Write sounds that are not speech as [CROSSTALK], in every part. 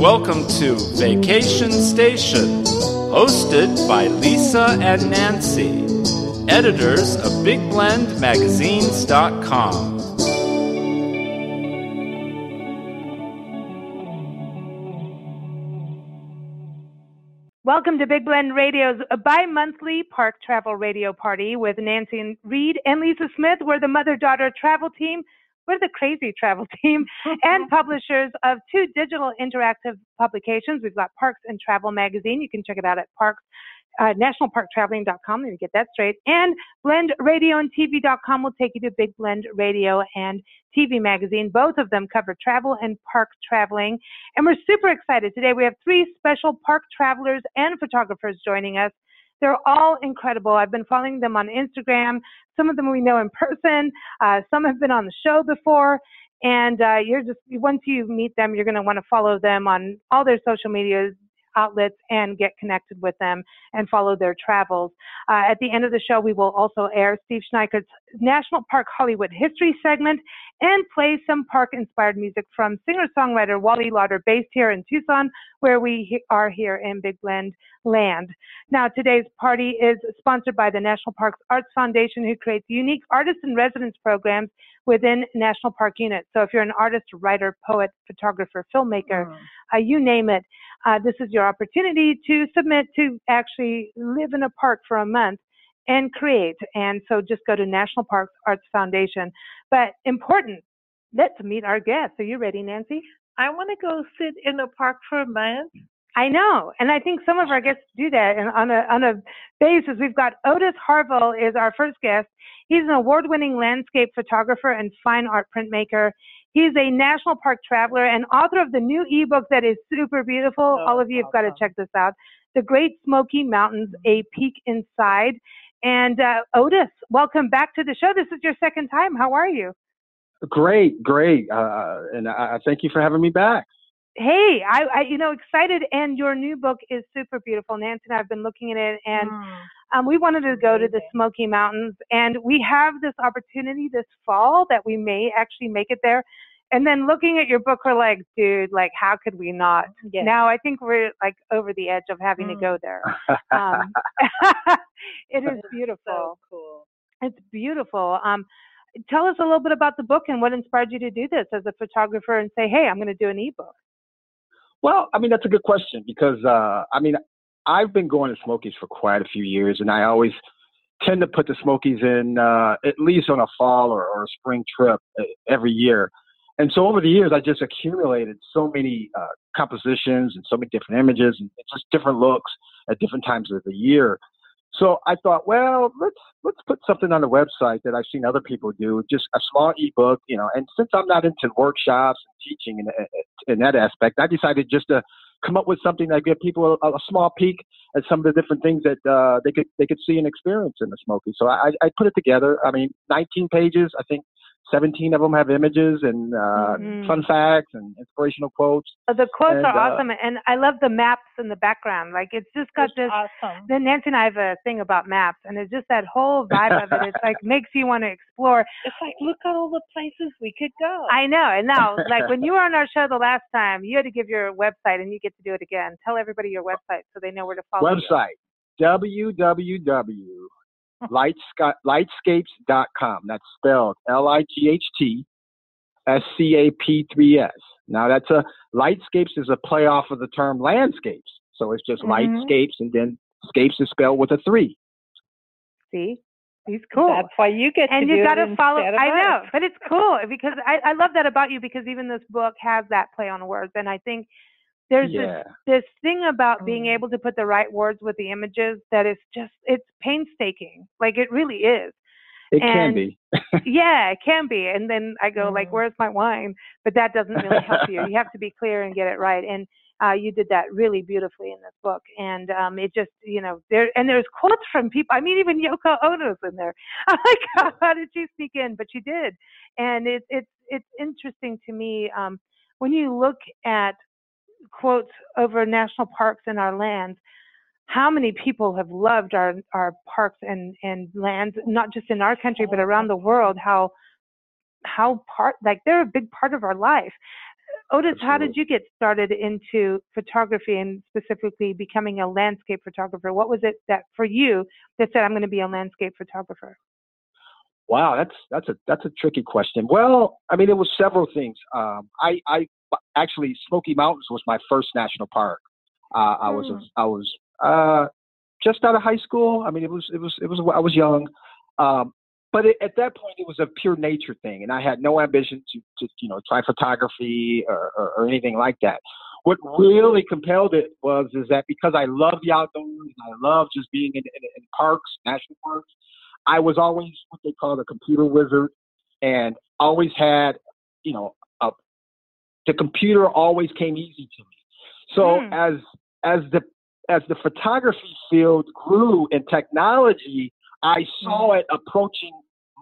Welcome to Vacation Station, hosted by Lisa and Nancy, editors of BigBlendMagazines.com. Welcome to Big Blend Radio's bi-monthly park travel radio party with Nancy Reed and Lisa Smith. We're the mother-daughter travel team. We're the crazy travel [LAUGHS] team and [LAUGHS] publishers of two digital interactive publications. We've got Parks and Travel Magazine. You can check it out at parks, uh, nationalparktraveling.com. Let me get that straight. And blendradioandtv.com will take you to Big Blend Radio and TV Magazine. Both of them cover travel and park traveling. And we're super excited. Today we have three special park travelers and photographers joining us. They're all incredible. I've been following them on Instagram. Some of them we know in person. Uh, some have been on the show before. And uh, you're just once you meet them, you're going to want to follow them on all their social medias outlets and get connected with them and follow their travels. Uh, at the end of the show, we will also air Steve Schneickert's National Park Hollywood History segment and play some park inspired music from singer songwriter Wally Lauder, based here in Tucson, where we are here in Big Blend land. Now, today's party is sponsored by the National Parks Arts Foundation, who creates unique artist in residence programs within national park units. So if you're an artist, writer, poet, photographer, filmmaker, uh, you name it, uh, this is your opportunity to submit to actually live in a park for a month and create. And so just go to National Parks Arts Foundation. But important, let's meet our guests. Are you ready, Nancy? I want to go sit in a park for a month. I know, and I think some of our guests do that and on a on a basis. We've got Otis Harville is our first guest. He's an award-winning landscape photographer and fine art printmaker. He's a national park traveler and author of the new ebook that is super beautiful. Oh, All of you have got to check this out. The Great Smoky Mountains, A Peek Inside. And uh, Otis, welcome back to the show. This is your second time. How are you? Great, great, uh, and I, I thank you for having me back. Hey, I, I, you know, excited, and your new book is super beautiful. Nancy and I have been looking at it, and um, we wanted to go to the Smoky Mountains, and we have this opportunity this fall that we may actually make it there. And then looking at your book, we're like, dude, like, how could we not? Yes. Now I think we're like over the edge of having to Mm. go there. [LAUGHS] Um, [LAUGHS] it is beautiful. So cool. It's beautiful. Um, tell us a little bit about the book and what inspired you to do this as a photographer and say, hey, I'm going to do an ebook. well, I mean that's a good question because uh, I mean I've been going to Smokies for quite a few years, and I always tend to put the Smokies in uh, at least on a fall or, or a spring trip uh, every year. And so over the years, I just accumulated so many uh, compositions and so many different images and just different looks at different times of the year. So I thought, well, let's let's put something on the website that I've seen other people do, just a small ebook, you know. And since I'm not into workshops and teaching in, in that aspect, I decided just to come up with something that give people a, a small peek at some of the different things that uh, they could they could see and experience in the Smoky. So I, I put it together. I mean, 19 pages. I think 17 of them have images and uh, Mhm. fun facts and inspirational quotes. Uh, The quotes And, are uh, awesome, and I love the maps in the background. Like it's just got It's this. awesome. Then Nancy and I have a thing about maps, and it's just that whole vibe of it. It's like makes you want to explore. It's like, look at all the places we could go. I know, and now, like when you were on our show the last time, you had to give your website, and you get to do it again. Tell everybody your website so they know where to follow. you. Website www.lightsca- lightscapes.com. That's spelled L I G H T S C A P 3 S. Now that's a lightscapes is a play off of the term landscapes. So it's just Mhm. lightscapes and then scapes is spelled with a three. See, he's cool. That's why you get and to you do got it to follow. instead of I know, us. but it's cool because I, I love that about you because even this book has that play on words, and I think there's yeah. this this thing about being Mm. able to put the right words with the images that is just it's painstaking. Like it really is. It can be. [LAUGHS] yeah, it can be. And then I go like, Mhm. "Where's my wine?" But that doesn't really help you. You have to be clear and get it right. And uh, you did that really beautifully in this book. And um, it just, you know, there and there's quotes from people. I mean, even Yoko Ono's in there. [LAUGHS] I'm like, how, how did she sneak in? But she did. And it's it's it's interesting to me um, when you look at quotes over national parks in our lands. How many people have loved our our parks and and lands not just in our country but around the world how how part like they're a big part of our life. Otis how did you get started into photography and specifically becoming a landscape photographer? What was it that for you that said i'm going to be a landscape photographer Wow, that's that's a that's a tricky question. Well, I mean, it was several things. Um, I I actually Smoky Mountains was my first national park. Uh, I was Hmm. I was uh, just out of high school. I mean, it was it was it was I was young, um, but it, at that point it was a pure nature thing, and I had no ambition to to you know try photography or, or, or anything like that. What really compelled it was is that because I love the outdoors and I love just being in, in, in parks, national parks. I was always what they call a computer wizard, and always had, you know, a, the computer always came easy to me. So Hmm. as as the as the photography field grew in technology, I saw it approaching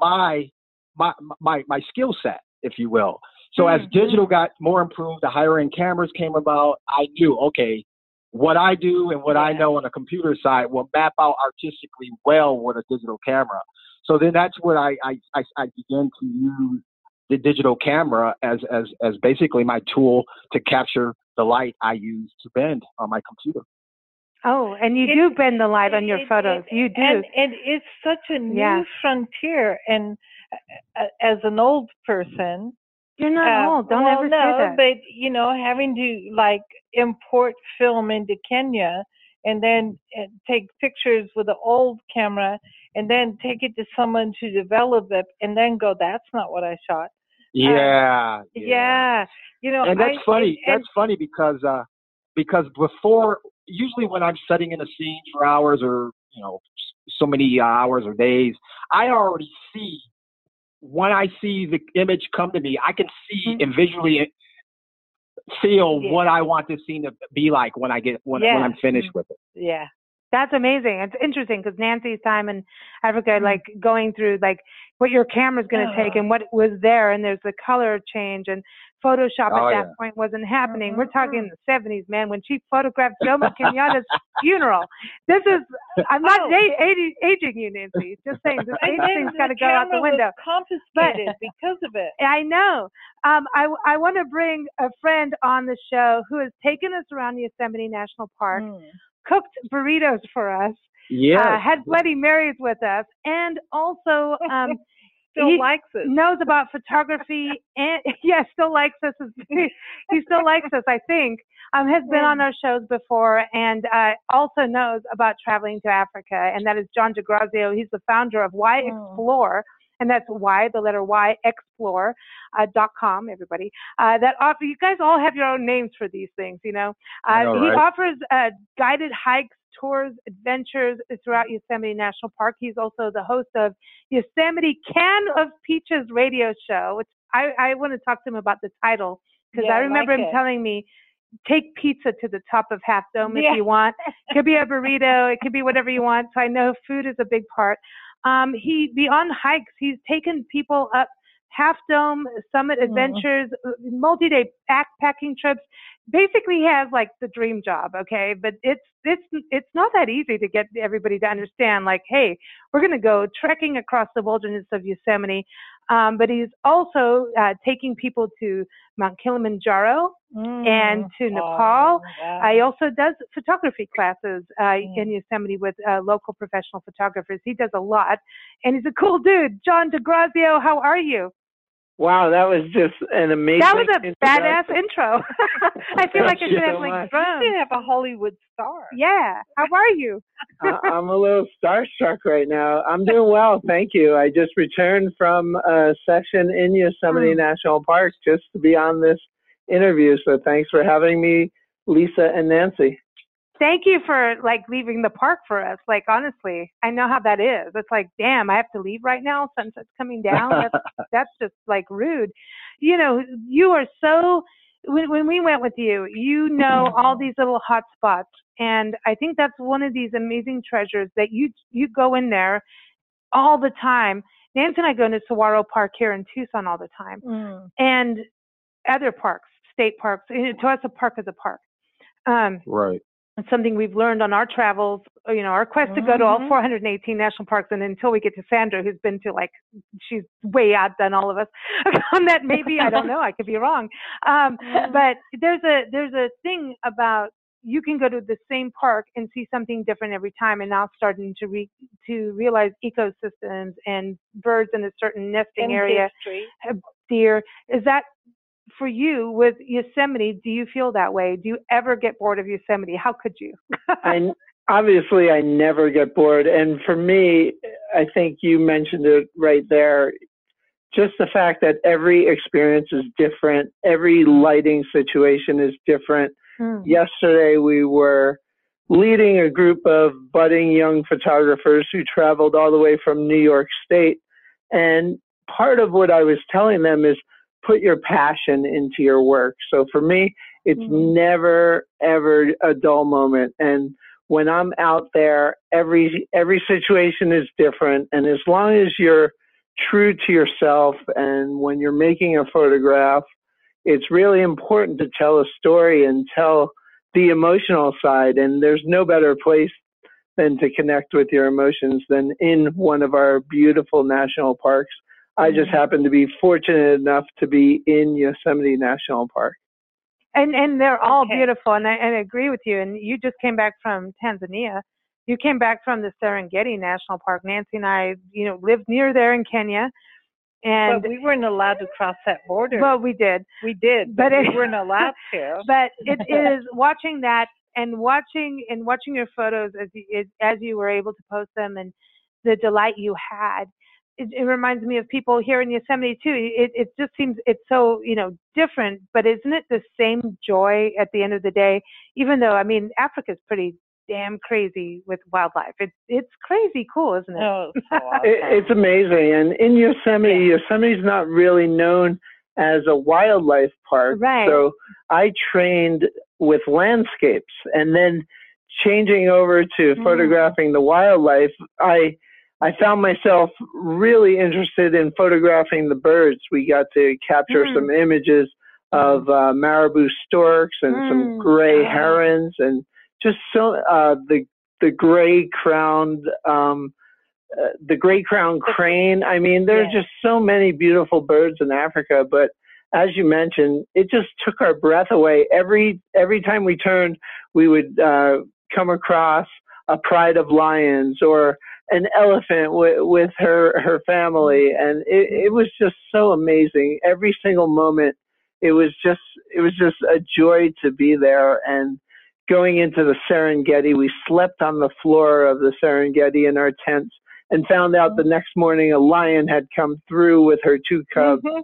my my my my skill set, if you will. So as Hmm. digital got more improved, the higher end cameras came about. I knew, okay, what I do and what I know on the computer side will map out artistically well with a digital camera. So then that's where I I, I, I began to use the digital camera as as as basically my tool to capture the light I use to bend on my computer. oh and you It- do bend the light on your It- it- photos it- you do And, and it's such a new Yeah. frontier. And uh, as an old person, you're not uh, old don't well, ever no, say that but you know, having to like import film into Kenya and then uh, take pictures with an old camera and then take it to someone to develop it and then go, that's not what I shot. Yeah, yeah You know, and that's I, funny. and- that's funny because uh, because before, usually when I'm setting in a scene for hours or you know so many hours or days, I already see when I see the image come to me, I can see Mhm. and visually feel Yeah. what I want this scene to be like when I get when, Yeah. when I'm finished with it. yeah. That's amazing. It's interesting because Nancy's time in Africa, Mm. like going through like what your camera's going to take Oh. and what was there, and there's the color change and Photoshop Oh, at that yeah. point wasn't happening. We're talking in the 70s, man, when she photographed Jomo Kenyatta's [LAUGHS] funeral. This is, I'm not Oh. a- aging, aging you, Nancy. Just saying, this And age thing's got to go out the window. confiscated because of it. I know. Um, I, I want to bring a friend on the show who has taken us around Yosemite National Park, Mm. cooked burritos for us, Yeah, uh, had Bloody Marys with us, and also um, [LAUGHS] Still he likes it. knows about photography [LAUGHS] and [LAUGHS] yeah, still likes us. [LAUGHS] he still likes us, I think. Um, has been on our shows before and uh, also knows about traveling to Africa, and that is John DeGrazio. He's the founder of Why Mm. Explore, and that's Y, the letter Y, Explore uh, dot com. Everybody, uh, that offer. You guys all have your own names for these things, you know. Uh, I know, he right? offers uh, guided hikes, tours, adventures throughout Yosemite National Park. He's also the host of Yosemite Can of Peaches radio show, which I, I want to talk to him about the title because Yeah, I I remember like him it. telling me, take pizza to the top of Half Dome Yeah. if you want. It could be a burrito, it could be whatever you want. So I know food is a big part. Um, he beyond hikes, he's taken people up Half Dome, Summit. Adventures, multi-day backpacking trips. Basically, he has like the dream job, okay? But it's it's it's not that easy to get everybody to understand. Like, hey, we're going to go trekking across the wilderness of Yosemite. Um, but he's also uh, taking people to Mount Kilimanjaro and Mm. to Oh, Nepal. wow. He also does photography classes uh, Mm. in Yosemite with uh, local professional photographers. He does a lot, and he's a cool dude. John DeGrazio, how are you? Wow, that was just an amazing. That was a badass intro. [LAUGHS] I feel like I should have so like much. You should have a Hollywood star. Yeah. How are you? I- I'm a little starstruck right now. I'm doing well, thank you. I just returned from a session in Yosemite Mm. National Park just to be on this interview. So thanks for having me. Lisa and Nancy. Thank you for like leaving the park for us. Like honestly, I know how that is. It's like, damn, I have to leave right now. Sunset's coming down. That's [LAUGHS] that's just like rude. You know, you are so when, when we went with you, you know all these little hot spots, and I think that's one of these amazing treasures that you you go in there all the time. Nancy and I go into Saguaro Park here in Tucson all the time, Mm. and other parks, state parks. And To us, a park is a park. Um, Right. It's something we've learned on our travels, uh, you know, our quest to go to all Mhm. 418 national parks. And until we get to Sandra, who's been to like, she's way outdone all of us [LAUGHS] on that. Maybe I don't know. I could be wrong. Um, but there's a there's a thing about you can go to the same park and see something different every time. And now starting to re, to realize ecosystems and birds in a certain nesting In area, history. deer. Is that for you with Yosemite? Do you feel that way? Do you ever get bored of Yosemite? How could you? I obviously I never get bored, and for me, I think you mentioned it right there. Just the fact that every experience is different, every lighting situation is different. Mm. Yesterday we were leading a group of budding young photographers who traveled all the way from New York State, and part of what I was telling them is put your passion into your work. So for me, it's Mhm. never ever a dull moment and when I'm out there every every situation is different and as long as you're true to yourself and when you're making a photograph it's really important to tell a story and tell the emotional side and there's no better place than to connect with your emotions than in one of our beautiful national parks. I just mm-hmm. happen to be fortunate enough to be in Yosemite National Park. And and they're all Okay. beautiful, and I, and I agree with you. And you just came back from Tanzania. You came back from the Serengeti National Park. Nancy and I, you know, lived near there in Kenya, and but we weren't allowed to cross that border. well, we did. we did, but but, it- we weren't allowed [LAUGHS] to. But it [LAUGHS] is watching that and watching and watching your photos as you, as you were able to post them and the delight you had. It, it reminds me of people here in Yosemite too. It it just seems it's so you know different, but isn't it the same joy at the end of the day? Even though I mean Africa's pretty damn crazy with wildlife. It's it's crazy cool, isn't it? No, it's so [LAUGHS] awesome. It, it's amazing. And in Yosemite, Yosemite's not really known as a wildlife park. Right. So I trained with landscapes and then changing over to Mm. photographing the wildlife, I I found myself really interested in photographing the birds. We got to capture Mm. some images of uh, marabou storks and some Mm. gray herons and just so uh, the the gray crowned um, uh, the gray crowned crane. I mean, there Yeah. just so many beautiful birds in Africa, but as you mentioned, it just took our breath away. Every every time we turned, we would uh, come across a pride of lions or an elephant w- with her her family, and it, it was just so amazing. Every single moment, it was just it was just a joy to be there. And going into the Serengeti, we slept on the floor of the Serengeti in our tents, and found out the next morning a lion had come through with her two cubs Mhm.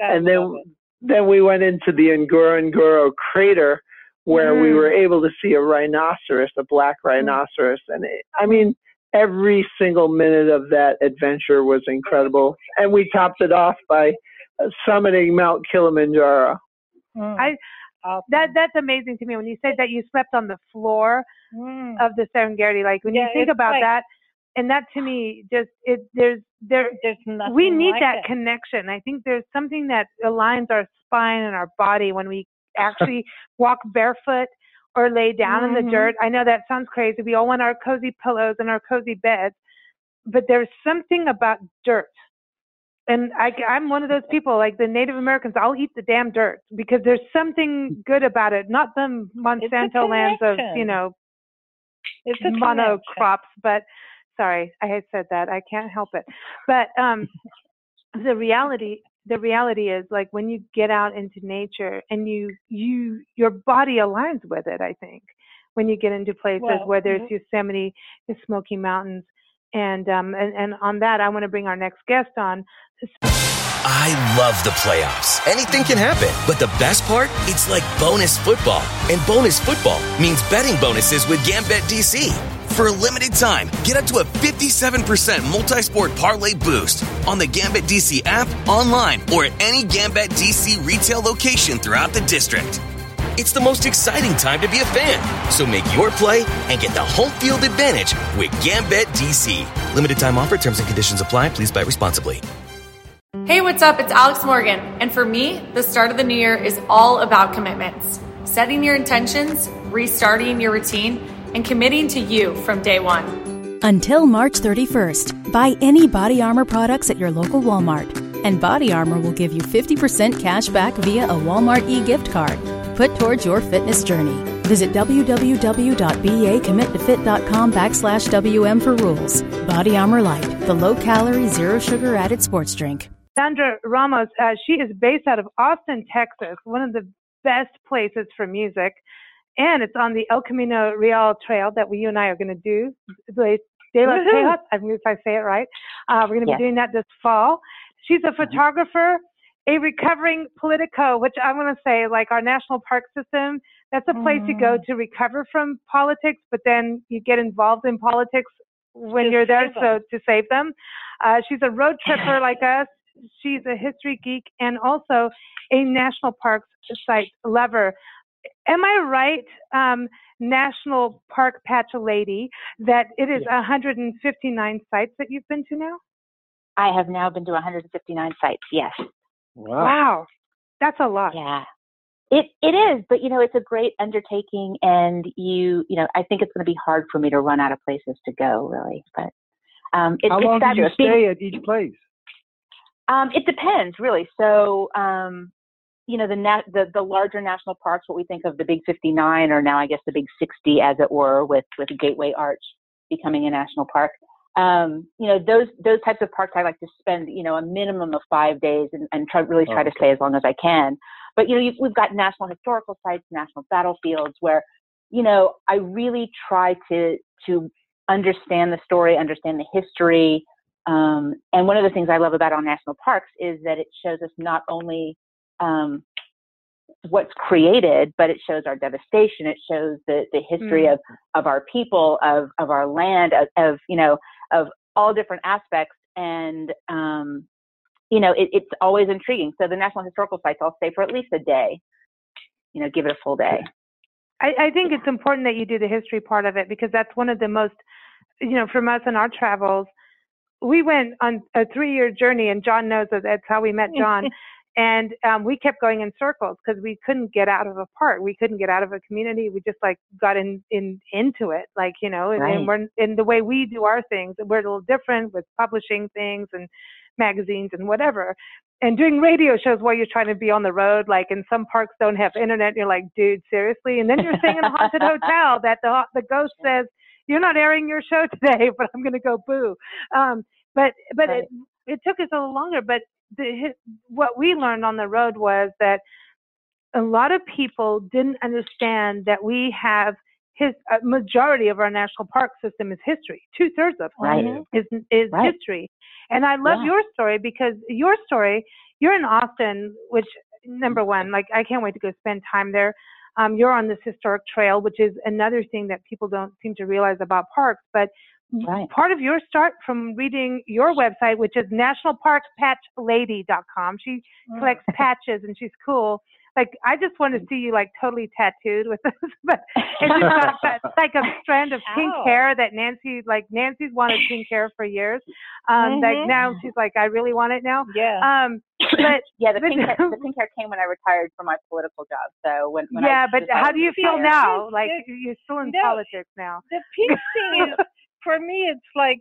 And then then we went into the Ngorongoro crater where we Mm. were able to see a rhinoceros, a black rhinoceros, and it, I mean every single minute of that adventure was incredible, and we topped it off by uh, summiting Mount Kilimanjaro. Mm. I- Awesome. That that's amazing to me. When you said that you slept on the floor Mm. of the Serengeti, like when Yeah, you think about like- that, and that to me just it there's there There's nothing we need like that it. connection. I think there's something that aligns our spine and our body when we [LAUGHS] actually walk barefoot or lay down in Mhm. the dirt. I know that sounds crazy. We all want our cozy pillows and our cozy beds, but there's something about dirt. And I, I'm one of those [LAUGHS] people, like the Native Americans. I'll eat the damn dirt because there's something [LAUGHS] good about it. Not the Monsanto lands of, you know, It's mono crops, but sorry, I had said that. I can't help it. But um, the reality, the reality is like when you get out into nature and you, you, your body aligns with it. I think when you get into places Well, whether it's mhm. Yosemite, the Smoky Mountains, And um, and, and on that, I want to bring our next guest on. I love the playoffs. Anything can happen. But the best part? It's like bonus football. And bonus football means betting bonuses with Gambit DC. For a limited time, get up to a 57% multi sport parlay boost on the Gambit DC app, online, or at any Gambit DC retail location throughout the district. It's the most exciting time to be a fan. So make your play and get the home field advantage with Gambit DC. Limited time offer, terms and conditions apply. Please buy responsibly. Hey, what's up? It's Alex Morgan. And for me, the start of the new year is all about commitments setting your intentions, restarting your routine, and committing to you from day one. Until March 31st, buy any Body Armor products at your local Walmart, and Body Armor will give you 50% cash back via a Walmart e gift card. Put towards your fitness journey. Visit www.bacommittofit.com backslash WM for rules. Body Armor Light, the low calorie, zero sugar added sports drink. Sandra Ramos, uh, she is based out of Austin, Texas, one of the best places for music. And it's on the El Camino Real Trail that we, you and I are going to do. De los Tejas, I mean, if I say it right. Uh, we're going to be doing that this fall. She's a photographer, a recovering politico, which I'm going to say, like our national park system, that's a place you go to recover from politics, but then you get involved in politics when To you're there so to save them. Uh, she's a road tripper like us. She's a history geek and also a national parks site lover. Am I right, um, National Park Patch Lady, that it is 159 sites that you've been to now? I have now been to 159 sites. Yes. Wow. Wow, that's a lot. Yeah. It it is, but you know, it's a great undertaking, and you you know, I think it's going to be hard for me to run out of places to go, really. But um, it, How it's long do you fabulous. Being- stay at each place? Um, it depends, really. So, um, you know, the, nat- the the larger national parks, what we think of the Big 59, or now I guess the Big 60, as it were, with with Gateway Arch becoming a national park. Um, you know, those those types of parks, I like to spend, you know, a minimum of five days and, and try really try to Okay. stay as long as I can. But you know, you've, we've got national historical sites, national battlefields, where you know, I really try to to understand the story, understand the history. Um, and one of the things I love about our national parks is that it shows us not only um, what's created, but it shows our devastation. It shows the, the history Mm. of, of our people, of, of our land, of, of, you know, of all different aspects. And, um, you know, it, it's always intriguing. So the National Historical Sites, I'll stay for at least a day, you know, give it a full day. I, I think it's important that you do the history part of it because that's one of the most, you know, from us in our travels, we went on a three-year journey, and John knows that that's how we met John. [LAUGHS] and um, we kept going in circles because we couldn't get out of a park. We couldn't get out of a community. We just like got in, in into it, like you know. And, and we're in the way we do our things. We're a little different with publishing things and magazines and whatever. And doing radio shows while you're trying to be on the road, like in some parks don't have internet. You're like, dude, seriously. And then you're staying in a haunted hotel [LAUGHS] that the the ghost says you're not airing your show [LAUGHS] today, but I'm going to go boo. Um, but but Right. it it took us a little longer. But the hi- what we learned on the road was that a lot of people didn't understand that we have his a majority of our national park system is history. Two thirds of it Right. is is Right. history. And I love Yeah. your story because your story, you're in Austin, which number one, like I can't wait to go spend time there. Um, you're on this historic trail, which is another thing that people don't seem to realize about parks. But Right. part of your start from reading your website, which is nationalparkspatchlady.com. She collects patches and she's cool. Like I just want to see you like totally tattooed with [LAUGHS] this, but it's just got [LAUGHS] that, like a strand of pink Ow. hair that Nancy like Nancy's wanted pink hair for years. Um, like Mhm. now she's like I really want it now. Yeah. Um, but [COUGHS] yeah, the pink, hair, the [LAUGHS] pink hair came when I retired from my political job. So when, when I yeah, but how do you feel now? Like you're still in No. politics now. the pink thing is for me it's like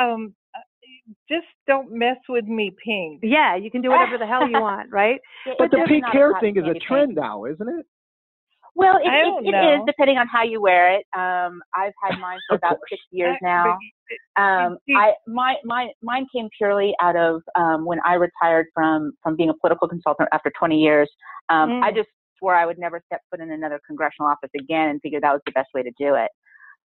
um uh, just don't mess with me pink Yeah, you can do whatever the hell you [LAUGHS] want, right? It- But the pink hair thing is a trend now, isn't it? Well, it, it, it is depending on how you wear it. Um, I've had mine [LAUGHS] for about six years now. Um, you- I my my mine came purely out of um, when I retired from from being a political consultant after 20 years. Um, I Mm. just swore I would never step foot in another congressional office again, and figured that was the best way to do it.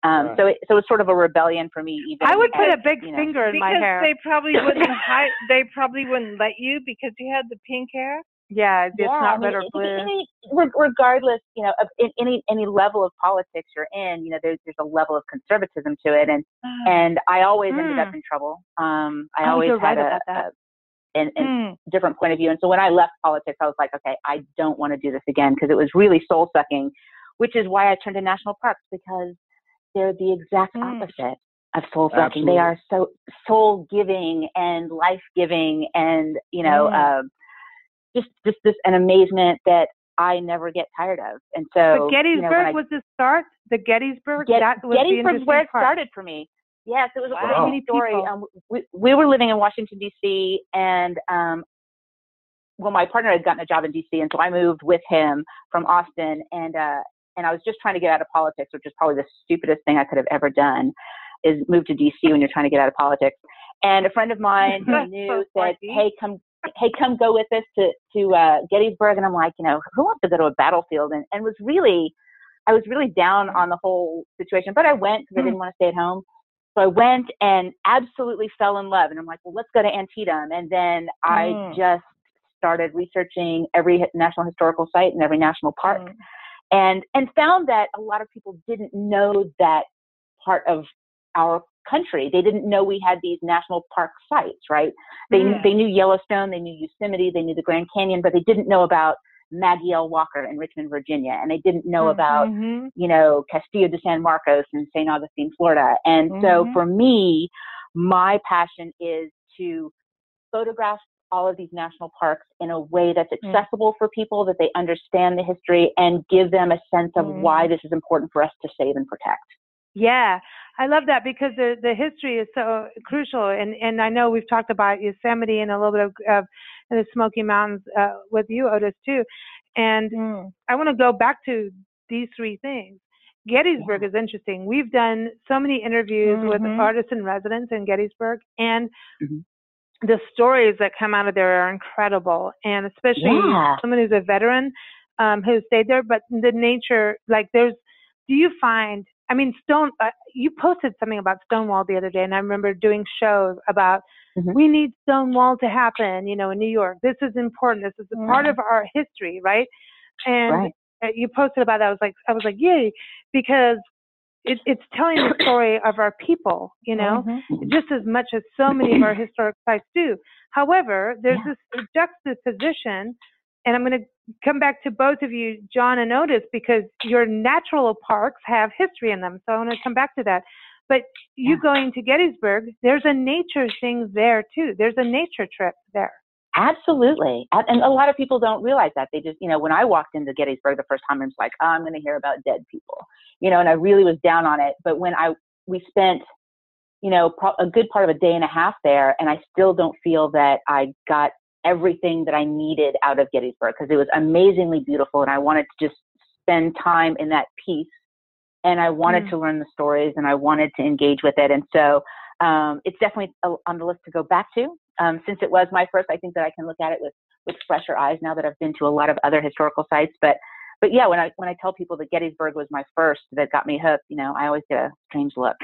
Um, Right. So it so it's sort of a rebellion for me. Even I would put as, a big you know, finger in my because hair. they probably wouldn't [LAUGHS] hide. They probably wouldn't let you because you had the pink hair. yeah, it's yeah, not I mean, red or blue. any- regardless, you know, of any any level of politics you're in, you know, there's there's a level of conservatism to it, and and I always ended up Mm. in trouble. Um, I Oh, always had right a, about that. a an, an Mm. different point of view, and so when I left politics, I was like, okay, I don't want to do this again because it was really soul sucking, which is why I turned to national parks because they're the exact Mm. opposite of soul sucking. They are so soul giving and life giving, and you know, Mm. uh, just just this an amazement that I never get tired of. And so, But you know, Gettysburg I- was the start. The Gettysburg. Get- that was the where it part. started for me. Yes, it was a Wow. really How story. Um, we, we were living in Washington D.C. and um, well, my partner had gotten a job in D.C. and so I moved with him from Austin and uh, and I was just trying to get out of politics, which is probably the stupidest thing I could have ever done, is move to D.C. when you're trying to get out of politics. And a friend of mine who I knew so said, "Hey, come." Hey, come go with us to to uh, Gettysburg, and I'm like, you know, who wants to go to a battlefield? And and was really, I was really down on the whole situation, but I went because I didn't want to stay at home. So I went and absolutely fell in love. And I'm like, well, let's go to Antietam. And then I Mm. just started researching every national historical site and every national park Mm. And, and found that a lot of people didn't know that part of our country. They didn't know we had these national park sites, right? They, Mm. they knew Yellowstone, they knew Yosemite, they knew the Grand Canyon, but they didn't know about Maggie L. Walker in Richmond, Virginia. And they didn't know about Mhm. you know, Castillo de San Marcos in St. Augustine, Florida. And so Mhm. for me, my passion is to photograph all of these national parks in a way that's Mm. accessible for people, that they understand the history and give them a sense of Mhm. why this is important for us to save and protect. Yeah, I love that because the the history is so crucial, and and I know we've talked about Yosemite and a little bit of, of the Smoky Mountains uh, with you, Otis, too. And Mm. I want to go back to these three things. Gettysburg is interesting. We've done so many interviews with Mhm. artists in residence in Gettysburg, and Mhm. The stories that come out of there are incredible. And especially Yeah. someone who's a veteran um, who stayed there, but the nature, like, there's. Do you find? I mean, Stone. Uh, you posted something about Stonewall the other day, and I remember doing shows about Mhm. we need Stonewall to happen. You know, in New York, this is important. This is a part Mhm. of our history, right? And Right. uh, you posted about that. I was like, I was like, yay, because it, it's telling the story of our people, you know, Mhm. just as much as so many of our historic sites do. However, there's Yeah. this juxtaposition, and I'm going to come back to both of you, John and Otis, because your natural parks have history in them. So I want to come back to that. But you Yeah. going to Gettysburg, there's a nature thing there too. There's a nature trip there. Absolutely. And a lot of people don't realize that. They just, you know, when I walked into Gettysburg the first time, I was like, oh, I'm going to hear about dead people, you know, and I really was down on it. But when I, we spent, you know, pro- a good part of a day and a half there, and I still don't feel that I got everything that I needed out of Gettysburg because it was amazingly beautiful and I wanted to just spend time in that peace and I wanted Mm. to learn the stories and I wanted to engage with it. And so um, it's definitely on the list to go back to. Um, since it was my first, I think that I can look at it with, with fresher eyes now that I've been to a lot of other historical sites. But but yeah, when I when I tell people that Gettysburg was my first that got me hooked, you know, I always get a strange look.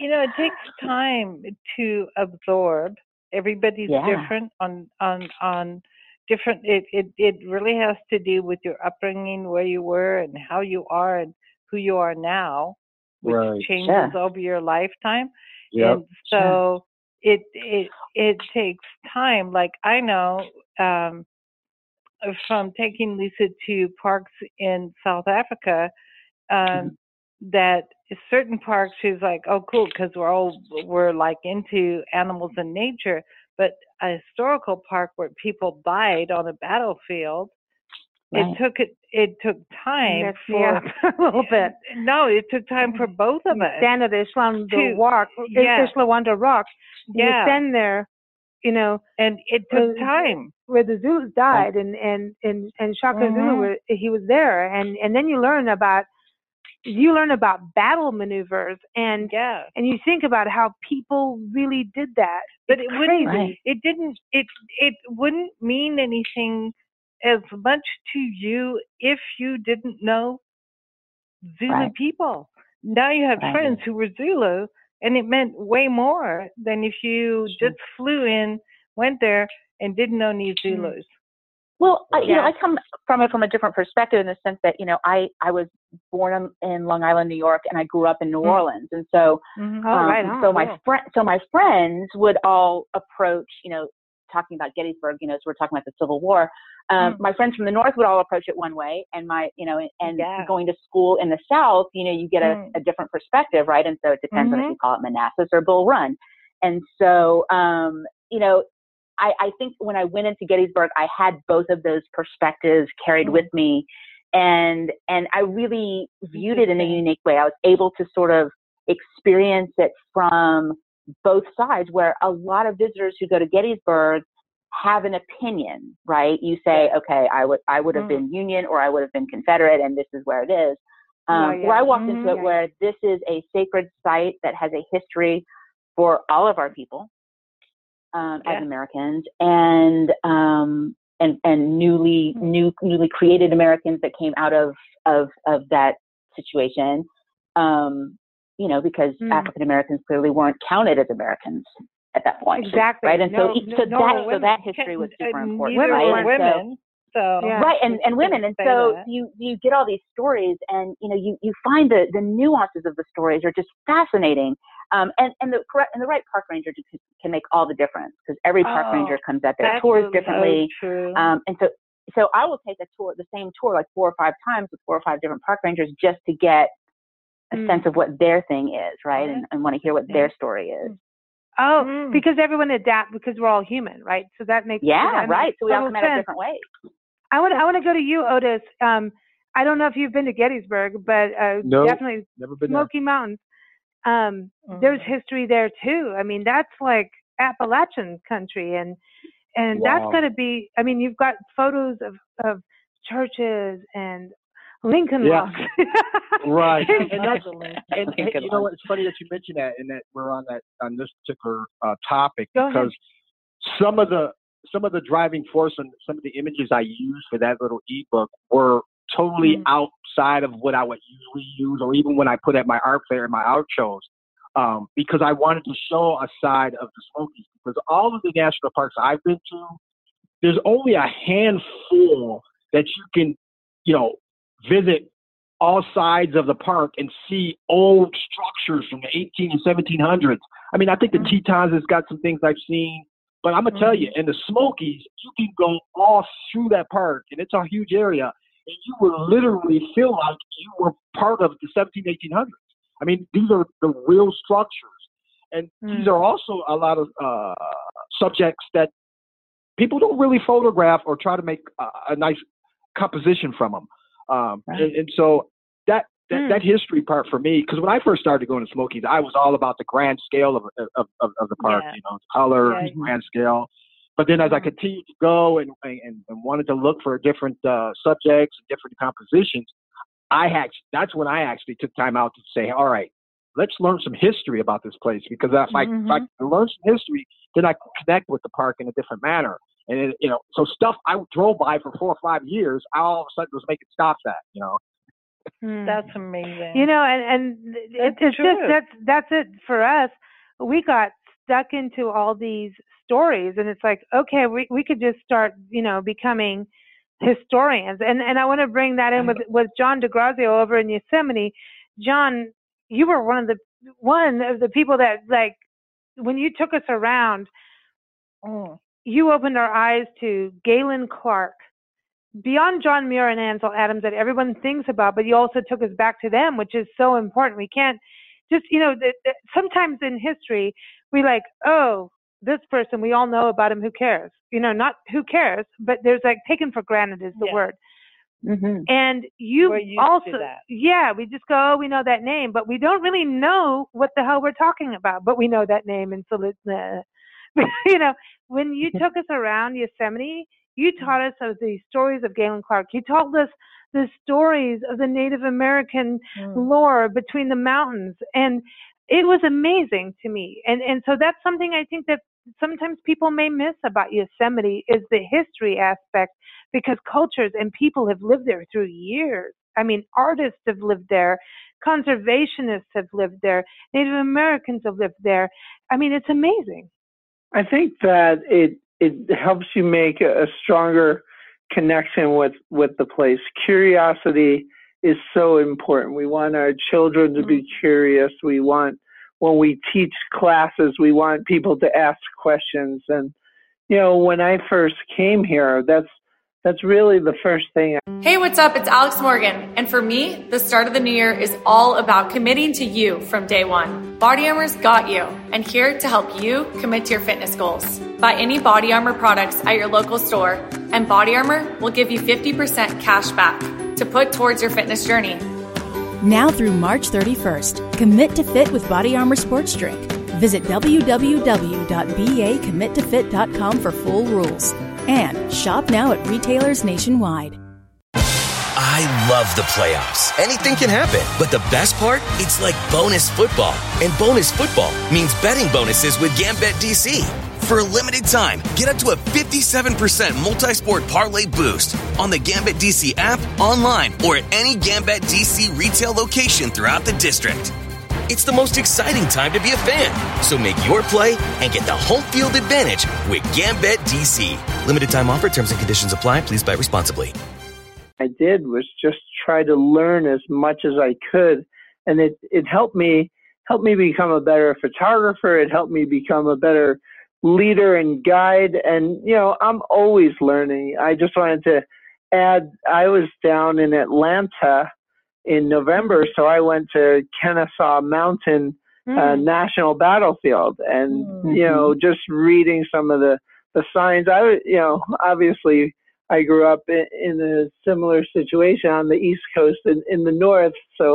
You know, it takes time to absorb. Everybody's Yeah. different on on on different. It it it really has to do with your upbringing, where you were, and how you are, and who you are now, which Right. changes Sure. over your lifetime. Yep. And so it it it takes time. Like I know um, from taking Lisa to parks in South Africa, um, that certain parks she's like, oh cool, because we're all we're like into animals and nature. But a historical park where people died on a battlefield, Right. it took it it took time for [LAUGHS] a little bit. [LAUGHS] no, it took time for both of us. stand at Islam To- walk, yeah. Isandlwana Rock. and You Yeah. stand there, you know, and it took Uh, time. where the Zulus died, and and and and Shaka Zulu, Mhm. where he was there, and and then you learn about you learn about battle maneuvers, and Yeah. and you think about how people really did that. but It's it wouldn't crazy. it didn't it it wouldn't mean anything as much to you if you didn't know Zulu Right. people now you have Right. friends who were Zulu, and it meant way more than if you just flew in, went there, and didn't know any Zulus. Well, I, you know, I come from it from a different perspective in the sense that you know I I was born in, Long Island, New York, and I grew up in New Mm. Orleans, and so Mhm. Oh, um, right on. so my friend so my friends would all approach you know talking about Gettysburg, you know, so we're talking about the Civil War. Um, Mm. My friends from the North would all approach it one way, and my you know and Yeah. going to school in the South, you know, you get a, Mm. a different perspective, right? And so it depends on if Mhm. you call it Manassas or Bull Run, and so um, you know I, I think when I went into Gettysburg, I had both of those perspectives carried Mm. with me, and and I really viewed it in a unique way. I was able to sort of experience it from both sides, where a lot of visitors who go to Gettysburg have an opinion, right? You say, Yeah. okay, I would I would have Mm. been Union or I would have been Confederate, and this is where it is. Um, Oh, yeah. Where I walked Mhm. into it, Yeah. where this is a sacred site that has a history for all of our people um, Yeah. as Americans, and um, and and newly Mm. new newly created Americans that came out of of of that situation. Um, you know, because Mm. African Americans clearly weren't counted as Americans at that point, Exactly. right? And No, so, no- so no that so that history was super important, neither right? were And so- women. So, Yeah. right and, and women and so that. you you get all these stories and you know you you find the the nuances of the stories are just fascinating um and and the correct and the right park ranger can, can make all the difference because every park Oh, ranger comes at their tours differently true. um and so so i will take a tour the same tour like four or five times with four or five different park rangers just to get a Mm. sense of what their thing is right Yeah. and, and want to hear what their story is Oh, Mm. because everyone adapt because we're all human, right? So that makes sense. yeah that makes right so we all come at it sense. different ways I want I want to go to you, Otis. Um, I don't know if you've been to Gettysburg, but uh, No. definitely Never been there. Smoky Mountains. Um, There's Mhm. history there too. I mean, that's like Appalachian country, and and that's Wow. going to be. I mean, you've got photos of of churches and Lincoln Yeah. Logs. Right. [LAUGHS] And- that's and, and you know what? It's funny that you mentioned that, and that we're on that on this particular uh, topic Go ahead. because some of the some of the driving force and some of the images I used for that little ebook were totally Mm. outside of what I would usually use, or even when I put at my art fair and my art shows, um, because I wanted to show a side of the Smokies. Because all of the national parks I've been to, there's only a handful that you can, you know, visit all sides of the park and see old structures from the 18 and 1700s. I mean, I think the Mhm. Tetons has got some things I've seen, but I'm gonna tell you, in the Smokies, you can go all through that park, and it's a huge area, and you will literally feel like you were part of the 17, 1800s. I mean, these are the real structures, and these Mm. are also a lot of uh, subjects that people don't really photograph or try to make a, a nice composition from them. Um, Right. and, and so that that, Hmm. that history part for me, because when I first started going to Smokies, I was all about the grand scale of of, of, of the park, Yeah. you know, color, Yeah. grand scale. But then as I Mhm. continued to go and, and, and wanted to look for different uh, subjects and different compositions, I had that's when I actually took time out to say, all right, let's learn some history about this place because if I, if I Mhm. learn some history, then I can connect with the park in a different manner. And it, you know, so stuff I drove by for four or five years, I all of a sudden was making stops at, you know. Mm. That's amazing. You know, and and it, That's it's just that's that's it for us. We got stuck into all these stories, and it's like, okay, we we could just start, you know, becoming historians. And and I want to bring that in with with John DeGrazio over in Yosemite. John, you were one of the one of the people that like when you took us around, Mm. You opened our eyes to Galen Clark. Beyond John Muir and Ansel Adams that everyone thinks about, but you also took us back to them, which is so important. We can't just, you know, the, the, sometimes in history, we like, oh, this person, we all know about him, who cares? You know, not who cares, but there's like taken for granted is the Yeah. word. hmm And you We're used to also, yeah, we just go, oh, we know that name, but we don't really know what the hell we're talking about, but we know that name. And so, it's, uh, [LAUGHS] you know, when you [LAUGHS] took us around Yosemite, you taught us of the stories of Galen Clark. You told us the stories of the Native American Mm. lore between the mountains. And it was amazing to me. And, and so that's something I think that sometimes people may miss about Yosemite is the history aspect because cultures and people have lived there through years. I mean, artists have lived there, conservationists have lived there, Native Americans have lived there. I mean, it's amazing. I think that it it helps you make a, stronger connection with with the place. Curiosity is so important. We want our children to be mm-hmm. curious. We want when we teach classes, we want people to ask questions. And you know, when I first came here, that's that's really the first thing. Hey, what's up? It's Alex Morgan. And for me, the start of the new year is all about committing to you from day one. Body Armor's got you, and here to help you commit to your fitness goals. Buy any Body Armor products at your local store, and Body Armor will give you 50% cash back to put towards your fitness journey. Now through March 31st, commit to fit with Body Armor Sports Drink. Visit www.bacommittofit.com for full rules. And shop now at retailers nationwide. I love the playoffs. Anything can happen. But the best part? It's like bonus football. And bonus football means betting bonuses with GambetDC. For a limited time, get up to a 57% multi sport parlay boost on the GambetDC app, online, or at any GambetDC retail location throughout the district. It's the most exciting time to be a fan. So make your play and get the home field advantage with GambetDC. Limited time offer, terms and conditions apply. Please buy responsibly. I did was just try to learn as much as I could, and it it helped me helped me become a better photographer. It helped me become a better leader and guide. And you know, I'm always learning. I just wanted to add. I was down in Atlanta in November, so I went to Kennesaw Mountain uh, Mm. National Battlefield, and Mm. you know, just reading some of the the signs. I, you know, obviously I grew up in, in a similar situation on the East Coast and in the North. So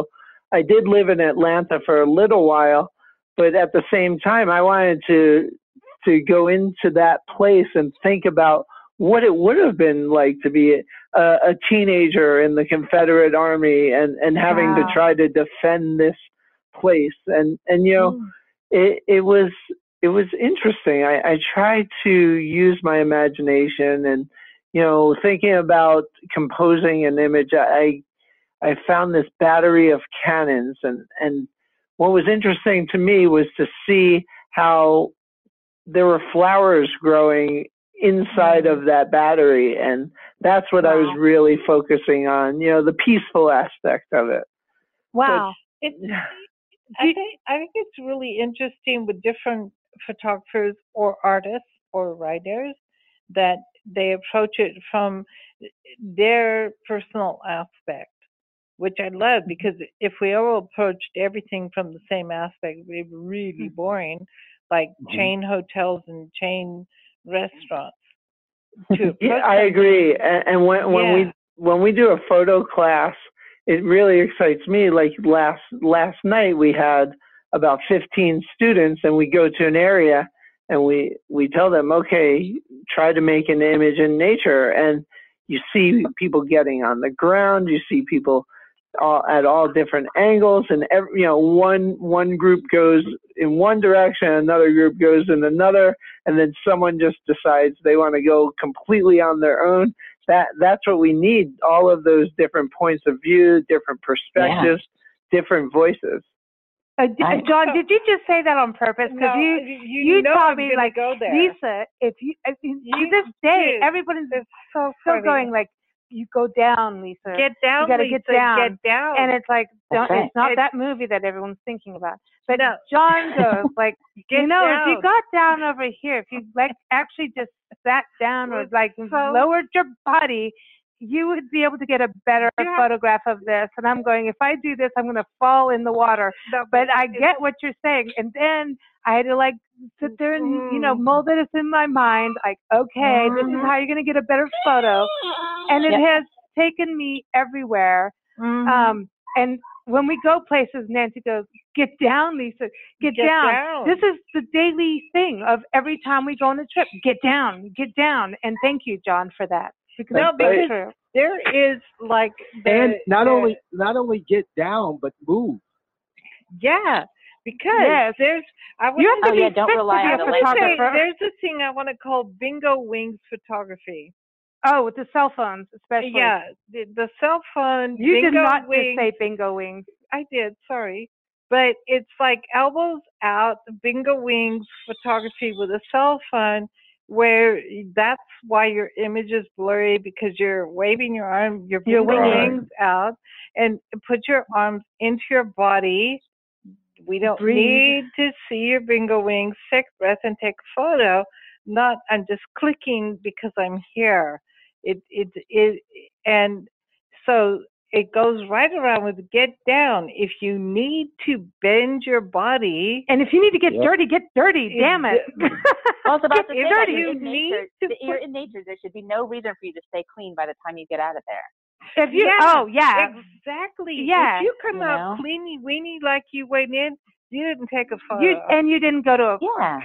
I did live in Atlanta for a little while, but at the same time, I wanted to to go into that place and think about what it would have been like to be a, a teenager in the Confederate Army and and having Wow. to try to defend this place. And and you know, Mm. it it was it was interesting. I, I tried to use my imagination and you know thinking about composing an image. I I found this battery of cannons and and what was interesting to me was to see how there were flowers growing inside of that battery and that's what I was really focusing on, you know, the peaceful aspect of it. Wow. It, I think I think it's really interesting with different photographers or artists or writers that they approach it from their personal aspect, which I love mm-hmm. because if we all approached everything from the same aspect, it'd be really mm-hmm. boring, like mm-hmm. chain hotels and chain Mm-hmm. restaurants. To [LAUGHS] Yeah, I agree. And, and when when Yeah. we when we do a photo class, it really excites me. Like last last night, we had about 15 students, and we go to an area and we we tell them, okay, try to make an image in nature, and you see people getting on the ground, you see people all, at all different angles, and every, you know one one group goes in one direction, another group goes in another, and then someone just decides they want to go completely on their own. That that's what we need. All of those different points of view, different perspectives, different voices. Uh, d- Right. John, did you just say that on purpose? Because No, you, you, you know taught I'm me, like, go there. Lisa, if you, I mean, to You this day, did. everybody's It's so still funny. going like, you go down, Lisa. Get down, gotta Lisa, get down. Get down. and it's like, don't, right. it's not It's- that movie that everyone's thinking about. But No. John [LAUGHS] goes like, Get you know, if you got down over here, if you like actually just sat down or like so- lowered your body, you would be able to get a better Yeah. photograph of this. And I'm going, if I do this, I'm going to fall in the water. No, But I get what you're saying. And then I had to like sit there and, you know, Mm. mold it in my mind. Like, okay, this is Mhm. how you're going to get a better photo. And it Yep. has taken me everywhere. Mhm. Um, and when we go places, Nancy goes, "Get down, Lisa. Get, Get down. down. This is the daily thing of every time we go on a trip. Get down, get down." And thank you, John, for that because No, it's so because- true. there is like the, and not the- only not only get down but move. yeah because Yes. there's I You have want to Oh, be yeah, don't rely on the a laser. photographer. there's a thing I want to call bingo wings photography. Oh, with the cell phones, especially. Yeah, the, the cell phone. You did bingo not just wings, say bingo wings. I did. Sorry, but it's like elbows out, bingo wings photography with a cell phone, where that's why your image is blurry because you're waving your arm, your winging. wings out, and put your arms into your body. We don't Breathe. need to see your bingo wings. Take breath and take a photo. Not I'm just clicking because I'm here. It it it and so it goes right around with get down. If you need to bend your body, And if you need to get Yep. dirty, get dirty. Damn it. [LAUGHS] Well, I was about to say that you you're in need nature, to you're in nature. There should be no reason for you to stay clean by the time you get out of there. if you, Yeah, oh yeah, exactly. Yeah. If you come You out know? cleany weeny like you went in, you didn't take a photo. you and you didn't go to a Yeah.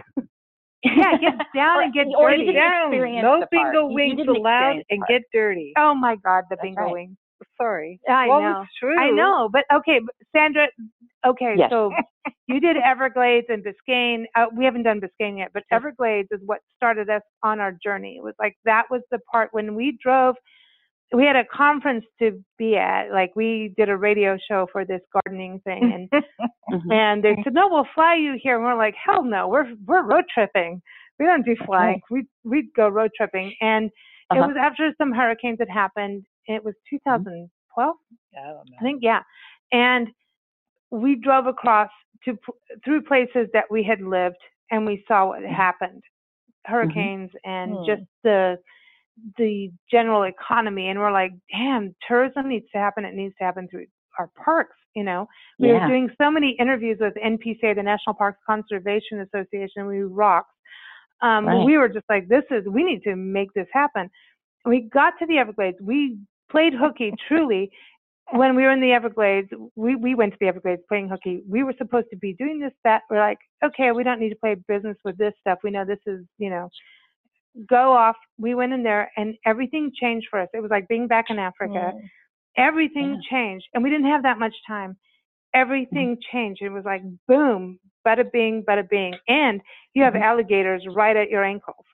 yeah, [LAUGHS] get down Or- and get dirty. didn't down. No the part. bingo You- you wings allowed and part. get dirty. Oh my God, the That's bingo right. wings. Sorry. I well, know. I know, but okay, Sandra. Okay, Yes. so you did Everglades and Biscayne. Uh, we haven't done Biscayne yet, but Everglades is what started us on our journey. It was like that was the part when we drove. We had a conference to be at. Like we did a radio show for this gardening thing, and [LAUGHS] Mhm. and they said, "No, we'll fly you here." And we're like, "Hell no, we're we're road tripping. We don't do flying. We we'd go road tripping." And it Uh-huh. was after some hurricanes had happened. It was 2012. I think yeah, and we drove across to through places that we had lived, and we saw what happened, hurricanes and Hmm. just the the general economy, and we're like, damn, tourism needs to happen. It needs to happen through our parks. You know, we Yeah. were doing so many interviews with NPCA, the National Parks Conservation Association. We rocks. Um, Right. We were just like, this is we need to make this happen. We got to the Everglades. We played hooky truly when we were in the Everglades, we, we went to the Everglades playing hooky. We were supposed to be doing this, that. We're like, okay, we don't need to play business with this stuff. We know this is, you know, go off. We went in there and everything changed for us. It was like being back in Africa. Mm. Everything changed. And we didn't have that much time. Everything changed. It was like, boom, bada bing, bada bing. And you have Mhm. alligators right at your ankles.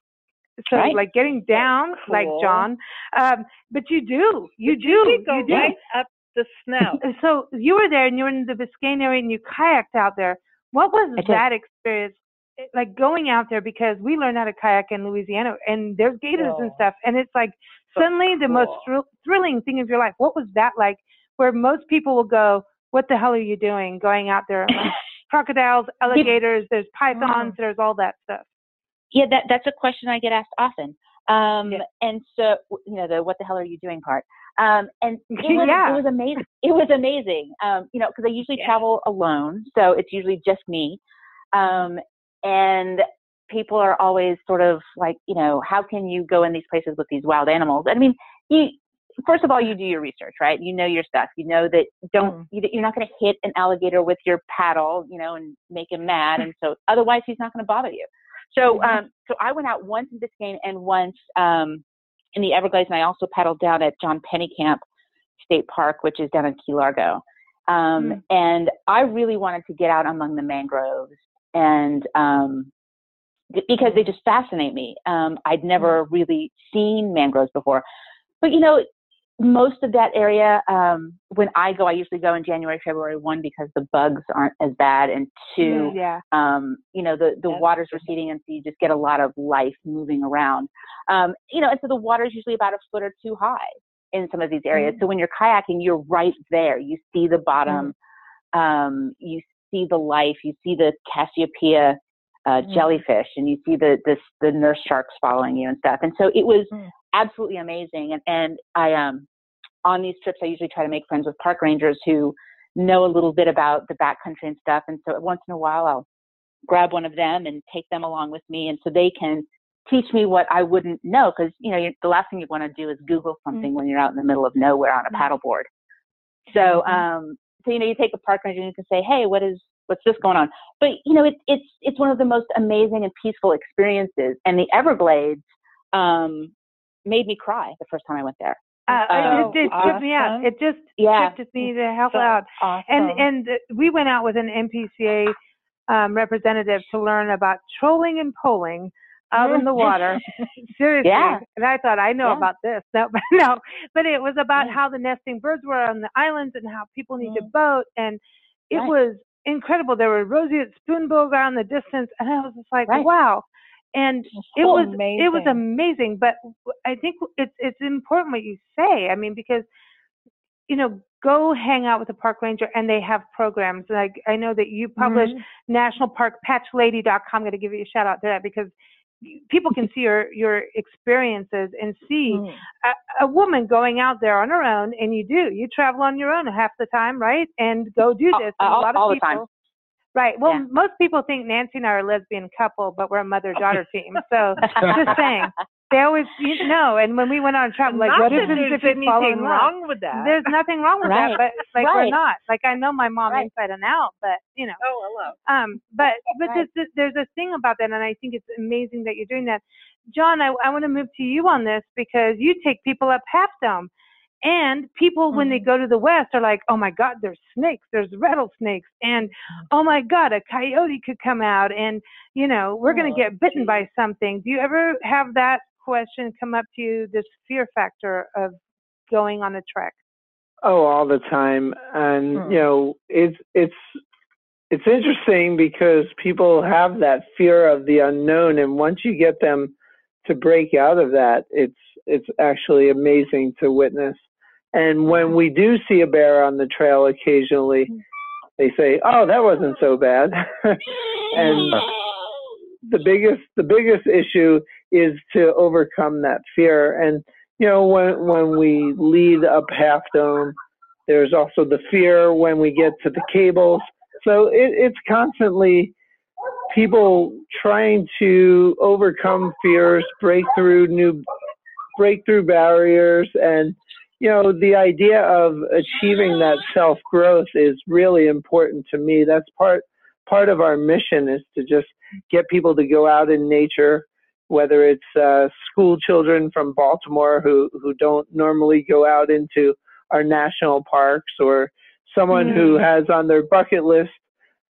So Right. like getting down, like. John, um, but you do, you But do, you go you do. right up the snout. [LAUGHS] So you were there and you were in the Biscayne area and you kayaked out there. What was that experience eh, like going out there? Because we learned how to kayak in Louisiana and there's gators and Oh. stuff. And it's like So suddenly the most cool. thrill- thrilling thing of your life. What was that like? Where most people will go, what the hell are you doing going out there? [LAUGHS] Crocodiles, alligators, there's pythons, Mm. there's all that stuff. Yeah, that that's a question I get asked often. Um, Yeah. and so you know the what the hell are you doing part. Um, and [LAUGHS] it was, Yeah. it was amazing. It was amazing. Um, you know, because I usually Yeah. travel alone, so it's usually just me. Um, and people are always sort of like, you know, how can you go in these places with these wild animals? I mean, you first of all, you do your research, right? You know your stuff. You know that don't Mm. you, you're not going to hit an alligator with your paddle, you know, and make him mad, and so otherwise he's not going to bother you. So, um, so I went out once in Biscayne and once um, in the Everglades, and I also paddled down at John Pennekamp State Park, which is down in Key Largo. Um, Mm. And I really wanted to get out among the mangroves and um, because they just fascinate me. Um, I'd never really seen mangroves before, but you know, most of that area, um, when I go, I usually go in January, February, one, because the bugs aren't as bad, and two, Yeah. um, you know, the, the That's water's receding, and so you just get a lot of life moving around. Um, you know, and so the water's usually about a foot or two high in some of these areas. So when you're kayaking, you're right there. You see the bottom, um, you see the life, you see the Cassiopea uh, Mm. jellyfish, and you see the, the the nurse sharks following you and stuff. And so it was Mm. Absolutely amazing. And and I um on these trips, I usually try to make friends with park rangers who know a little bit about the backcountry and stuff. And so once in a while, I'll grab one of them and take them along with me, and so they can teach me what I wouldn't know. Because you know, the last thing you want to do is Google something when you're out in the middle of nowhere on a Mm. paddleboard. So, um, so you know, you take a park ranger and you can say, "Hey, what is what's this going on?" But you know, it's it's it's one of the most amazing and peaceful experiences. And the Everglades um, made me cry the first time I went there. Uh, Oh, it, it tripped me out. It just Yeah. tripped me the hell So out. awesome. And and uh, we went out with an NPCA um, representative to learn about trolling and poling. out in the water. [LAUGHS] Seriously. Yeah. And I thought, I know Yeah. about this. [LAUGHS] No, but no. But it was about Yeah. how the nesting birds were on the islands and how people need to Mhm. boat. And it Right. was incredible. There were roseate spoonbills out in the distance. And I was just like, Right. wow. And it was it was amazing. amazing. But I think it's it's important what you say. I mean, because you know, go hang out with a park ranger and they have programs. Like I know that you publish Mhm. National Park Patchlady.com. I'm going to give you a shout out to that because people can see your your experiences and see Mhm. a, a woman going out there on her own. And you do you travel on your own half the time, right? And go do this. All- a lot of all the people. time. Right. Well, Yeah. most people think Nancy and I are a lesbian couple, but we're a mother-daughter [LAUGHS] team. So just saying, they always you [LAUGHS] know. And when we went on travel, like, Not what happens if you fall anything in love? wrong with that. There's nothing wrong with Right. that, but like we're not. Like I know my mom Right. inside and out, but you know. oh, hello. Um, but but Right. there's, there's a thing about that, and I think it's amazing that you're doing that. John, I, I want to move to you on this because you take people up Half Dome, and people when they go to the West are like, oh my God, there's snakes, there's rattlesnakes, and oh my God, a coyote could come out, and you know we're going Oh, to get bitten by something. Do you ever have that question come up to you? This fear factor of going on a trek? Oh, all the time, and Hmm. you know, it's it's it's interesting because people have that fear of the unknown, and once you get them to break out of that, it's it's actually amazing to witness. And when we do see a bear on the trail occasionally, they say, "Oh, that wasn't so bad," [LAUGHS] and the biggest the biggest issue is to overcome that fear. And you know when when we lead up half dome there's also the fear when we get to the cables. So it, it's constantly people trying to overcome fears break through new break through barriers and you know the idea of achieving that self growth is really important to me that's part part of our mission is to just get people to go out in nature whether it's uh, school children from Baltimore who who don't normally go out into our national parks or someone who has on their bucket list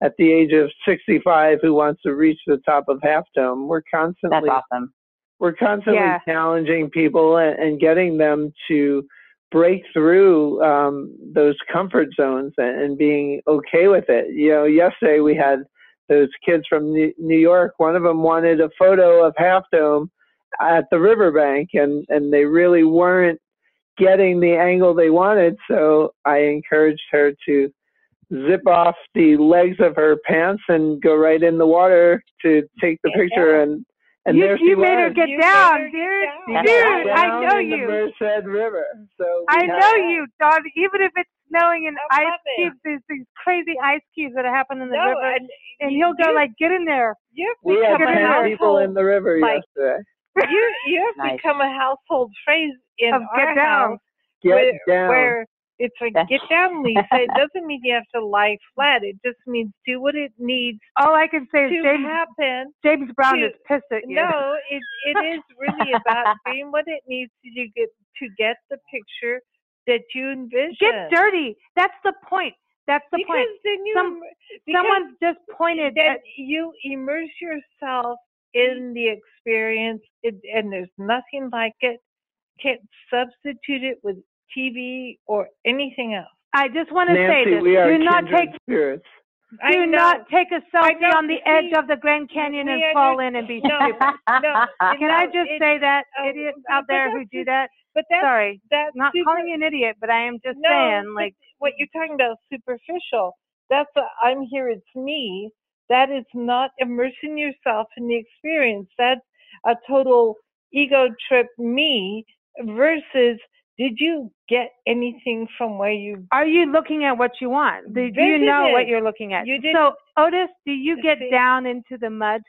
at the age of 65 who wants to reach the top of Half Dome we're constantly That's awesome. we're constantly Yeah. challenging people and, and getting them to break through um, those comfort zones and, and being okay with it. You know, yesterday we had those kids from New York. One of them wanted a photo of Half Dome at the riverbank, and and they really weren't getting the angle they wanted. So I encouraged her to zip off the legs of her pants and go right in the water to take the picture and and you there you made her get You down, her dude. get down. Dude, That's I know in the you. Merced River. So I had- know you, Don. Even if it's snowing and I ice cubes, these, these crazy ice cubes that happen in the No, river, and and he'll go you- like, "Get in there." You've We had become a ten people household- in the river like- yesterday. you you have [LAUGHS] Nice. become a household phrase in Of our get down. house Get where, down. where it's like get down, Lisa. It [LAUGHS] doesn't mean you have to lie flat. It just means do what it needs All I can say is James, happen. James Brown to- is pissed at you. No, it it is really about [LAUGHS] doing what it needs to do get to get the picture that you envision. Get dirty. That's the point. That's the because point. then you Some- im- because Someone just pointed then at you immerse yourself in the experience, it, and there's nothing like it. Can't substitute it with TV or anything else. I just want to say Nancy, this. we are Do not take spirits. I do know. not take a selfie on the see, edge of the Grand Canyon and fall in and be no, stupid. no, Can I just it- say that oh, idiots out there who do that? But that's Sorry, that's not super, calling you an idiot, but I am just no, saying, like, what you're talking about is superficial. That's a, I'm here. It's me. That is not immersing yourself in the experience. That's a total ego trip. Me versus did you get anything from where you are you looking at what you want? Do, do you know what you're looking at? You didn't- so, Otis, do you get See? down into the mud?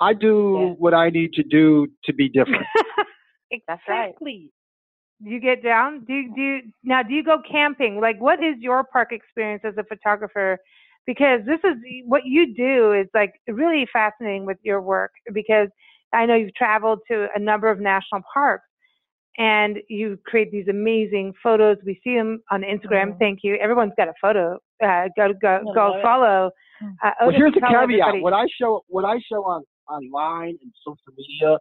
I do Yeah. what I need to do to be different. [LAUGHS] That's right. exactly? you get down? Do you- do you, now? Do you go camping? Like, what is your park experience as a photographer? Because this is what you do is like really fascinating with your work. Because I know you've traveled to a number of national parks, and you create these amazing photos. We see them on Instagram. Mhm. Thank you. Everyone's got a photo. Uh, go go I go follow. Uh, well, here's the caveat. everybody- What I show, what I show on online and social media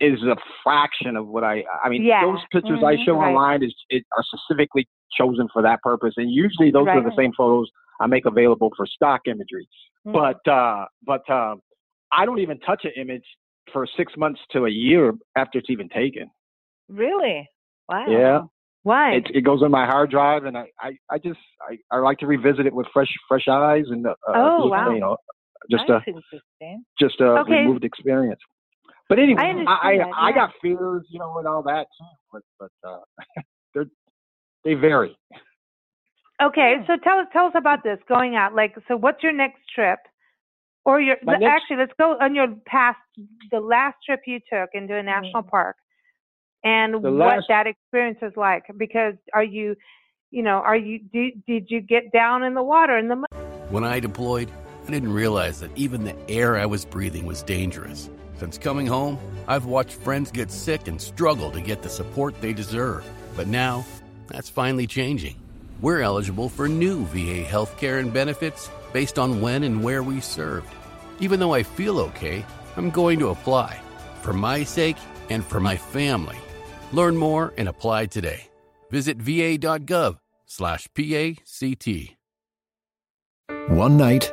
is a fraction of what I. I mean, Yeah. those pictures Mhm, I show right. online is it, are specifically chosen for that purpose, and usually those are the same photos I make available for stock imagery. Mm. But uh, but uh, I don't even touch an image for six months to a year after it's even taken. Really? Wow. Yeah. Why? It, it goes on my hard drive, and I, I, I just I, I like to revisit it with fresh fresh eyes and uh, Oh, look, wow. you know just That's a interesting. just a Okay. removed experience. But anyway, I I I, that, I yeah. got fears, you know, and all that too. But but uh, [LAUGHS] they they vary. Okay, so tell us tell us about this going out. Like, so what's your next trip? Or your the- next- actually, let's go on your past the last trip you took into a national park, and The what last- that experience is like. Because are you, you know, are you did, did you get down in the water in the mud? When I deployed, I didn't realize that even the air I was breathing was dangerous. Since coming home, I've watched friends get sick and struggle to get the support they deserve. But now, that's finally changing. We're eligible for new VA healthcare and benefits based on when and where we served. Even though I feel okay, I'm going to apply for my sake and for my family. Learn more and apply today. Visit va.gov/pact. One night,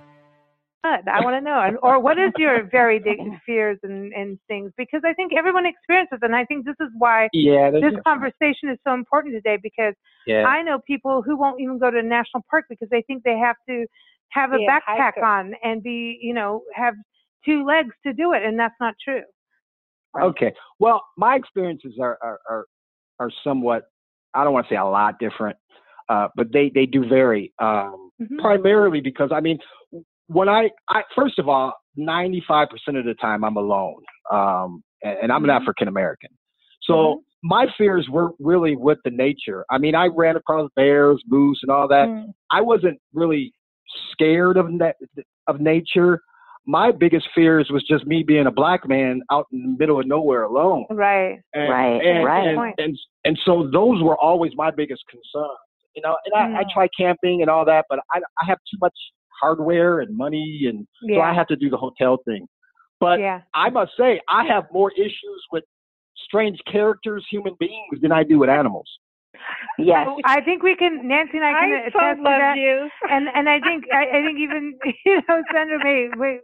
I want to know. And- Or what is your very big [LAUGHS] fears and, and things? Because I think everyone experiences, and I think this is why Yeah, this conversation is so important today. Because Yeah. I know people who won't even go to a national park because they think they have to have a Be a backpack hiker. on and be, you know, have two legs to do it, and that's not true. Okay. Well, my experiences are are are, are somewhat. I don't want to say a lot different, uh, but they they do vary. Um, Mhm. Primarily because I mean, when I I first of all, ninety five percent of the time I'm alone, um, and, and I'm an Mhm. African American, so. My fears were really with the nature. I mean, I ran across bears, moose, and all that. Mm. I wasn't really scared of na- of nature. My biggest fears was just me being a black man out in the middle of nowhere alone. Right. And, Right, and, right. And, and so those were always my biggest concerns. You know, and I, I Mm. try camping and all that, but I I have too much hardware and money, and so I have to do the hotel thing. But yeah. I must say, I have more issues with strange characters, human beings, than I do with animals. Yes. Oh, I think we can. Nancy and I can I attest so to that. you. and and I think I, I think even [LAUGHS] you know Sandra may, may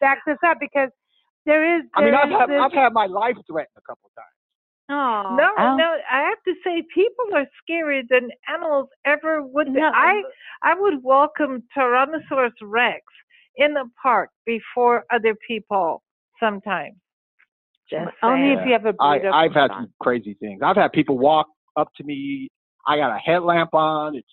back this up because there is. I mean, there I've had this, I've had my life threatened a couple of times. Aw. No, Oh. no, I have to say people are scarier than animals ever would be. No. I I would welcome Tyrannosaurus Rex in the park before other people sometimes. Just only saying. if you have a I, burrito I've had croissant. some crazy things. I've had people walk up to me. I got a headlamp on. It's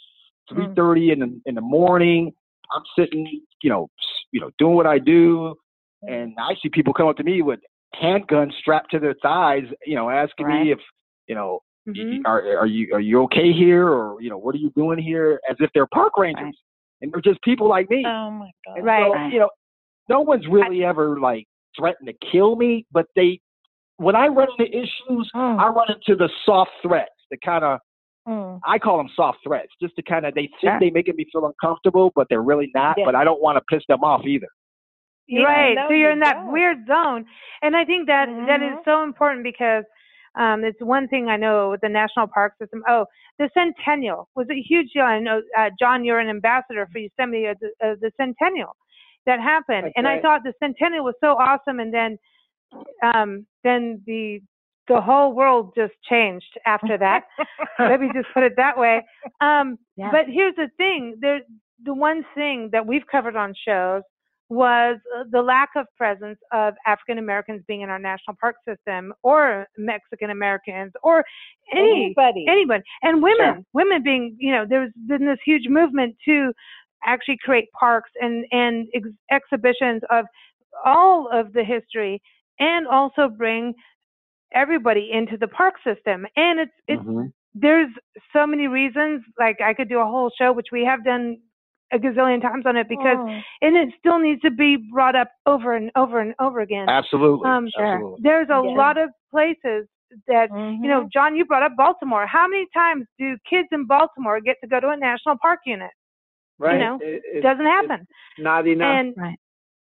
mm. three thirty in the in the morning. I'm sitting, you know, s- you know, doing what I do, mm. and I see people come up to me with handguns strapped to their thighs, you know, asking Right. me if, you know, Mhm. are are you are you okay here, or you know, what are you doing here? As if they're park rangers, Right. and they're just people like me. Oh my god. And Right. so, Right. you know, no one's really ever like threatened to kill me, but they, when I run into issues, Mm. I run into the soft threats, the kind of, Mm. I call them soft threats, just to kind of, they think they making me feel uncomfortable, but they're really not, Yeah. but I don't want to piss them off either. Right. so you're in that don't. weird zone, and I think that that is Mhm. so important because um, it's one thing I know with the national park system. Oh, the Centennial was a huge deal. I know, uh, John, you're an ambassador for Yosemite of the, of the Centennial that happened, That's and I thought the Centennial was so awesome, and then um, then the the whole world just changed after that. [LAUGHS] Let me just put it that way. Um, Yeah. But here's the thing: there, the one thing that we've covered on shows was uh, the lack of presence of African Americans being in our national park system, or Mexican Americans, or any Anybody. anybody, and women, Sure. women being, you know, there's been this huge movement to actually create parks and and ex- exhibitions of all of the history and also bring everybody into the park system. And it's it's Mhm. there's so many reasons. Like I could do a whole show, which we have done a gazillion times on it because Oh. and it still needs to be brought up over and over and over again. Absolutely. Um, Absolutely. There's a Yeah. lot of places that you Mm-hmm. know, John, you brought up Baltimore. How many times do kids in Baltimore get to go to a national park unit? Right. You know, It- it it- doesn't happen. Not enough. And Right.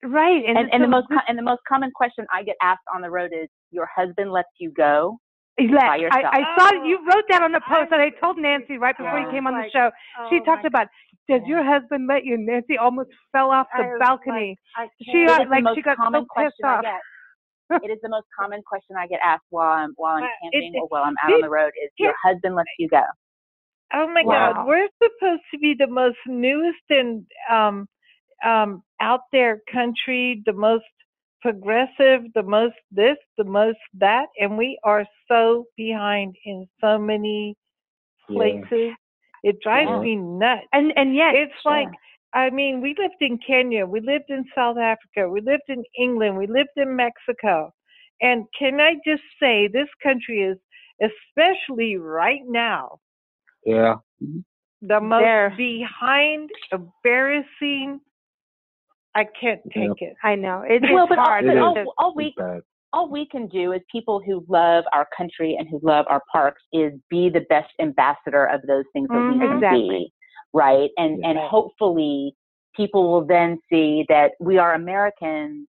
right, and, And, and the most and the most common question I get asked on the road is, "Your husband lets you go?" Elect, by I, yourself. I saw you wrote that on the post, and I told Nancy right before you came on the like, show. She oh talked about, does your husband let you? Nancy almost fell off the I balcony. I she It got like she got so pissed off. [LAUGHS] it is the most common question I get asked while I'm while I'm Uh, it- camping it- or while I'm out on the road is, "Your husband lets you go?" Oh my Wow. God, we're supposed to be the most newest and um, um, out there country, the most progressive, the most this, the most that, and we are so behind in so many Yeah. Places. It drives Yeah. me nuts. And and yet, It's like, I mean, we lived in Kenya, we lived in South Africa, we lived in England, we lived in Mexico. And can I just say, this country is, especially right now, Yeah. the most There. behind, embarrassing. I can't Yeah. take it. I know it, it's well, but all, hard. but It all, is. all we It's bad. All we can do as people who love our country and who love our parks is be the best ambassador of those things that we Mhm. can Exactly. be, right? And and hopefully people will then see that we are Americans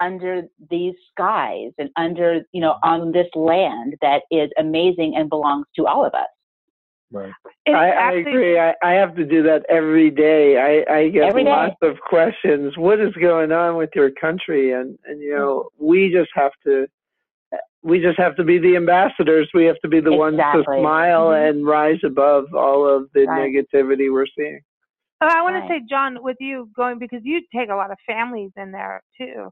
under these skies and under you know on this land that is amazing and belongs to all of us. Right. I, I agree. I, I have to do that every day. I, I get Every day. lots of questions. What is going on with your country? And and you know, we just have to we just have to be the ambassadors. We have to be the ones to Exactly. smile Mhm. and rise above all of the Right. negativity we're seeing. Oh, I want Right. to say, John, with you going because you take a lot of families in there too,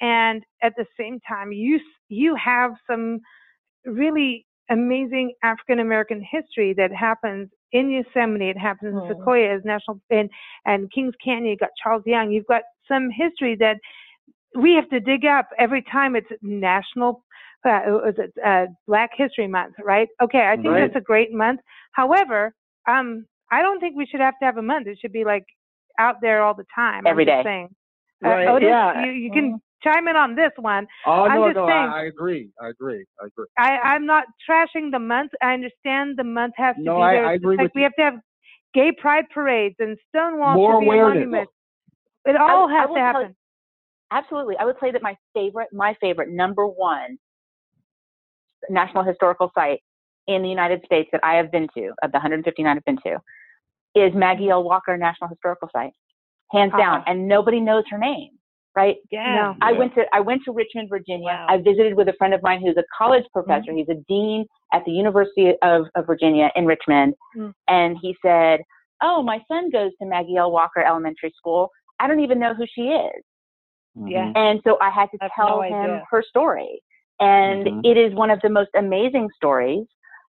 and at the same time, you you have some really amazing African American history that happens in Yosemite. It happens in Mhm. Sequoias National and and Kings Canyon. You've got Charles Young. You've got some history that we have to dig up every time it's National. Uh, is it uh, Black History Month, right? Okay, I think Right. that's a great month. However, um, I don't think we should have to have a month. It should be like out there all the time. Every day. saying. Uh, Otis, yeah. you, you can chime in on this one. Oh I'm no, just no, saying- I, I agree. I agree. I agree. I, I'm not trashing the month. I understand the month has to No, be I- there. I It's just agree like with we you. have to have gay pride parades and Stonewall More should be a monument. It all I has will to tell- happen. Absolutely. I would say that my favorite, my favorite number one national historical site in the United States that I have been to, of the 159 I've been to, is Maggie L. Walker National Historical Site, hands down. Ah. And nobody knows her name, right? Yeah. No. I Yeah. went to I went to Richmond, Virginia. Wow. I visited with a friend of mine who's a college professor. He's a dean at the University of, of Virginia in Richmond, Mm. and he said, "Oh, my son goes to Maggie L. Walker Elementary School. I don't even know who she is." Yeah. And so I had to I tell no him idea. her story. And Mhm. it is one of the most amazing stories.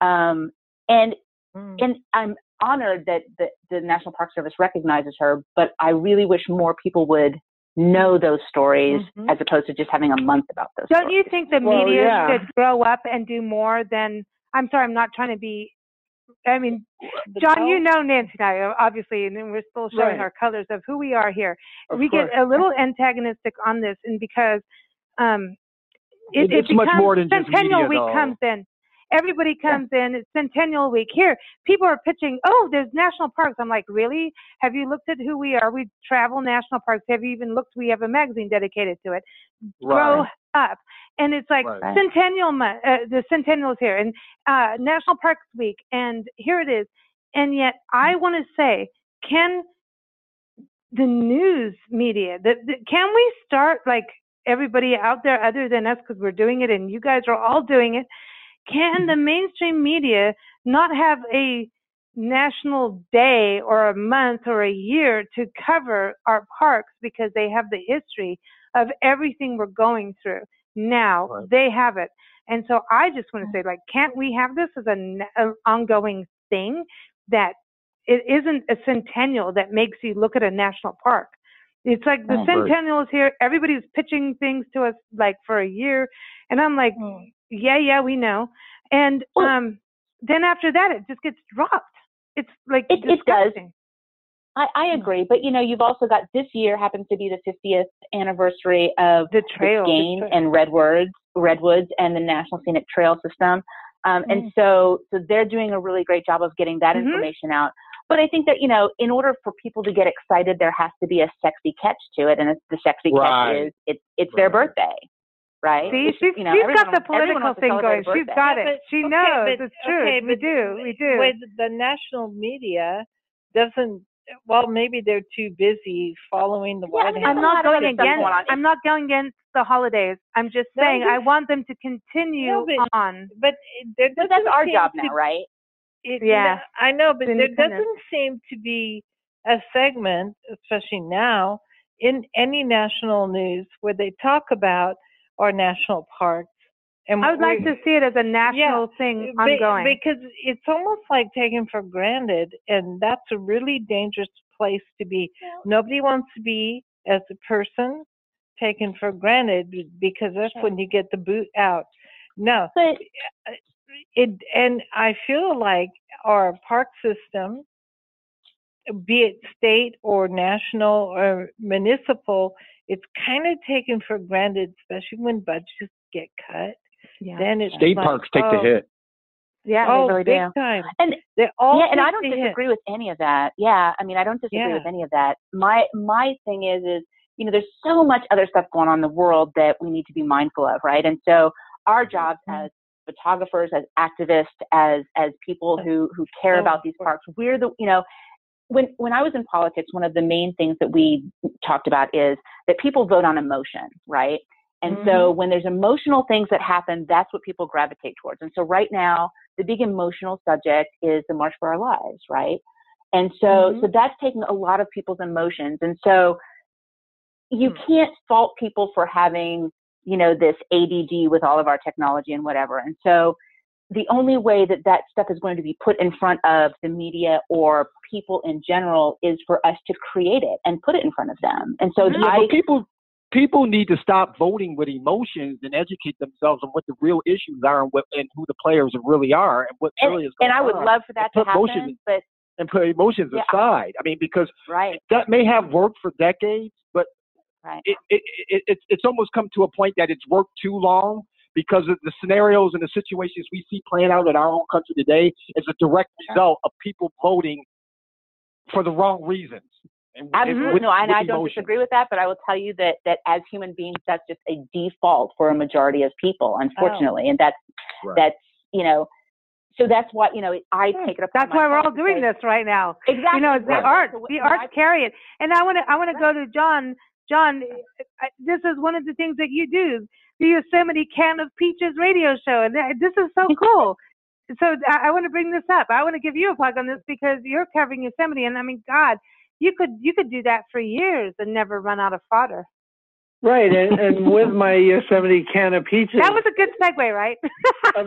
Um, and Mm. and I'm honored that the, the National Park Service recognizes her, but I really wish more people would know those stories Mhm. as opposed to just having a month about those Don't stories. you think the Well, media yeah. should grow up and do more than? I'm sorry, I'm not trying to be. I mean, John, you know Nancy and I, obviously, and we're still showing Right. our colors of who we are here. Of we course. get a little antagonistic on this, and because um, it, It- it's it much more than just Centennial media, Week though. comes in. Everybody comes in. It's Centennial Week. Here, people are pitching. Oh, there's national parks. I'm like, really? Have you looked at who we are? We travel national parks. Have you even looked? We have a magazine dedicated to it. Grow up, and it's like Right. Centennial month. Uh, the Centennial is here, and uh, National Parks Week, and here it is. And yet, I want to say, can the news media, the, the, can we start like everybody out there other than us because we're doing it and you guys are all doing it? Can the mainstream media not have a national day or a month or a year to cover our parks because they have the history of everything we're going through? Now Right. they have it. And so I just want to say, like, can't we have this as an ongoing thing that it isn't a centennial that makes you look at a national park? It's like the Oh, centennial is here. Everybody's pitching things to us like for a year, and I'm like, Mm. Yeah, yeah, we know. And Well- um, then after that, it just gets dropped. It's like It- it does. I, I agree, but you know, you've also got this year happens to be the 50th anniversary of The trail, trail. and Redwoods, Redwoods, and the National Scenic Trail System. Um, Mm-hmm. And so, so they're doing a really great job of getting that Mhm. information out. But I think that you know, in order for people to get excited, there has to be a sexy catch to it, and it's, the sexy Right. catch is it's it's their birthday, right? See, It's she's, just, you know, she's everyone got the political thing going. a She's birthday. got Yeah, it. but- She okay, knows but- it's true. okay, we do. We do. With the national media doesn't. Well, maybe they're too busy following the Yeah, I White mean, House. I'm not going against. I'm not going against the holidays. I'm just No, saying I want them to continue No, but- on. But it- there So that's our job to now, right? It, Yeah. I know, but there doesn't seem to be a segment, especially now, in any national news where they talk about our national parks. And I would like to see it as a national Yeah, thing uh, be- ongoing. because it's almost like taken for granted, and that's a really dangerous place to be. Nobody wants to be as a person taken for granted because that's Sure. when you get the boot out. No, But uh, it and I feel like our park system, be it state or national or municipal, it's kind of taken for granted, especially when budgets get cut. yeah. Then it's State like, parks take the oh, hit. yeah. they Oh, really big do. time. And They all yeah, and I don't the hit. disagree with any of that. Yeah, I mean, I don't disagree Yeah. with any of that. My my thing is is you know, there's so much other stuff going on in the world that we need to be mindful of, right? And so our jobs Mhm. as photographers, as activists, as as people who who care Oh, about these parks, we're the you know. When when I was in politics, one of the main things that we talked about is that people vote on emotion, right? And so Mm-hmm. when there's emotional things that happen, that's what people gravitate towards. And so right now, the big emotional subject is the March for Our Lives, right? And so, Mhm. so that's taking a lot of people's emotions. And so you Hmm. can't fault people for having, you know, this ADD with all of our technology and whatever. And so the only way that that stuff is going to be put in front of the media or people in general is for us to create it and put it in front of them. And so Yeah, I, people people need to stop voting with emotions and educate themselves on what the real issues are and what and who the players really are and what and, really is going on. and I would on. love for that to happen, but and put emotions Yeah. aside. I mean, because right, that may have worked for decades, but right. it, it, it, it's it's almost come to a point that it's worked too long because of the scenarios and the situations we see playing out in our own country today is a direct result of people voting for the wrong reasons. And, and Absolutely. with- no, and with I don't disagree with that, but I will tell you that that as human beings, that's just a default for a majority of people, unfortunately, oh. and that's Right. that's you know, so that's why you know I hmm. take it up. That's why we're all doing this right now. Exactly. You know, it's the right. art. So, The you know, arts I- carry it. And I want to. I want to go to John. John, I- this is one of the things that you do. The Yosemite Can of Peaches radio show, and that- this is so [LAUGHS] cool. So I, I want to bring this up. I want to give you a plug on this because you're covering Yosemite, and I mean, God, you could you could do that for years and never run out of fodder. Right, and, and with my Yosemite can of peaches, That was a good segue, right?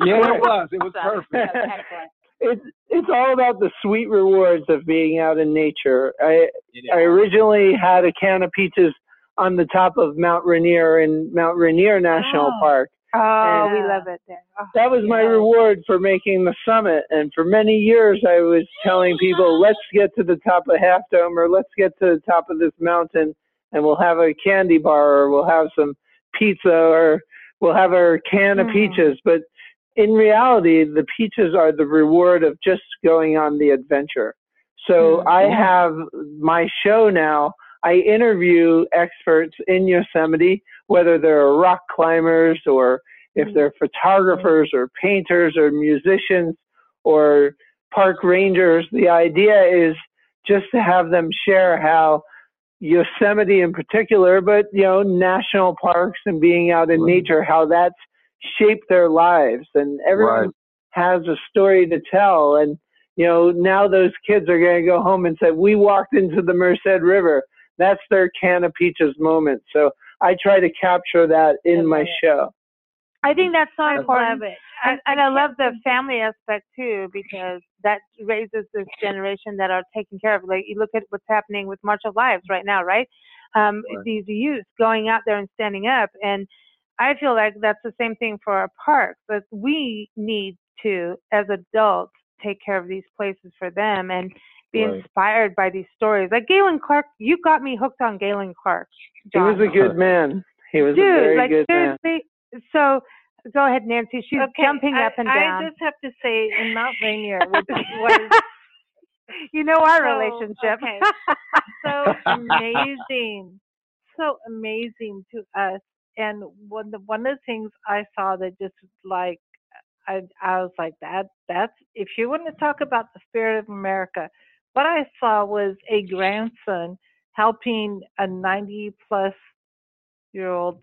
Yeah, it was. It was perfect. [LAUGHS] it's it's all about the sweet rewards of being out in nature. I I originally had a can of peaches on the top of Mount Rainier in Mount Rainier National Oh. Park. Oh, we love it there. Oh. That was my Yeah. reward for making the summit. And for many years, I was telling people, [LAUGHS] let's get to the top of Half Dome or let's get to the top of this mountain and we'll have a candy bar or we'll have some pizza or we'll have our can of Hmm. peaches. But in reality, the peaches are the reward of just going on the adventure. So Hmm. I have my show now. I interview experts in Yosemite, whether they're rock climbers or if mm-hmm. they're photographers or painters or musicians or park rangers. The idea is just to have them share how Yosemite in particular, but you know, national parks and being out in Right. nature, how that's shaped their lives. And everyone Right. has a story to tell. And you know, now those kids are going to go home and say, "We walked into the Merced River." That's their can of peaches moment. So I try to capture that in my show. I think that's so I important. love it. And, and I love the family aspect too, because that raises this generation that are taken care of. Like you look at what's happening with March of Lives right now, right? um, Right. these youth going out there and standing up. And I feel like that's the same thing for our parks. That we need to, as adults, take care of these places for them and be Right. inspired by these stories. Like Galen Clark, you got me hooked on Galen Clark. He was a good man. He was Dude, a very like good man. So go ahead, Nancy. She's Okay, jumping I, up and down. I just have to say, in Mount Rainier, [LAUGHS] which was you know our so- relationship. okay, [LAUGHS] so amazing, so amazing to us. And one the, one of the things I saw that just like I I was like that that's if you want to talk about the spirit of America, what I saw was a grandson helping a 90 plus year old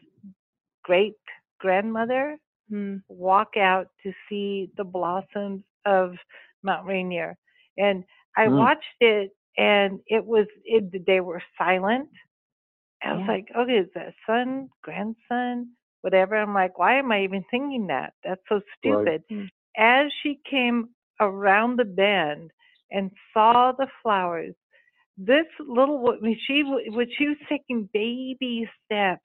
great grandmother Hmm. walk out to see the blossoms of Mount Rainier. And I Mm. watched it and it was it they were silent. I was Yeah. like, okay, is that son, grandson, whatever? I'm like, why am I even thinking that? That's so stupid. Mm. As she came around the bend and saw the flowers, this little wo- when she w- when she was taking baby steps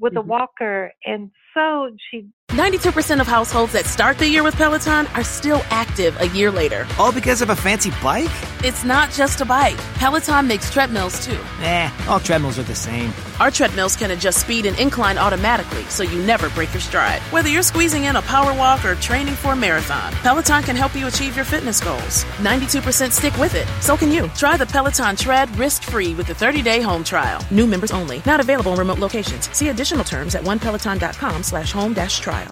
with a mm-hmm. walker, and so she 92% of households that start the year with Peloton are still active a year later. All because of a fancy bike? It's not just a bike. Peloton makes treadmills too. Eh, all treadmills are the same. Our treadmills can adjust speed and incline automatically so you never break your stride. Whether you're squeezing in a power walk or training for a marathon, Peloton can help you achieve your fitness goals. 92% stick with it. So can you. Try the Peloton Tread risk-free with the 30-day home trial. New members only. Not available in remote locations. See additional terms at onepeloton.com slash home dash trial.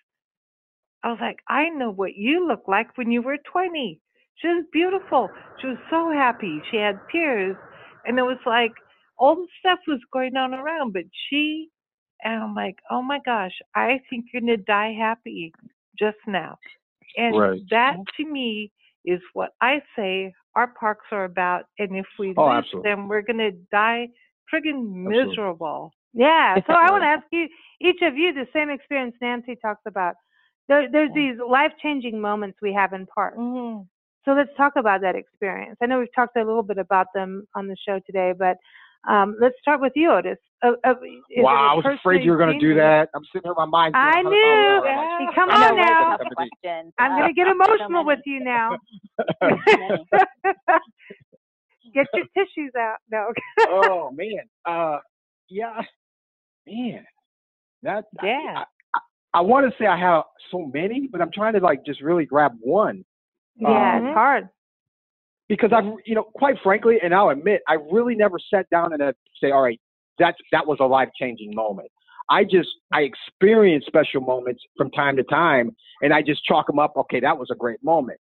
i was like i know what you look like when you were 20 she was beautiful she was so happy she had tears and it was like all the stuff was going on around but she and i'm like oh my gosh i think you're going to die happy just now and Right. that to me is what i say our parks are about and if we Oh, lose absolutely. them we're going to die friggin' miserable Yeah. So I [LAUGHS] want to ask you, each of you, the same experience Nancy talks about. There, there's these life changing moments we have in parks. Mhm. So let's talk about that experience. I know we've talked a little bit about them on the show today, but um, let's start with you, Otis. Uh, uh, wow, I was afraid you were going to do that. I'm sitting here, my mind. I knew. oh, I'm like, Come on now. I'm going to get [LAUGHS] emotional with you now. [LAUGHS] get your tissues out. No. oh man, uh, yeah, man, that Yeah. I, I want to say I have so many, but I'm trying to like just really grab one yeah, Um, it's hard. because I've, you know, quite frankly, and I'll admit, I really never sat down and uh, say, all right, that that was a life changing moment. I just I experience special moments from time to time, and I just chalk them up. Okay, that was a great moment,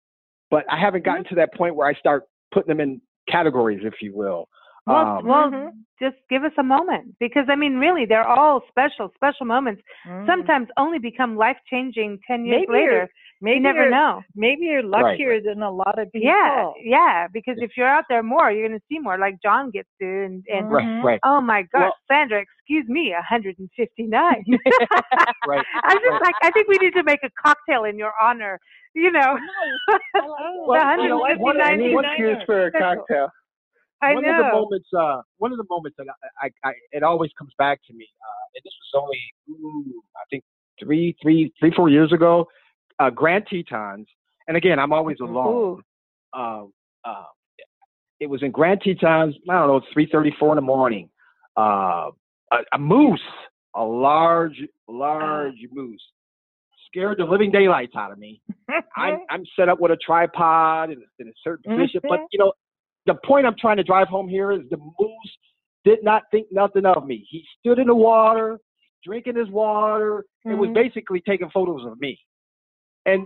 but I haven't gotten to that point where I start putting them in categories, if you will. Well, Um, well, Mhm. just give us a moment because I mean, really, they're all special, special moments. Mhm. Sometimes only become life changing ten years Maybe later. maybe you never you're- know. Maybe you're luckier than a lot of people. Yeah, yeah. Because if you're out there more, you're going to see more, like John gets to. And, and Right, right. oh my gosh, Well- Sandra, excuse me, 159. [LAUGHS] Right. [LAUGHS] I'm just like, I think we need to make a cocktail in your honor. You know, Oh, Well, [LAUGHS] you know, one, 159 Anyone years. for a cocktail? I one of the moments, uh, one of the moments that I, I, I it always comes back to me, uh, and this was only, ooh, I think three, three, three, four years ago, uh, Grand Tetons, and again, I'm always alone. Um, uh, it was in Grand Tetons. I don't know, it's three thirty-four in the morning. Uh, a, a moose, a large, large moose, scared the living daylights out of me. I'm, [LAUGHS] I'm set up with a tripod in, in a certain position, but you know, the point I'm trying to drive home here is the moose did not think nothing of me. He stood in the water, drinking his water, and was basically taking photos of me. And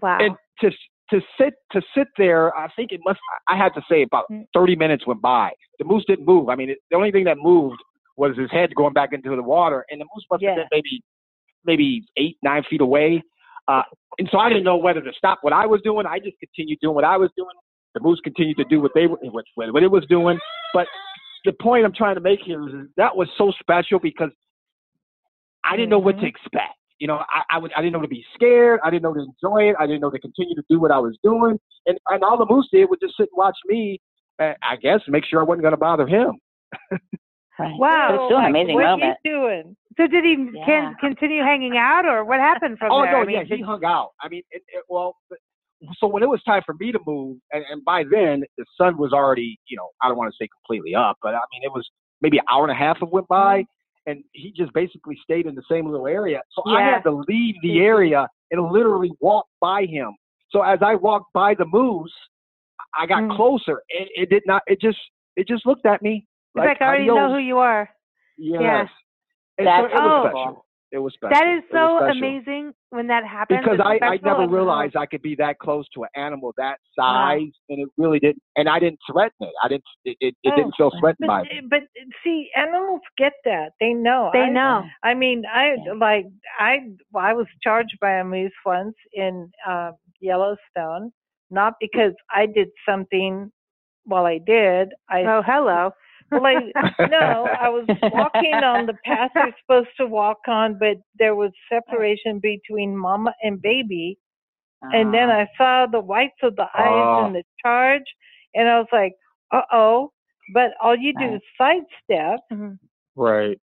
Wow. and to to sit to sit there, I think it must. I had to say about Mm. 30 minutes went by. The moose didn't move. I mean, it, the only thing that moved was his head going back into the water, and the moose must have been maybe maybe eight nine feet away. Uh, and so I didn't know whether to stop what I was doing. I just continued doing what I was doing. The moose continued to do what they were- what, what it was doing. But the point I'm trying to make here is that was so special because I didn't know what to expect. You know, I, I would I didn't know to be scared. I didn't know to enjoy it. I didn't know to continue to do what I was doing. And and all the moose did was just sit and watch me. Uh, I guess make sure I wasn't going to bother him. Wow. It's still an amazing what moment. you doing? So did he Yeah. can continue hanging out, or what happened from oh there? no, I mean, yeah, he hung out. I mean, it, it, well, but- so when it was time for me to move, and, and by then the sun was already, you know, I don't want to say completely up, but I mean it was maybe an hour and a half of went by, and he just basically stayed in the same little area. So I had to leave the area and literally walk by him. So as I walked by the moose, I got Mm. closer, and it did not. It just, it just looked at me it's like, I already know who you are. Yes. Yeah. And That's so it was special. It was special. That is so amazing when that happens. because I, I never realized I could be that close to an animal that size, and it really didn't. And I didn't threaten it. I didn't. It, it, it didn't feel threatened by But, me. but see, animals get that. They know. They I, know. I mean, I like I well, I was charged by a moose once in uh, Yellowstone, not because I did something. Well, I did. I Oh, hello. I no, I was walking on the path you're supposed to walk on, but there was separation between mama and baby, and then I saw the whites of the eyes Oh. in the charge, and I was like, uh oh. But all you do is sidestep, Right.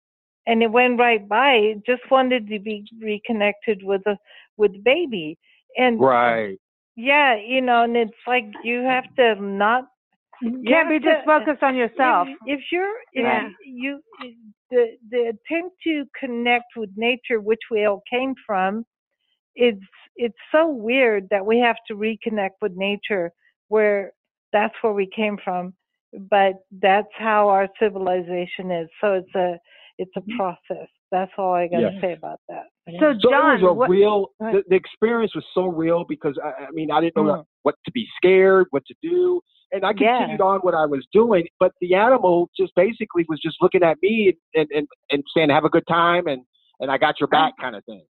and it went right by. It just wanted to be reconnected with the with baby, and Right. yeah, you know, and it's like you have to not. Can't be just focused on yourself. If, if you're, if Yeah. you, you, the the attempt to connect with nature, which we all came from, it's it's so weird that we have to reconnect with nature, where that's where we came from, but that's how our civilization is. So it's a it's a mm-hmm. process. That's all I got to Yeah. say about that. So, So John, it was a what, real. The, the experience was so real because I, I mean I didn't know Mm. what to be scared, what to do, and I Yeah. continued on what I was doing. But the animal just basically was just looking at me and and, and saying, "Have a good time," and and I got your back, kind of thing.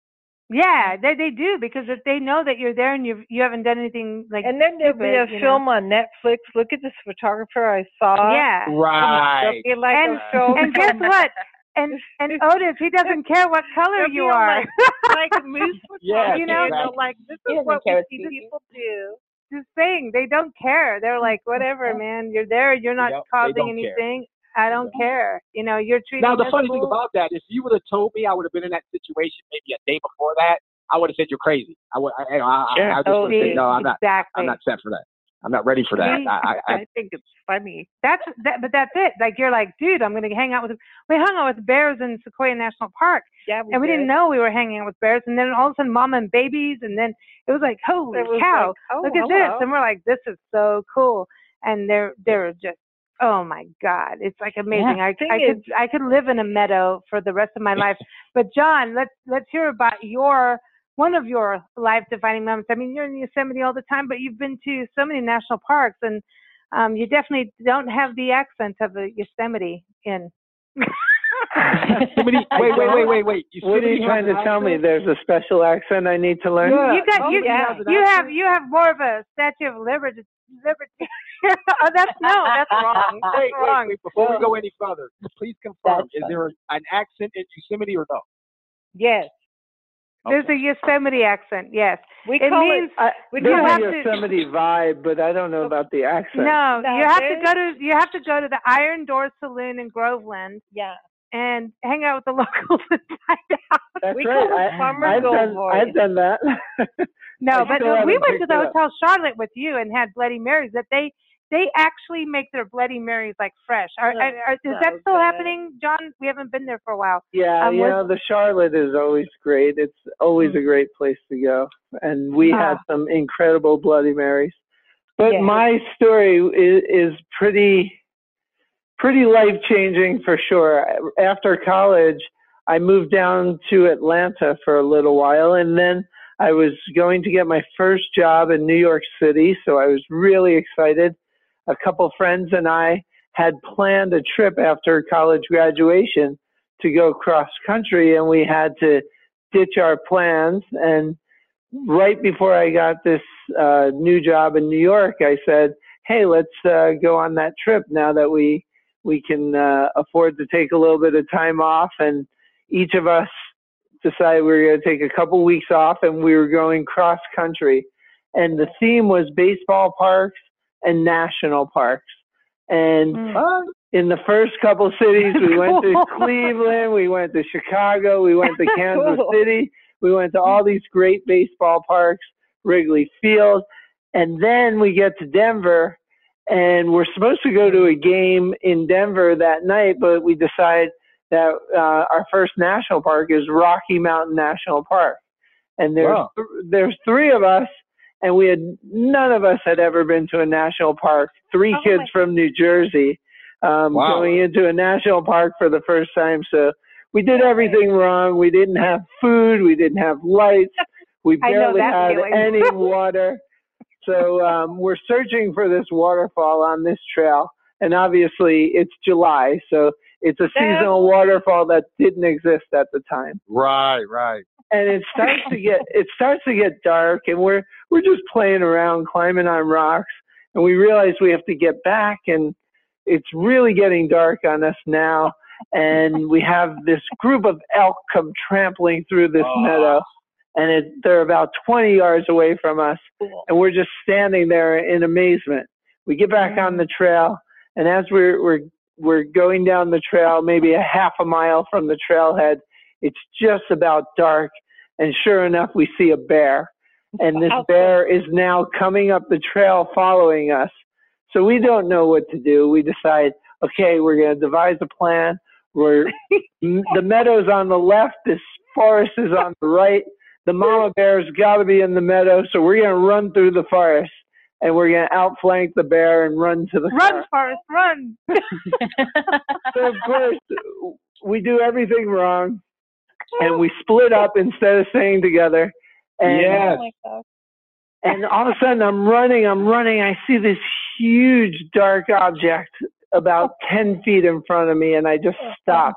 yeah, they they do because if they know that you're there and you you haven't done anything like And then there'll be a stupid, you know. film on Netflix. Look at this photographer I saw. Yeah. Right. Be like And- a show And guess what? And and Otis, he doesn't care what color you are. Like, [LAUGHS] like moose Yes, you know, exactly. like this is what we see people do. Just saying, they don't care. They're mm-hmm. like, whatever, man. You're there. You're not Yep, causing don't care. anything. I don't care. You know, you're treating. Now the us funny thing about that, if you would have told me I would have been in that situation maybe a day before that, I would have said you're crazy. I would. I, I, I, I just Oh, would have said no. I'm not. exactly. I'm not set for that. I'm not ready for that. See? I, I, I, think it's funny. That's that, but that's it. Like you're like, dude, I'm gonna hang out with. We hung out with bears in Sequoia National Park, Yeah, and we didn't know we were hanging out with bears. And then all of a sudden, mama and babies, and then it was like, holy It was cow, like, oh, look at hello. this, and we're like, this is so cool. And they're they're just, oh my god, it's like amazing. Yeah. I Thing I could I could live in a meadow for the rest of my [LAUGHS] life. But John, let's let's hear about your one of your life defining moments. I mean, you're in Yosemite all the time, but you've been to so many national parks, and um, you definitely don't have the accent of a Yosemite in. Yosemite, [LAUGHS] wait, wait, wait, wait, wait. What are you trying to an tell me? There's a special accent I need to learn? Yeah. you got Oh, you yeah. you have you have more of a Statue of Liberty. Liberty. [LAUGHS] oh, that's no, that's wrong. [LAUGHS] That's Wait, wait, wrong. wait, before we go any further, please confirm: That's is there an accent in Yosemite or no? Yes, There's a Yosemite accent. Yes, we it call means I, We there's a have to- Yosemite vibe, but I don't know about the accent. no. No, You have to go to you have to go to the Iron Door Saloon in Groveland yeah. and hang out with the [LAUGHS] locals and find out. That's We right. call it Farmer I've done, I've done that. No, [LAUGHS] but we went to the it. Hotel Charlotte with you and had Bloody Marys. That they they actually make their Bloody Marys like fresh. Are, Oh, are, are- is that still happening, John? We haven't been there for a while. Yeah, Um, you know, the Charlotte is always great. It's always a great place to go. And we had Ah. some incredible Bloody Marys. But Yeah. my story is, is pretty, pretty life changing for sure. After college, I moved down to Atlanta for a little while and then I was going to get my first job in New York City, so I was really excited. A couple friends and I had planned a trip after college graduation to go cross country, and we had to ditch our plans. And right before I got this uh, new job in New York, I said, "Hey, let's uh, go on that trip now that we we can uh, afford to take a little bit of time off." And each of us decided we were going to take a couple weeks off, and we were going cross country. And the theme was baseball parks and national parks. And Mm. in the first couple cities, we went to [LAUGHS] Cleveland, we went to Chicago, we went to [LAUGHS] Kansas Cool. City, we went to all these great baseball parks, Wrigley Field, and then we get to Denver, and we're supposed to go to a game in Denver that night, but we decide that uh, our first national park is Rocky Mountain National Park, and there's Wow. there's three of us, and we had none of us had ever been to a national park. Three Oh kids from New Jersey um, Wow. going into a national park for the first time. So we did everything wrong. We didn't have food. We didn't have lights. [LAUGHS] We barely had feeling. any [LAUGHS] water. So um, we're searching for this waterfall on this trail, and obviously it's July, so it's a seasonal waterfall that didn't exist at the time Right, right. and it starts to get it starts to get dark and we're we're just playing around climbing on rocks and we realize we have to get back and it's really getting dark on us now and we have this group of elk come trampling through this Oh. meadow and it, they're about 20 yards away from us and we're just standing there in amazement. We get back on the trail and as we're we're we're going down the trail maybe a half a mile from the trailhead it's just about dark and sure enough we see a bear and this bear is now coming up the trail following us. So we don't know what to do. We decide okay we're going to devise a plan. We're [LAUGHS] the meadow's on the left this forest is on the right. The mama bear's got to be in the meadow so we're going to run through the forest. And we're going to outflank the bear and run to the Run, car. Forrest, run. [LAUGHS] [LAUGHS] so of course we do everything wrong and we split up instead of staying together and Yes. Oh and all of a sudden I'm running, I'm running, I see this huge dark object about 10 feet in front of me, and I just oh, stop.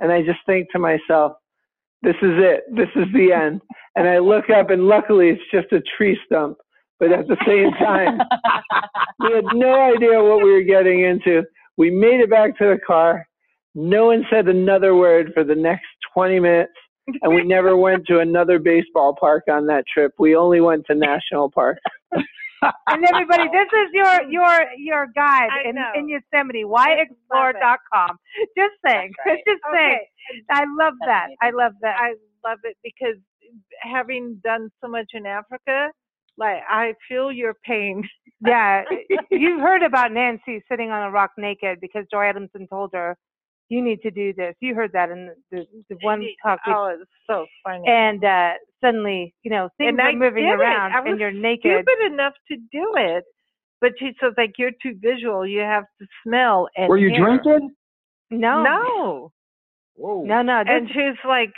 And I just think to myself, this is it. This is the end. And I look up, and luckily it's just a tree stump. But at the same time, [LAUGHS] we had no idea what we were getting into. We made it back to the car. No one said another word for the next 20 minutes. And we never went to another baseball park on that trip. We only went to national parks. [LAUGHS] and everybody, this is your your your guide I in, know. in Yosemite. YExplore.com. Just saying. Right. [LAUGHS] Just saying. Okay. I love that. I love that. I love it because having done so much in Africa, like I feel your pain. yeah, [LAUGHS] you've heard about Nancy sitting on a rock naked because Joy Adamson told her, "You need to do this." You heard that in the the one talk. we- Oh, it's so funny. and uh suddenly, you know, things And are I moving around, I was and you're naked. stupid enough to do it. But she says like you're too visual. You have to smell and Were you hear." drinking? No, No. Whoa. no, no. This, and she was like,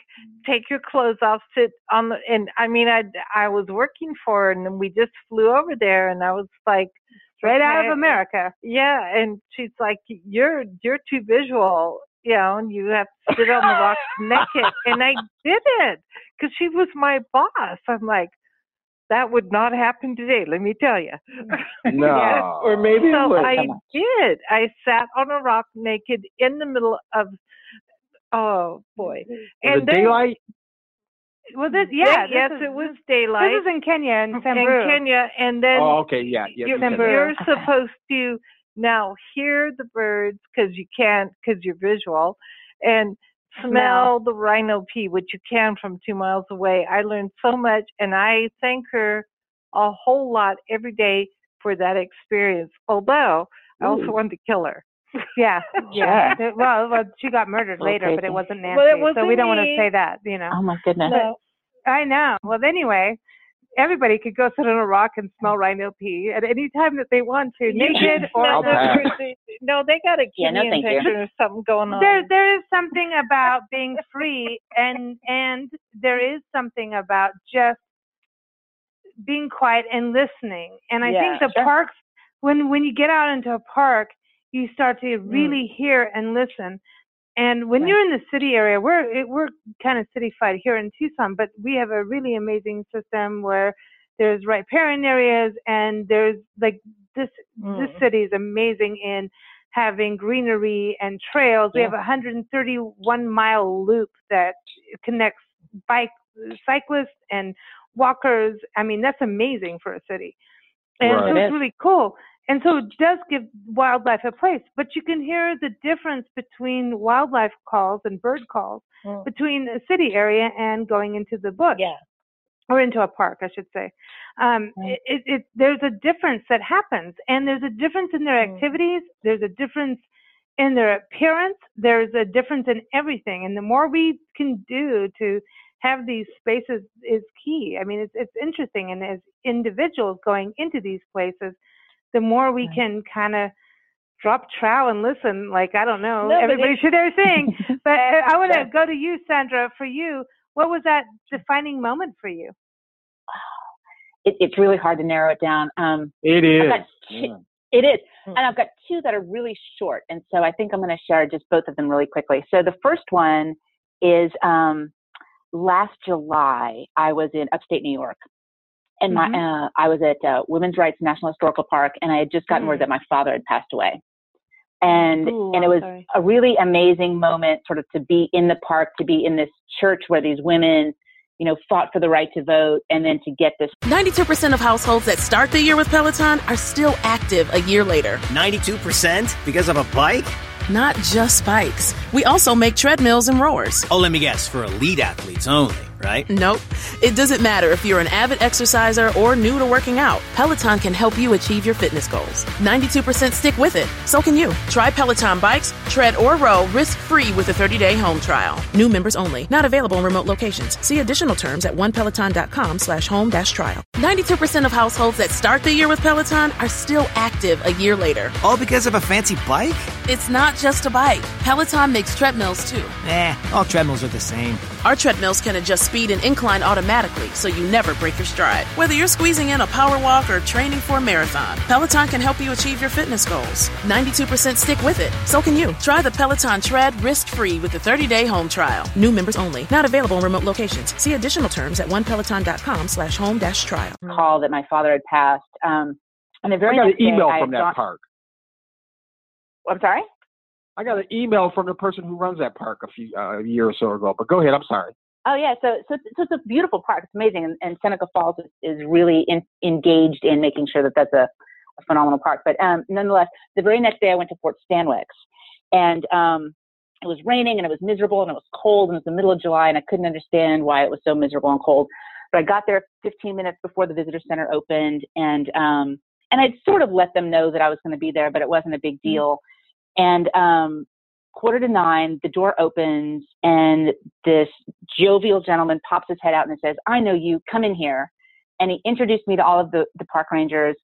"Take your clothes off, sit on the." And I mean, I I was working for her, and we just flew over there, and I was like, straight out of America. "Yeah." And she's like, "You're you're too visual, you know, and you have to sit on the rocks [LAUGHS] naked." And I did it because she was my boss. I'm like, that would not happen today. Let me tell you. [LAUGHS] No. Or maybe so would. I did. I sat on a rock naked in the middle of. Oh boy! And it then- daylight? Was it? Yeah. this yes, is- it was daylight. This is in Kenya and in Samburu. Kenya, and then Oh, okay, yeah. yeah you're, you said Samburu. you're supposed to now hear the birds because you can't because you're visual, and smell, Smell. the rhino pee, which you can from two miles away. I learned so much, and I thank her a whole lot every day for that experience. Although I also Ooh. wanted to kill her. Yeah, yeah. It- Well, well, she got murdered Little later, but it wasn't Nancy. Well, it so wasn't we don't want to say that, you know. Oh my goodness. No. I know. Well, anyway, everybody could go sit on a rock and smell mm. rhino pee at any time that they want to, naked or I'll no, no, they got a Yeah, no, kidney thank you. or something going on. there there is something about being free and and there is something about just being quiet and listening. And I Yeah, think the sure. parks, when when you get out into a park, you start to Mm. really hear and listen. And when you're in the city area, we're it, we're kind of cityfied here in Tucson, but we have a really amazing system where there's riparian areas and there's like this this Mm. city is amazing in having greenery and trails. We have a 131 mile loop that connects bike cyclists and walkers. I mean, that's amazing for a city. And Right. so it's really cool. And so it does give wildlife a place, but you can hear the difference between wildlife calls and bird calls Mm. between a city area and going into the bush Yeah. or into a park, I should say. Um, Right. it, it, there's a difference that happens, and there's a difference in their Mm. activities. There's a difference in their appearance. There's a difference in everything, and the more we can do to have these spaces is key. I mean, it's it's interesting, and as individuals going into these places, the more we Right. can kind of drop trow and listen. Like I don't know, No, everybody it- should their thing. [LAUGHS] but I, I want to go to you, Sandra. For you, what was that defining moment for you? [SIGHS] It, it's really hard to narrow it down. Um, It I've is. got Yeah. two, it is. Mm. And I've got two that are really short. And so I think I'm going to share just both of them really quickly. So the first one is um, last July, I was in upstate New York. And my, uh, I was at uh, Women's Rights National Historical Park, and I had just gotten word Mm. that my father had passed away. And Ooh, and it was sorry. a really amazing moment, sort of to be in the park, to be in this church where these women, you know, fought for the right to vote, and then to get this 92% of households that start the year with Peloton are still active a year later. 92% because of a bike? Not just bikes. We also make treadmills and rowers. Oh, let me guess, for elite athletes only, right? Nope. It doesn't matter if you're an avid exerciser or new to working out. Peloton can help you achieve your fitness goals. 92% stick with it. So can you. Try Peloton bikes, tread, or row risk-free with a 30-day home trial. New members only. Not available in remote locations. See additional terms at onepeloton.com slash home dash trial. 92% of households that start the year with Peloton are still active a year later. All because of a fancy bike? It's not just a bike. Peloton makes treadmills too. Eh, all treadmills are the same. Our treadmills can adjust speed and incline automatically so you never break your stride. Whether you're squeezing in a power walk or training for a marathon, Peloton can help you achieve your fitness goals. 92% stick with it. So can you. Try the Peloton Tread risk-free with a 30-day home trial. New members only. Not available in remote locations. See additional terms at onepeloton.com slash home dash trial. call that my father had passed. Um, and the I very got an next day, email from that gone- park. I'm sorry. I got an email from the person who runs that park a few uh, a year or so ago. But go ahead. I'm sorry. Oh yeah, so so, it's- so it's a beautiful park. It's amazing, and, and Seneca Falls is, is really in, engaged in making sure that that's a, a phenomenal park. But um, nonetheless, the very next day I went to Fort Stanwix, and um, it was raining and it was miserable and it was cold and it was the middle of July and I couldn't understand why it was so miserable and cold. But I got there 15 minutes before the visitor center opened, and um, and I'd sort of let them know that I was going to be there, but it wasn't a big deal. And um, quarter to nine, the door opens, and this jovial gentleman pops his head out and says, I know you, come in here. And he introduced me to all of the, the park rangers.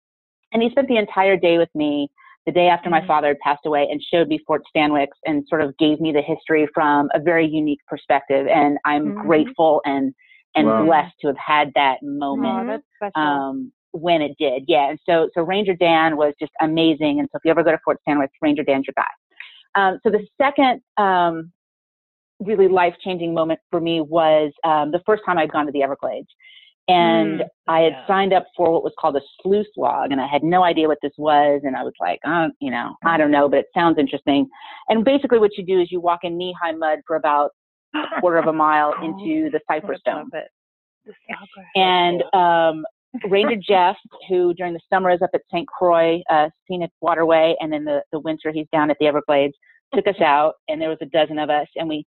And he spent the entire day with me the day after my father had passed away and showed me Fort Stanwix and sort of gave me the history from a very unique perspective. And I'm Mhm. grateful and, and Wow. blessed to have had that moment Oh, um, when it did. Yeah. And so, so Ranger Dan was just amazing. And so if you ever go to Fort Stanwix, Ranger Dan's your guy. Um, so the second, um, really life changing moment for me was, um, the first time I'd gone to the Everglades and Mm, I had yeah. signed up for what was called a slough slog and I had no idea what this was. And I was like, uh, you know, I don't know, but it sounds interesting. And basically what you do is you walk in knee high mud for about a quarter of a mile [LAUGHS] into the cypress dome. And um, Ranger Jeff, who during the summer is up at St. Croix uh, Scenic Waterway, and then the, the winter he's down at the Everglades, took us out, and there was a dozen of us, and we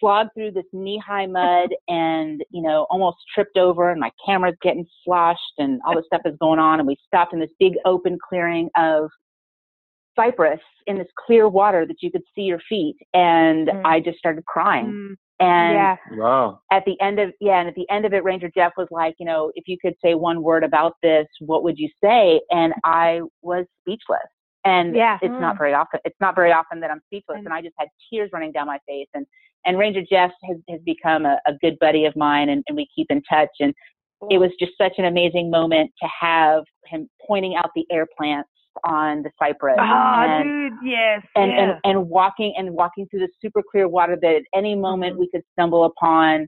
slogged through this knee-high mud, and you know almost tripped over, and my camera's getting sloshed, and all this stuff is going on, and we stopped in this big open clearing of cypress in this clear water that you could see your feet, and Mm. I just started crying, Mm, and yeah. Wow. at the end of yeah and at the end of it ranger jeff was like you know if you could say one word about this what would you say and i was speechless and Yeah. it's not mm. very often it's not very often that i'm speechless and i just had tears running down my face and and ranger jeff has, has become a, a good buddy of mine and, and we keep in touch and it was just such an amazing moment to have him pointing out the air plants on the cypress. Oh, and, dude, yes. and, yeah. and and walking and walking through the super clear water that at any moment mm-hmm. we could stumble upon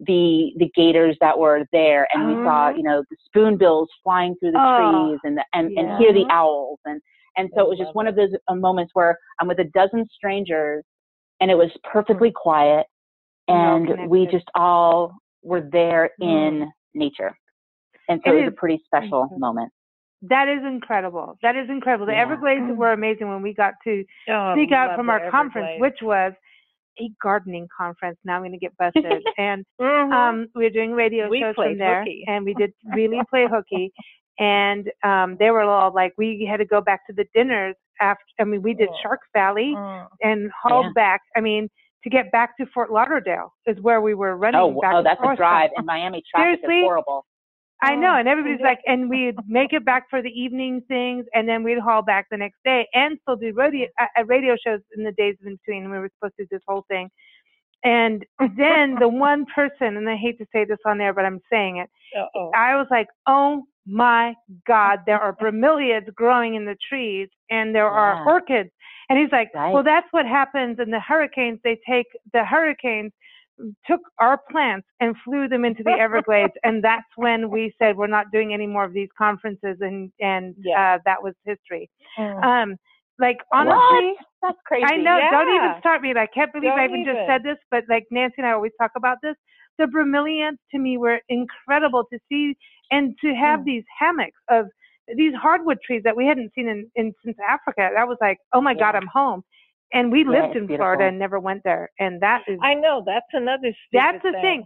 the the gators that were there. And we saw Oh. you know the spoonbills flying through the Oh, trees and the, and, and hear the owls. And and so it was just one of those uh, moments where I'm with a dozen strangers and it was mm-hmm. perfectly quiet and we just all were there mm-hmm. in nature. And so It it, was is- a pretty special. moment That is incredible. That is incredible. The Yeah. Everglades were amazing when we got to Oh, sneak out from our conference, which was a gardening conference. Now I'm going to get busted. [LAUGHS] and Mhm. um, we were doing radio We shows from there, hooky. and we did [LAUGHS] really play hooky. And um, they were all like, we had to go back to the dinners after. I mean, we did Sharks Valley Mm. and hauled Yeah. back. I mean, to get back to Fort Lauderdale is where we were running. oh, back oh that's a from. drive [LAUGHS] and Miami traffic Seriously? is horrible I know, Oh, and everybody's yeah. like, and we'd make it back for the evening things, and then we'd haul back the next day, and still do radio uh, uh, radio shows in the days in between. We were supposed to do this whole thing, and then the [LAUGHS] one person, and I hate to say this on air, but I'm saying it. Uh-oh. I was like, oh my God, there are [LAUGHS] bromeliads growing in the trees, and there are orchids. And he's like, Right. well, that's what happens in the hurricanes. They take the hurricanes took our plants and flew them into the [LAUGHS] Everglades, and that's when we said we're not doing any more of these conferences, and and Yeah. uh, that was history. Mm. Um, like honestly, what? that's crazy I know. Don't even start me. I can't believe I Don't even just said this, but like Nancy and I always talk about this. The bromeliads to me were incredible to see and to have Mm. these hammocks of these hardwood trees that we hadn't seen in, in since Africa. That was like, oh my God, I'm home. And we Yeah, lived it's in Florida and never went there. And that is I know that's another. that's the thing.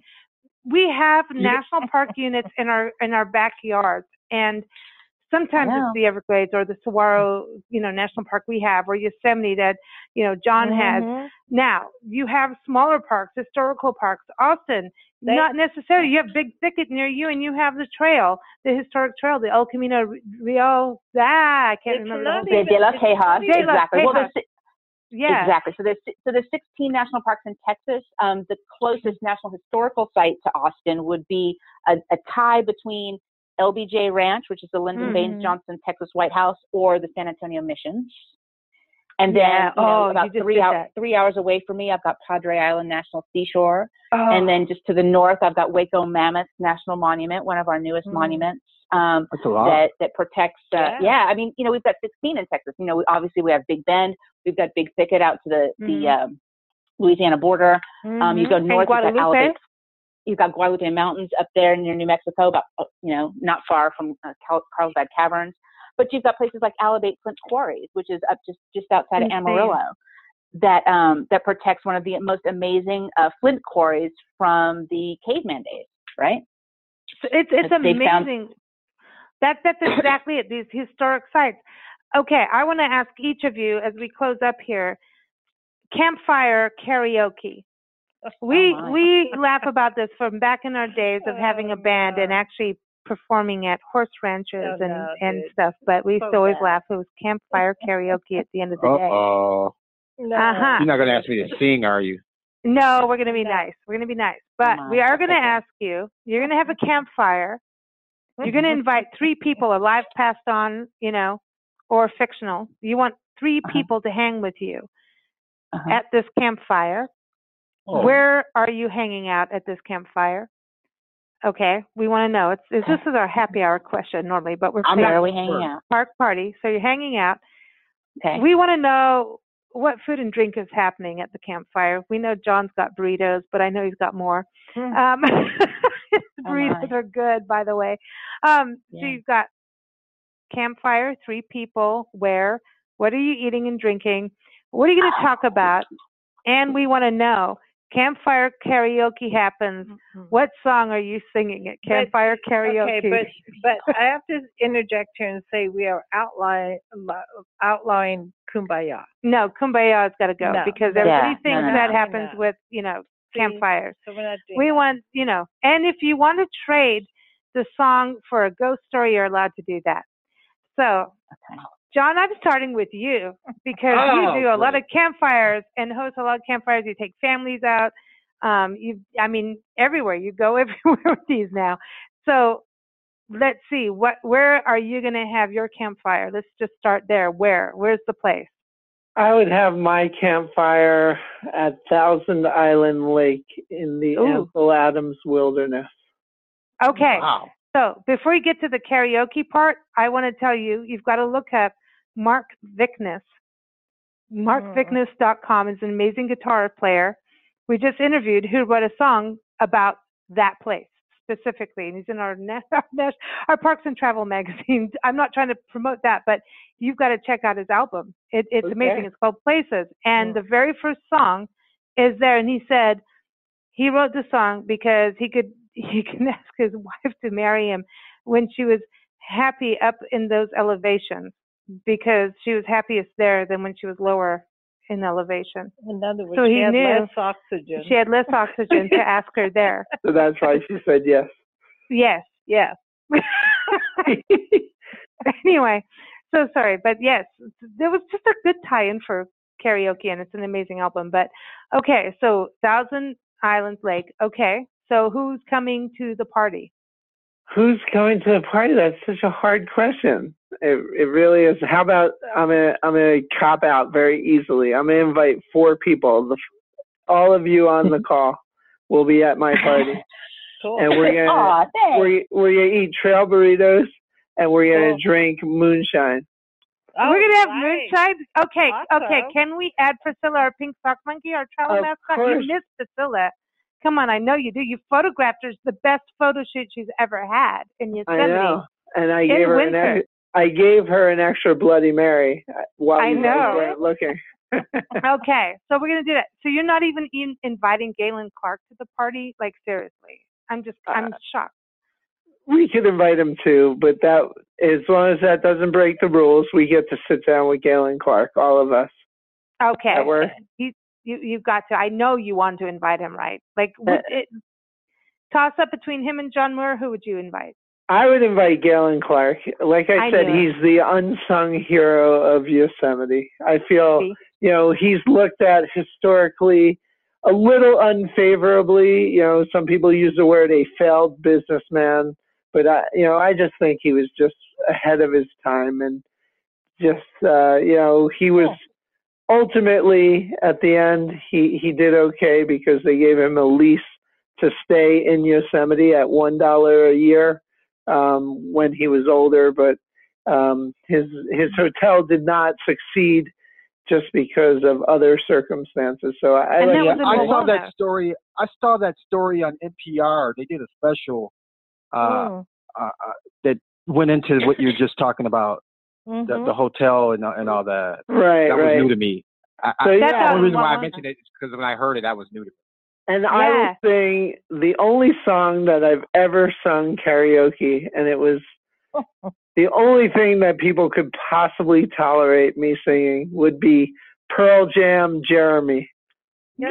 We have [LAUGHS] national park units in our in our backyards, and sometimes it's the Everglades or the Saguaro, you know, national park we have, or Yosemite that you know John has. Mhm. Now you have smaller parks, historical parks. Austin, They- not necessarily. You have Big Thicket near you, and you have the trail, the historic trail, the El Camino Rio. Ah, I can't remember the not whole de, thing. la Tejas, not even- exactly well Tejas. there's si- Yeah, Exactly. So there's so there's 16 national parks in Texas. Um, the closest national historical site to Austin would be a, a tie between LBJ Ranch, which is the Lyndon Mhm. Baines Johnson Texas White House, or the San Antonio Missions. And then Yeah. you know, Oh, about just three did hours three hours away from me, I've got Padre Island National Seashore, Oh, and then just to the north, I've got Waco Mammoth National Monument, one of our newest Mm. monuments. Um, That's a lot. that that protects. Uh, Yeah. yeah. I mean, you know, we've got 16 in Texas. You know, we, obviously we have Big Bend, we've got Big Thicket out to the the Mhm. um, Louisiana border. Um, you Mhm. go north, you've got Alabama. You've got Guadalupe Mountains up there near New Mexico, about uh, you know, not far from uh, Carlsbad Caverns. But you've got places like Alibates Flint Quarries, which is up just just outside Insane. of Amarillo, that um, that protects one of the most amazing uh, flint quarries from the caveman days, right? So It's it's they found- amazing. That that's [COUGHS] exactly it. These historic sites. Okay, I want to ask each of you as we close up here. Campfire karaoke. We Oh, my. we laugh about this from back in our days of having a Oh, band and actually performing at horse ranches Oh, and no, and stuff. But we used So to always bad. laugh. It was campfire karaoke at the end of the Uh day. oh. No. Uh-huh. You're not going to ask me to sing, are you? No, we're going to be No. nice. We're going to be nice. But on, we are going to okay. ask you, you're going to have a campfire. You're going to invite three people, alive, passed on, you know, or fictional. You want 3 Uh-huh. people to hang with you Uh-huh. at this campfire. Oh. Where are you hanging out at this campfire? Okay, we want to know. It's, it's this is our happy hour question normally, but we're I'm saying where are we hanging out? park party. So you're hanging out. Okay. We want to know what food and drink is happening at the campfire. We know John's got burritos, but I know he's got more. Hmm. Um, his [LAUGHS] Oh, burritos my. are good, by the way. Um, So you've got campfire, three people. Where? What are you eating and drinking? What are you going to talk about? And we want to know. Campfire karaoke happens. Mhm. What song are you singing at But- campfire karaoke? Okay, but but I have to interject here and say we are outlawing outlawing kumbaya. no, Kumbaya's got to go No. because Yeah, everybody no, thinks no, that happens with you know campfires. So we're not doing We that. want, you know, and if you want to trade the song for a ghost story, you're allowed to do that. So, John, I'm starting with you because Oh, you do a lot of campfires and host a lot of campfires. You take families out. Um, you, I mean, everywhere you go, [LAUGHS] everywhere with these now. So let's see. What? Where are you going to have your campfire? Let's just start there. Where? Where's the place? I would have my campfire at Thousand Island Lake in the Ooh. Ansel Adams Wilderness. Okay. Wow. So before you get to the karaoke part, I want to tell you you've got to look up Mark Vickness. MarkVickness.com hmm. is an amazing guitar player. We just interviewed who wrote a song about that place specifically, and he's in our [LAUGHS] our, our Parks and Travel magazine. [LAUGHS] I'm not trying to promote that, but you've got to check out his album. It, it's amazing. It's called Places, and hmm. the very first song is there, and he said he wrote the song because he could he can [LAUGHS] ask his wife to marry him when she was happy up in those elevations because she was happiest there than when she was lower in elevation. In other words, So she he had knew less oxygen. She had less oxygen to [LAUGHS] ask her there. So that's why she said yes. Yes, yes. [LAUGHS] anyway, so sorry, but yes, there was just a good tie-in for karaoke, and it's an amazing album. But okay, so Thousand Islands Lake. Okay, so who's coming to the party? Who's going to the party? That's such a hard question. It it really is. How about I'm gonna I'm gonna cop out very easily. I'm gonna invite four people. The, all of you on the [LAUGHS] call will be at my party, [LAUGHS] Cool. and we're gonna Aw, we're we're gonna eat trail burritos and we're gonna Cool. drink moonshine. Oh, We're gonna have right. moonshine. Okay, okay. Can we add Priscilla, our pink sock monkey, our travel Of mascot? course. You missed Priscilla. Come on, I know you do. You photographed her. It's the best photo shoot she's ever had in Yosemite. I know, and I gave her an winter. I gave her an extra Bloody Mary uh, while I you know. weren't looking. [LAUGHS] okay, so we're gonna do that. So you're not even in inviting Galen Clark to the party? Like seriously, I'm just I'm Uh, shocked. we could invite him too, but that as long as that doesn't break the rules, we get to sit down with Galen Clark, all of us. Okay, that work? you you you've got to. I know you want to invite him, right? Like would Uh, it toss up between him and John Muir. Who would you invite? I would invite Galen Clark. Like I, I said, he's the unsung hero of Yosemite. I feel, See? you know, he's looked at historically a little unfavorably. You know, some people use the word a failed businessman, but I, you know, I just think he was just ahead of his time and just, uh, you know, he was ultimately at the end he he did okay because they gave him a lease to stay in Yosemite at one dollar a year um, when he was older, but um, his his hotel did not succeed just because of other circumstances. So I, And like that was I saw that story. I saw that story on NPR. They did a special uh, Mm. uh, uh, that went into what you're just talking about, Mhm. the, the hotel and and all that. right, that right. was new to me. I, So, I, yeah. the only reason why I mentioned it is because when I heard it, that was new to me. And I would sing the only song that I've ever sung karaoke, and it was the only thing that people could possibly tolerate me singing would be Pearl Jam Jeremy. Yeah,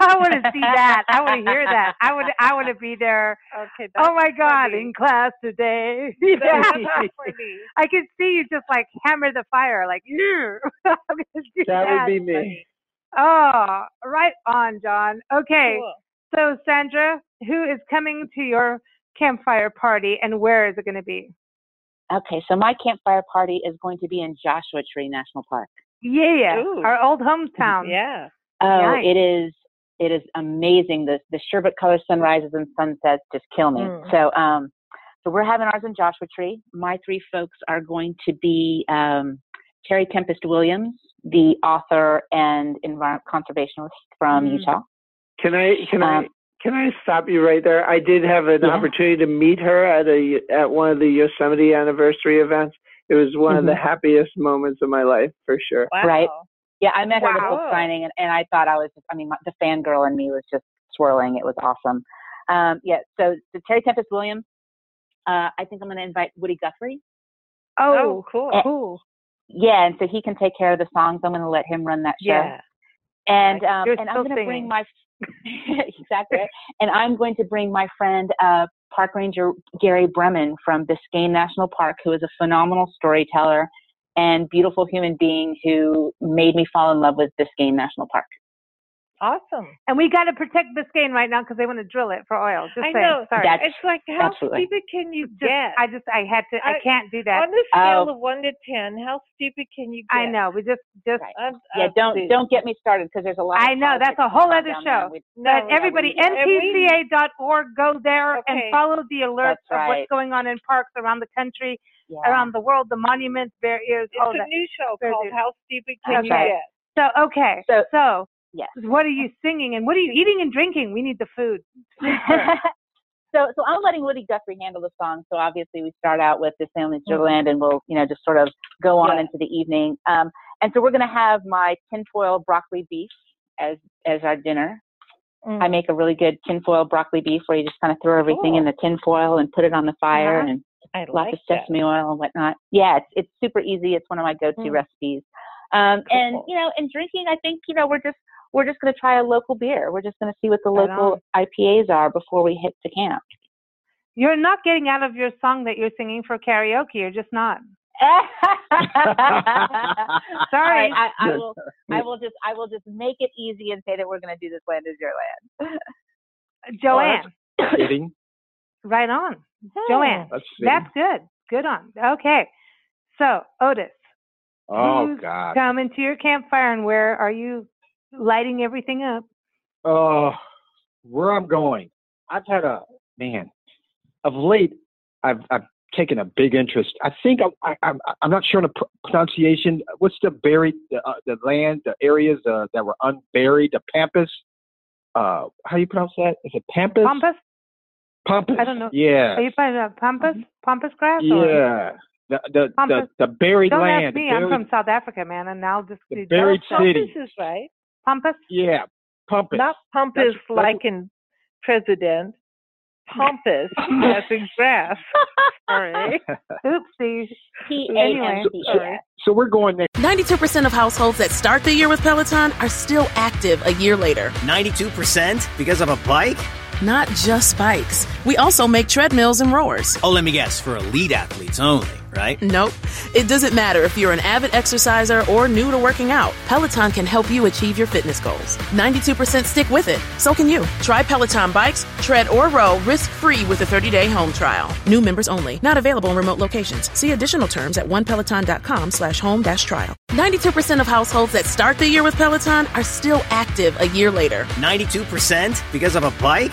I want to see [LAUGHS] that. I want to hear that. I would. I want to be there. Okay. Oh my God! funny. In class today. [LAUGHS] Yeah. I can see you just like hammer the fire, like yeah. [LAUGHS] I'm gonna do That that. would be me. Oh, right on, John. Okay, Cool. so Sandra, who is coming to your campfire party, and where is it going to be? Okay, so my campfire party is going to be in Joshua Tree National Park. Yeah, Ooh. our old hometown. Yeah. Oh, Nice. it is it is amazing. The the sherbet color sunrises and sunsets just kill me. Mm. So um so we're having ours in Joshua Tree. My three folks are going to be um Terry Tempest Williams, the author and environment conservationist from Mm. Utah. Can I can I Um, can I stop you right there? I did have an Yeah. opportunity to meet her at a at one of the Yosemite anniversary events. It was one of the Mhm. happiest moments of my life for sure. Wow. Right. Yeah, I met her at the book signing, and, and I thought I was just, I mean, my, the fangirl in me was just swirling. It was awesome. Um, yeah, so, so Terry Tempest Williams, uh, I think I'm going to invite Woody Guthrie. Oh, Oh, cool. Eh, cool. Yeah, and so he can take care of the songs. I'm going to let him run that show. Yeah. And um, you're and I'm going to bring my [LAUGHS] exactly, and I'm going to bring my friend uh, Park Ranger Gary Bremen from Biscayne National Park, who is a phenomenal storyteller and beautiful human being who made me fall in love with Biscayne National Park. Awesome. And we got to protect Biscayne right now because they want to drill it for oil. Just I saying. know. Sorry. it's like how stupid can you Just- get? I just I had to. I, can't do that. On the scale oh. of one to ten, how stupid can you get? I know. We just just I'm- Yeah, I'm don't stupid. don't get me started because there's a lot. I of know that's a whole other down there. show. We- but No, everybody, yeah, we- npca.org, go there and follow the alerts That's of what's going on in parks around the country, Yeah. around the world, the monuments, barriers, It's all a that. new show Very called good. How Stupid Can You Okay. Get? So okay, So- so Yes. what are you singing and what are you eating and drinking? We need the food. [LAUGHS] so so I'm letting Woody Guthrie handle the song. So obviously we start out with this family Mm-hmm. Sugarland and we'll, you know, just sort of go on Yeah. into the evening. Um and so we're gonna have my tinfoil broccoli beef as as our dinner. Mm. I make a really good tinfoil broccoli beef where you just kind of throw everything in the tinfoil and put it on the fire Uh-huh. and I lots like of sesame oil and whatnot. Yeah, it's it's super easy. It's one of my go-to Mm. recipes. Um, and you know, in drinking, I think you know we're just we're just going to try a local beer. We're just going to see what the Right local IPAs are before we hit the camp. You're not getting out of your song that you're singing for karaoke. You're just not. [LAUGHS] Sorry, I, I will. I will just. I will just make it easy and say that we're going to do this land is your land. Joanne, Kidding. Right on. Joanne, That's good. Good on. Okay. So, Otis, Oh who's God. coming to your campfire and where are you lighting everything up? Oh, where I'm going. I've had a man. Of late, I've I've taken a big interest. I think I, I, I'm I'm not sure on the pr- pronunciation. What's the buried the, uh, the land, the areas uh, that were unburied, the pampas. Uh, how do you pronounce that? Is it pampas? Pampas? Pampas. I don't know. Yeah. Are you talking about Pampas? Mm-hmm. Pampas grass? Or? Yeah. The the, the Pampas. the buried Don't land. ask the me. I'm from South Africa, man, and I'll just The buried that. city. Pumpas is right. Pampas? Yeah. Pampas. Not Pumpus That's- that's- like in president. Pompous as in grass. [LAUGHS] Sorry. Oopsie. P Anyway, sorry. So we're going there. 92% of households that start the year with Peloton are still active a year later. 92% because of a bike? Not just bikes. We also make treadmills and rowers. Oh, let me guess, for elite athletes only, right? Nope. It doesn't matter if you're an avid exerciser or new to working out. Peloton can help you achieve your fitness goals. 92% stick with it. So can you. Try Peloton bikes, tread, or row risk-free with a 30-day home trial. New members only. Not available in remote locations. See additional terms at onepeloton.com slash home dash trial. 92% of households that start the year with Peloton are still active a year later. 92% because of a bike?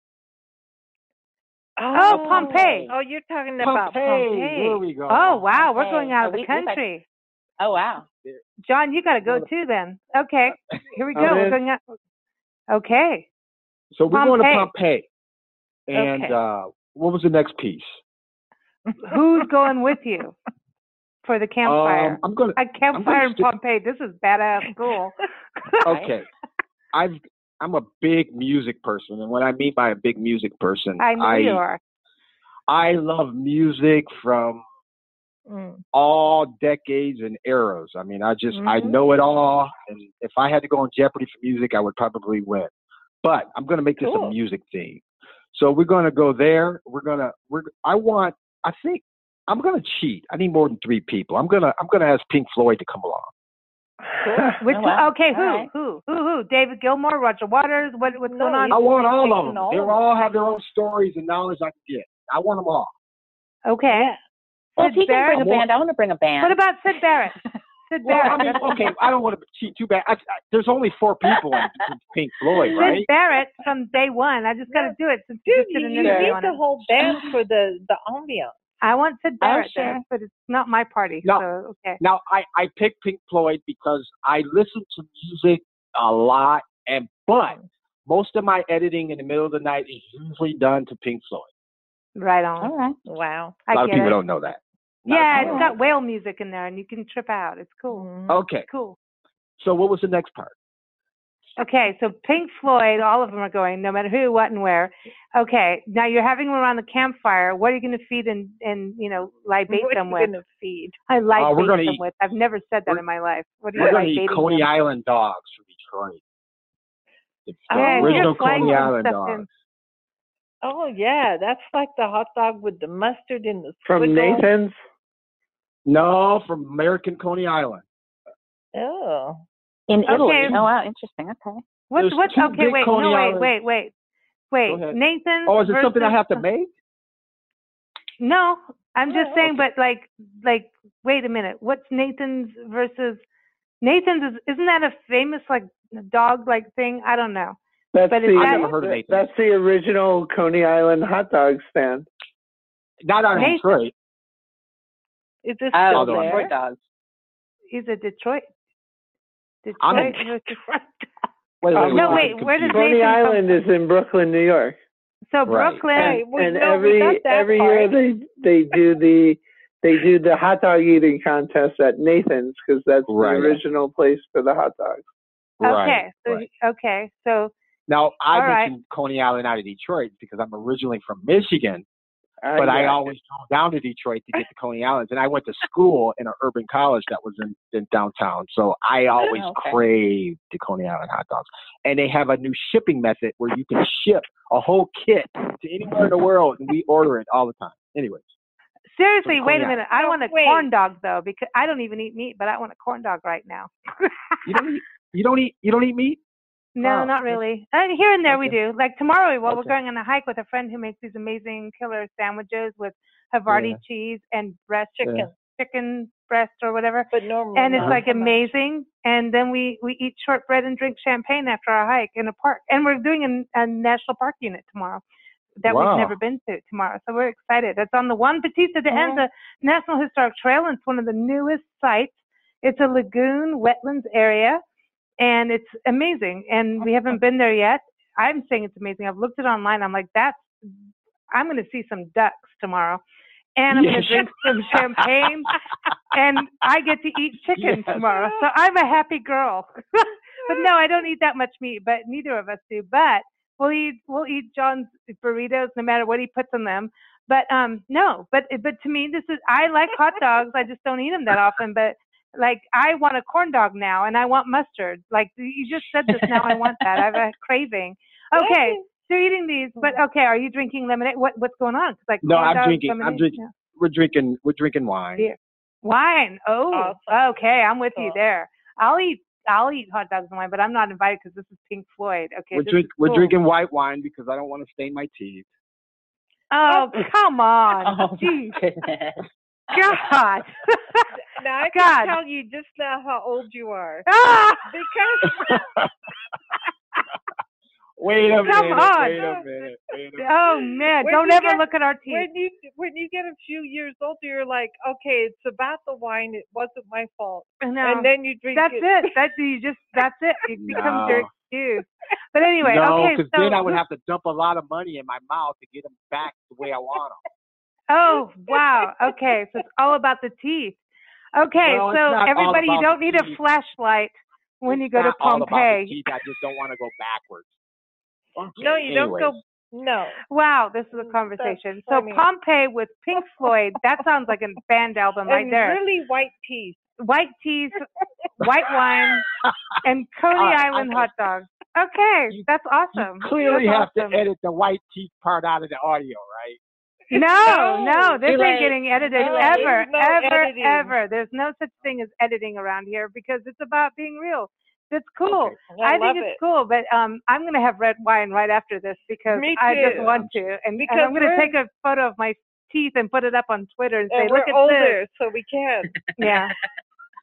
Oh, Pompeii. Oh, you're talking about Pompeii. Pompeii. There we go. Oh, wow. We're going out Oh, of the we- we got- country. Oh wow. John, you got to go too then. Okay. [LAUGHS] Here we go. We're going out. Okay. So we're going to Pompeii. Pompeii. And Okay. uh, what was the next piece? Who's [LAUGHS] going with you for the campfire? Um, I'm going a campfire in stick- Pompeii. This is badass cool. [LAUGHS] Okay. I've I'm a big music person, and what I mean by a big music person, I know I you are. I love music from Mm. all decades and eras. I mean, I just I Mhm. know it all, and if I had to go on Jeopardy for music, I would probably win. But I'm going to make this a music theme. So we're going to go there. We're going to we're I want I think I'm going to cheat. I need more than 3 people. I'm going to I'm going to ask Pink Floyd to come along. [LAUGHS] Which wow. okay, who, All right. who, who, who? David Gilmour, Roger Waters. What, what's No, going on? I want all of them. all They all have their own stories and knowledge I can get. I want them all. Okay. Well, if Sid he can bring a band, I want to bring a band. What about Syd Barrett? Syd [LAUGHS] Well, Barrett. I mean, okay, I don't want to cheat too bad. I, I, there's only four people in, in [LAUGHS] Pink Floyd, Syd right? Barrett from day one. I just got to do it since you Dude, you, you need the whole band for the the ambiance. I want to Barrett there, sure. but it's not my party. No. So okay. Now, I, I picked Pink Floyd because I listen to music a lot, and but most of my editing in the middle of the night is usually done to Pink Floyd. Right on. All right. Wow. A lot of people it. don't know that. Not Yeah, it's got whale music in there, and you can trip out. It's cool. Mhm. Okay, Cool. so what was the next part? Okay, so Pink Floyd, all of them are going, no matter who, what, and where. Okay, now you're having them around the campfire. What are you going to feed and and you know libate What are them you with? gonna feed? I libate Uh, we're gonna them eat- with. I've never said that in my life. What are you We're going to eat Coney them? Island dogs from Detroit. It's the Yeah, original Coney Island stuff in- dogs. Oh yeah, that's like the hot dog with the mustard and the From squiggle. Nathan's. No, from American Coney Island. Oh. In Okay. Italy. Oh wow, interesting. Okay. What's There's what's okay? Wait, no, wait, Island- wait, wait, wait. Go ahead. Nathan. Oh, is it something I have to make? No, I'm oh, just Oh, saying. okay. But like, like, wait a minute. What's Nathan's versus Nathan's? Is isn't that a famous like dog like thing? I don't know. That's But the, I've that- never heard of Nathan's. That's the original Coney Island hot dog stand. Not out of Nathan- Detroit. Is this Oh, still Although I'm there? dogs. Is it Detroit? Detroit I'm in- [LAUGHS] versus [LAUGHS] [LAUGHS] Wait, Um, wait, No, wait, where does Coney Nathan come Island is in Brooklyn, New York. so Brooklyn. Right. Well, and no, every every part. year they they do the they do the hot dog eating contest at Nathan's because that's Right. the original place for the hot dogs. Right, okay, so right. okay, so Now I All right. mentioned Coney Island out of Detroit because I'm originally from Michigan, Uh, but I always drove down to Detroit to get to Coney Islands, and I went to school in an urban college that was in, in downtown, so I always Okay. craved the Coney Island hot dogs. And they have a new shipping method where you can ship a whole kit to anywhere in the world, and we order it all the time. Anyways, seriously, From wait a Coney minute. I No, want a wait. corn dog though because I don't even eat meat, but I want a corn dog right now. you don't eat you don't eat you don't eat meat. No, Oh, not okay. really. And here and there we do. Like tomorrow, well, we're going on a hike with a friend who makes these amazing killer sandwiches with Havarti Yeah. cheese and breast Chicken. Yeah. chicken breast or whatever. But normally And it's not like so much. amazing. And then we we eat shortbread and drink champagne after our hike in a park. And we're doing a, a national park unit tomorrow that Wow. we've never been to tomorrow. So we're excited. It's on the Juan Bautista de Oh. Anza National Historic Trail, and it's one of the newest sites. It's a lagoon wetlands area, and it's amazing. And we haven't been there yet. I'm saying it's amazing. I've looked it online. I'm like, that's. I'm going to see some ducks tomorrow, and I'm going to drink some champagne, and I get to eat chicken Yes. tomorrow. So I'm a happy girl. [LAUGHS] but no, I don't eat that much meat. But neither of us do. But we'll eat we'll eat John's burritos no matter what he puts in them. But um no, but but to me this is I like hot dogs. I just don't eat them that often. But like I want a corn dog now, and I want mustard. Like you just said this now, I want that. I have a [LAUGHS] craving. Okay, so you're eating these, but okay, are you drinking lemonade? What what's going on? 'Cause, like No, I'm dogs, drinking. I'm drinking. Yeah. We're drinking. We're drinking wine. Beer. Wine. Oh, Awesome. okay. I'm with you there. I'll eat. I'll eat hot dogs and wine, but I'm not invited because this is Pink Floyd. Okay. we're this drink, is We're drinking white wine because I don't want to stain my teeth. Oh, [LAUGHS] come on. Oh Jeez. my goodness. God. Now I God. can tell you just now how old you are. ah! [LAUGHS] Because Wait a Come minute. on. Wait a minute. Wait a minute. Oh man! When Don't ever get- look at our teeth. when you when you get a few years older, you're like, okay, it's about the wine. It wasn't my fault. No. And then you drink that's it. it. That's you just. That's it. It [LAUGHS] becomes your No. excuse. But anyway, no, okay. because So then I would have to dump a lot of money in my mouth to get them back the way I want them. Oh wow. Okay, so it's all about the teeth. Okay, Well, so everybody, you don't the need a flashlight when you It's go to not all about the Pompeii. teeth. I just don't want to go backwards. Okay, No, you don't go. No. Wow, this is a Mm, conversation. So. Pompeii with Pink Floyd, that sounds like a band album right and there. really white teeth. White teeth, [LAUGHS] white wine, and Coney Uh, I- Island I- hot dogs. Okay, You- that's awesome. You Clearly That's have awesome. to edit the white teeth part out of the audio, right? [LAUGHS] No, No, no, this too ain't late. getting edited No, ever, no ever, editing. ever. There's no such thing as editing around here because it's about being real. It's cool. Okay. I, I, think it's it. cool, but um, I'm gonna have red wine right after this because I just want to, and, Because and I'm gonna take a photo of my teeth and put it up on Twitter and say, And "Look we're at older, so we can. Yeah.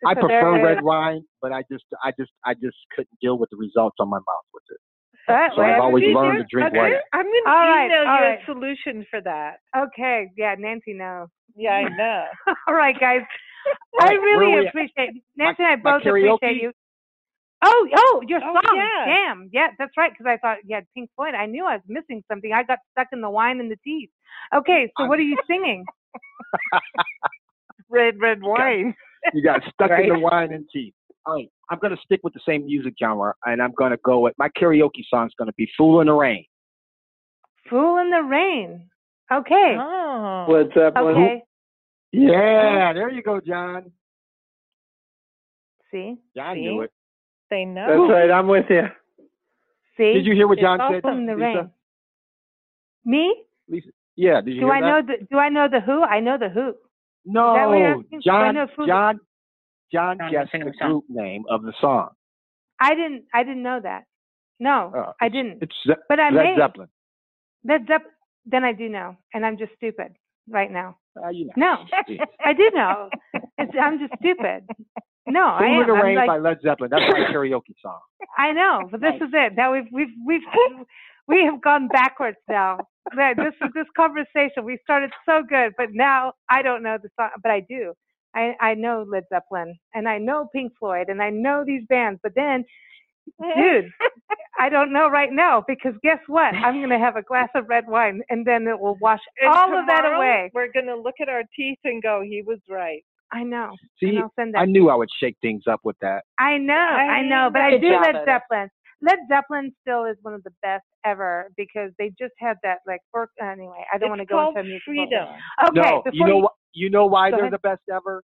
I So prefer red wine, but I just, I just, I just couldn't deal with the results on my mouth with it. But, So I've always You learned do? to drink Okay. white. I'm going to All right, email all you right. a solution for that. Okay, yeah, Nancy knows. Yeah, I know. [LAUGHS] All right, guys. I really we at? appreciate Nancy My- and I both appreciate you. Oh, oh, your Oh, song. yeah. Damn. Yeah, that's right. Because I thought you had Pink Floyd. I knew I was missing something. I got stuck in the wine and the teeth. Okay, so I'm- what are you singing? [LAUGHS] Red, red wine. You got stuck Right. in the wine and teeth. All right, I'm gonna stick with the same music genre, and I'm gonna go with my karaoke song's gonna be "Fool in the Rain." Fool in the Rain. Okay. Oh. What's up? Okay. Yeah, there you go, John. See? John See? knew it. They know. That's right. I'm with you. See? Did you hear what John all said? Fool in the Lisa? Rain. Me? Lisa, yeah. Did you Do hear I that? know the Do I know the Who? I know the Who. No, that what you're asking? Do I John. John. John guessed the group name of the song. I didn't. I didn't know that. No, Oh, I didn't. It's Ze- But I Led may. Zeppelin. Led Zeppelin. Then I do know, and I'm just stupid right now. Uh, you know. No, [LAUGHS] I do know. It's, I'm just stupid. No, I am. in the I'm Rain like, by Led Zeppelin. That's my karaoke song. [COUGHS] I know, but this is it. Now we've we've we've we have gone backwards now. This this conversation. We started so good, but now I don't know the song, but I do. I I know Led Zeppelin and I know Pink Floyd and I know these bands, but then, [LAUGHS] dude, I don't know right now because guess what? I'm gonna have a glass of red wine and then it will wash And all of that away. We're gonna look at our teeth and go, "He was right." I know. See, and I'll send that. I knew I would shake things up with that. I know, I know, but I do job, Led Otis. Zeppelin. Led Zeppelin still is one of the best ever because they just had that like work. Anyway, I don't want to It's go called into a musical. freedom. Okay, no, before you know what? You know why Go they're ahead. the best ever?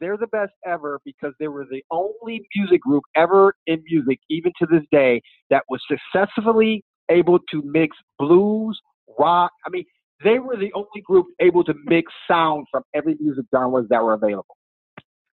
They're the best ever because they were the only music group ever in music, even to this day, that was successfully able to mix blues, rock. I mean, they were the only group able to mix sound from every music genres that were available.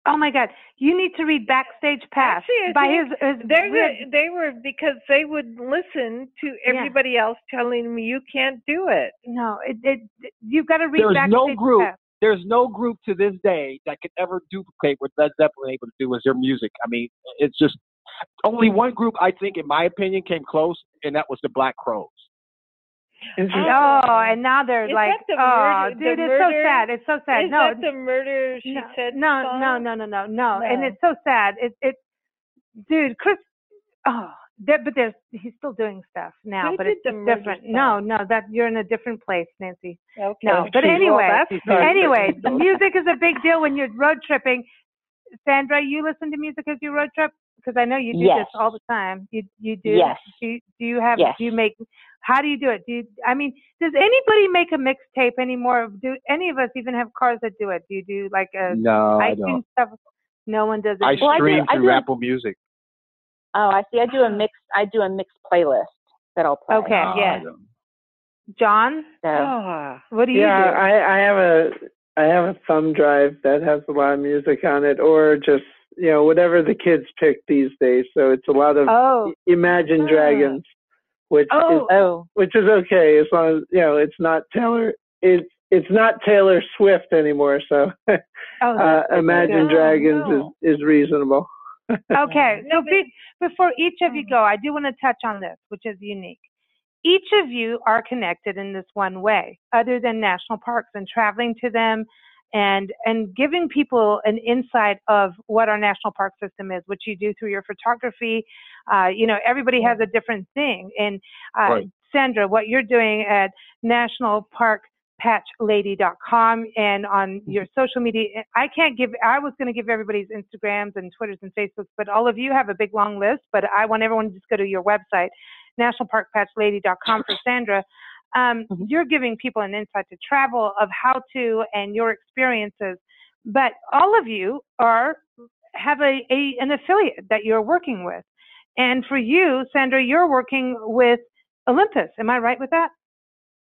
Oh my God, you need to read Backstage Pass Actually, by his. his They're they were because they would listen to Yeah. everybody else telling them you can't do it. no, it, it, you've got to read There's Backstage no group. Pass. There's no group to this day that could ever duplicate what Led Zeppelin able to do with their music. I mean, it's just only one group I think, in my opinion, came close, and that was the Black Crowes. Oh, oh and now they're Is like, the oh, murder- dude, the it's so sad. It's so sad. Is no, that the murder she no, said? no, song? no, no, no, no, no, and it's so sad. It, it, dude, Chris. Oh, that, but there's he's still doing stuff now, Who but it's the just murder different. song? No, no, that you're in a different place, Nancy. Okay. No, but Well, anyway, that's [LAUGHS] not- anyway, the [LAUGHS] music is a big deal when you're road tripping. Sandra, you listen to music as you road trip because I know you do Yes. this all the time. You you do. Yes. Do you, do you have? Yes. Do you make? How do you do it? Do you? I mean, does anybody make a mixtape anymore? Do any of us even have cars that do it? Do you do like a No, I don't. stuff? No one does it. I Well, I do- stream I through do- Apple Music. Oh, I see. I do a mix. I do a mixed playlist that I'll play. Okay, Uh, yeah. John, So Ah. what do you yeah, do? I, I have a I have a thumb drive that has a lot of music on it, or just you know whatever the kids pick these days. So it's a lot of oh, Imagine Ah. Dragons, which Oh. is oh, which is okay as long as you know it's not Taylor. It's it's not Taylor Swift anymore. So [LAUGHS] oh, uh, Imagine. Dragons is is reasonable. Okay, [LAUGHS] so No, be, before each of you go, I do want to touch on this, which is unique. Each of you are connected in this one way, other than national parks and traveling to them and and giving people an insight of what our national park system is, which you do through your photography. Uh, you know, everybody has a different thing. And uh, Right. Sandra, what you're doing at National Park patchlady.com and on your social media. I can't give, I was going to give everybody's Instagrams and Twitters and Facebooks, but all of you have a big long list. But I want everyone to just go to your website, nationalparkpatchlady.com for Sandra. Um, You're giving people an insight to travel of how to and your experiences. But all of you are have a, a an affiliate that you're working with. And for you, Sandra, you're working with Olympus. Am I right with that?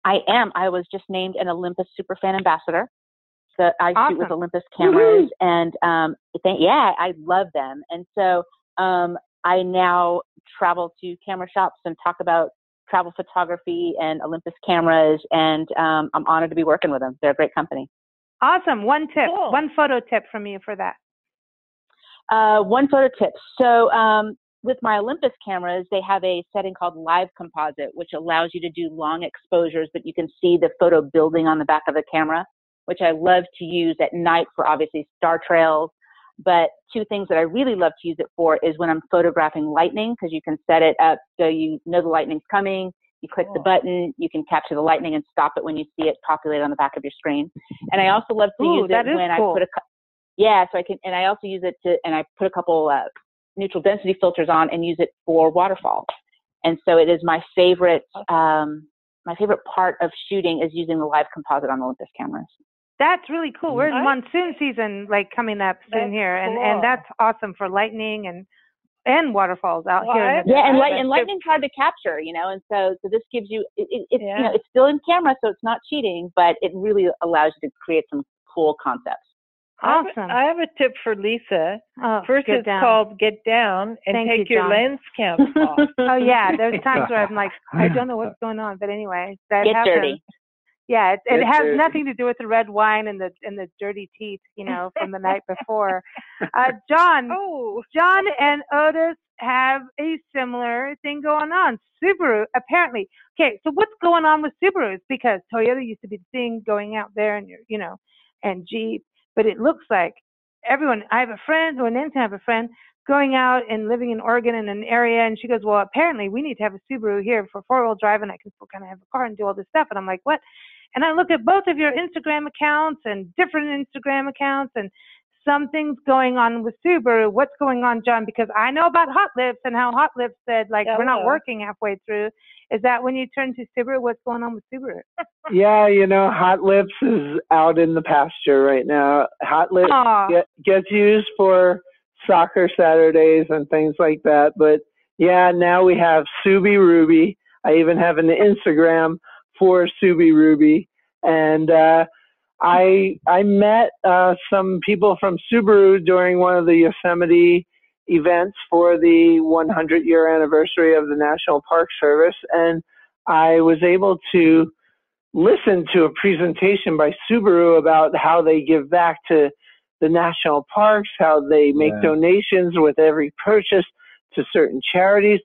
I am. I was just named an Olympus Superfan Ambassador. So I shoot with Olympus cameras, and um, thank, yeah, I love them. And so um, I now travel to camera shops and talk about travel photography and Olympus cameras, and um, I'm honored to be working with them. They're a great company. Awesome. One tip, Cool. one photo tip from you for that. Uh, one photo tip. So um, with my Olympus cameras, they have a setting called Live Composite, which allows you to do long exposures, but you can see the photo building on the back of the camera, which I love to use at night for obviously star trails. But two things that I really love to use it for is when I'm photographing lightning, because you can set it up so you know the lightning's coming. You click the button, you can capture the lightning and stop it when you see it populate on the back of your screen. And I [LAUGHS] also love to Ooh, use it when cool. I put a, yeah, so I can, and I also use it to, and I put a couple uh, neutral density filters on and use it for waterfalls. And so it is my favorite um, my favorite part of shooting is using the live composite on Olympus cameras. That's really cool. We're in I- monsoon season, like coming up soon That's here, and cool. and that's awesome for lightning and and waterfalls out Well, here. In Yeah, and light and a lightning's hard to capture, you know, and so so this gives you it, it, it's you know it's still in camera, so it's not cheating, but it really allows you to create some cool concepts. I have a- Awesome. I have a tip for Lisa. Oh, First, it's down. called get down and Thank take you, your John. lens caps [LAUGHS] off. Oh yeah, there's times where I'm like, [LAUGHS] I don't know what's going on, but anyway, that Get happens. dirty. Yeah, it, it has dirty. nothing to do with the red wine and the and the dirty teeth, you know, from the night before. [LAUGHS] Uh, John, Oh, John and Otis have a similar thing going on. Subaru, apparently. Okay, so what's going on with Subarus? Because Toyota used to be the thing going out there and, you know, and Jeep, but it looks like everyone, I have a friend, or Nancy, I have a friend, going out and living in Oregon in an area, and she goes, well, apparently we need to have a Subaru here for four-wheel drive, and I can still kind of have a car and do all this stuff. And I'm like, what? And I look at both of your Instagram accounts and different Instagram accounts, and something's going on with Subaru. What's going on, John? Because I know about Hot Lips and how Hot Lips said, like, we're not Hello. working halfway through. Is that when you turn to Subaru? What's going on with Subaru? [LAUGHS] Yeah, you know, Hot Lips is out in the pasture right now. Hot Lips get, gets used for soccer Saturdays and things like that. But yeah, now we have Subi Ruby. I even have an Instagram for Subi Ruby, and uh, I I met uh, some people from Subaru during one of the Yosemite events for the 100 year anniversary of the National Park Service, and I was able to listen to a presentation by Subaru about how they give back to the national parks, how they make Yeah. donations with every purchase to certain charities.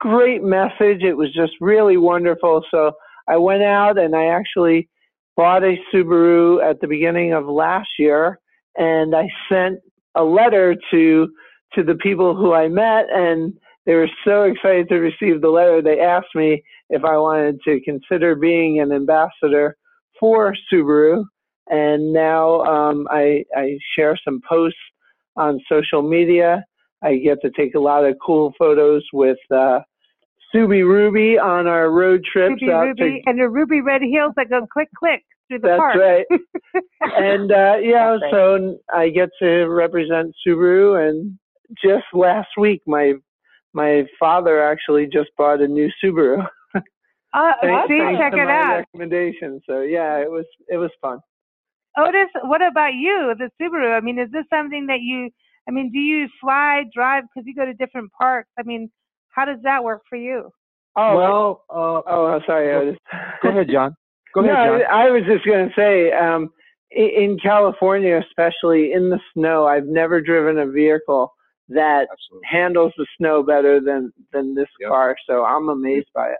Great message. It was just really wonderful. So I went out and I actually bought a Subaru at the beginning of last year and I sent a letter to to the people who I met and they were so excited to receive the letter they asked me if I wanted to consider being an ambassador for Subaru and now um, I, I share some posts on social media. I get to take a lot of cool photos with uh, Subi Ruby on our road trips Ruby out Ruby to and your ruby red heels that go click click through the that's park. right. [LAUGHS] and uh, yeah, That's right. so I get to represent Subaru. And just last week, my my father actually just bought a new Subaru. [LAUGHS] Uh, Thanks- see, thanks check it out. Recommendation. So yeah, it was it was fun. Otis, what about you, the Subaru? I mean, is this something that you? I mean, do you fly, drive? Because you go to different parks. I mean, how does that work for you? Oh well, uh, oh, I'm sorry. I was, go ahead, [LAUGHS] John. Go ahead, no, John. I was just going to say, um, in California, especially in the snow, I've never driven a vehicle that Absolutely. handles the snow better than than this Yep. car. So I'm amazed by it.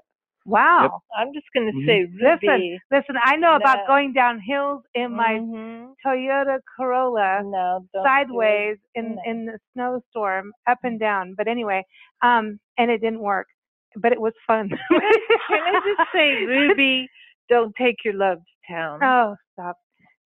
Wow. I'm just going to Mhm. say Listen, Ruby. listen. I know about going down hills in my Mhm. Toyota Corolla. no, don't do sideways in No. in the snowstorm, up and down. But anyway, um, and it didn't work, but it was fun. Can I just say, [LAUGHS] Ruby, don't take your love to town. oh, stop!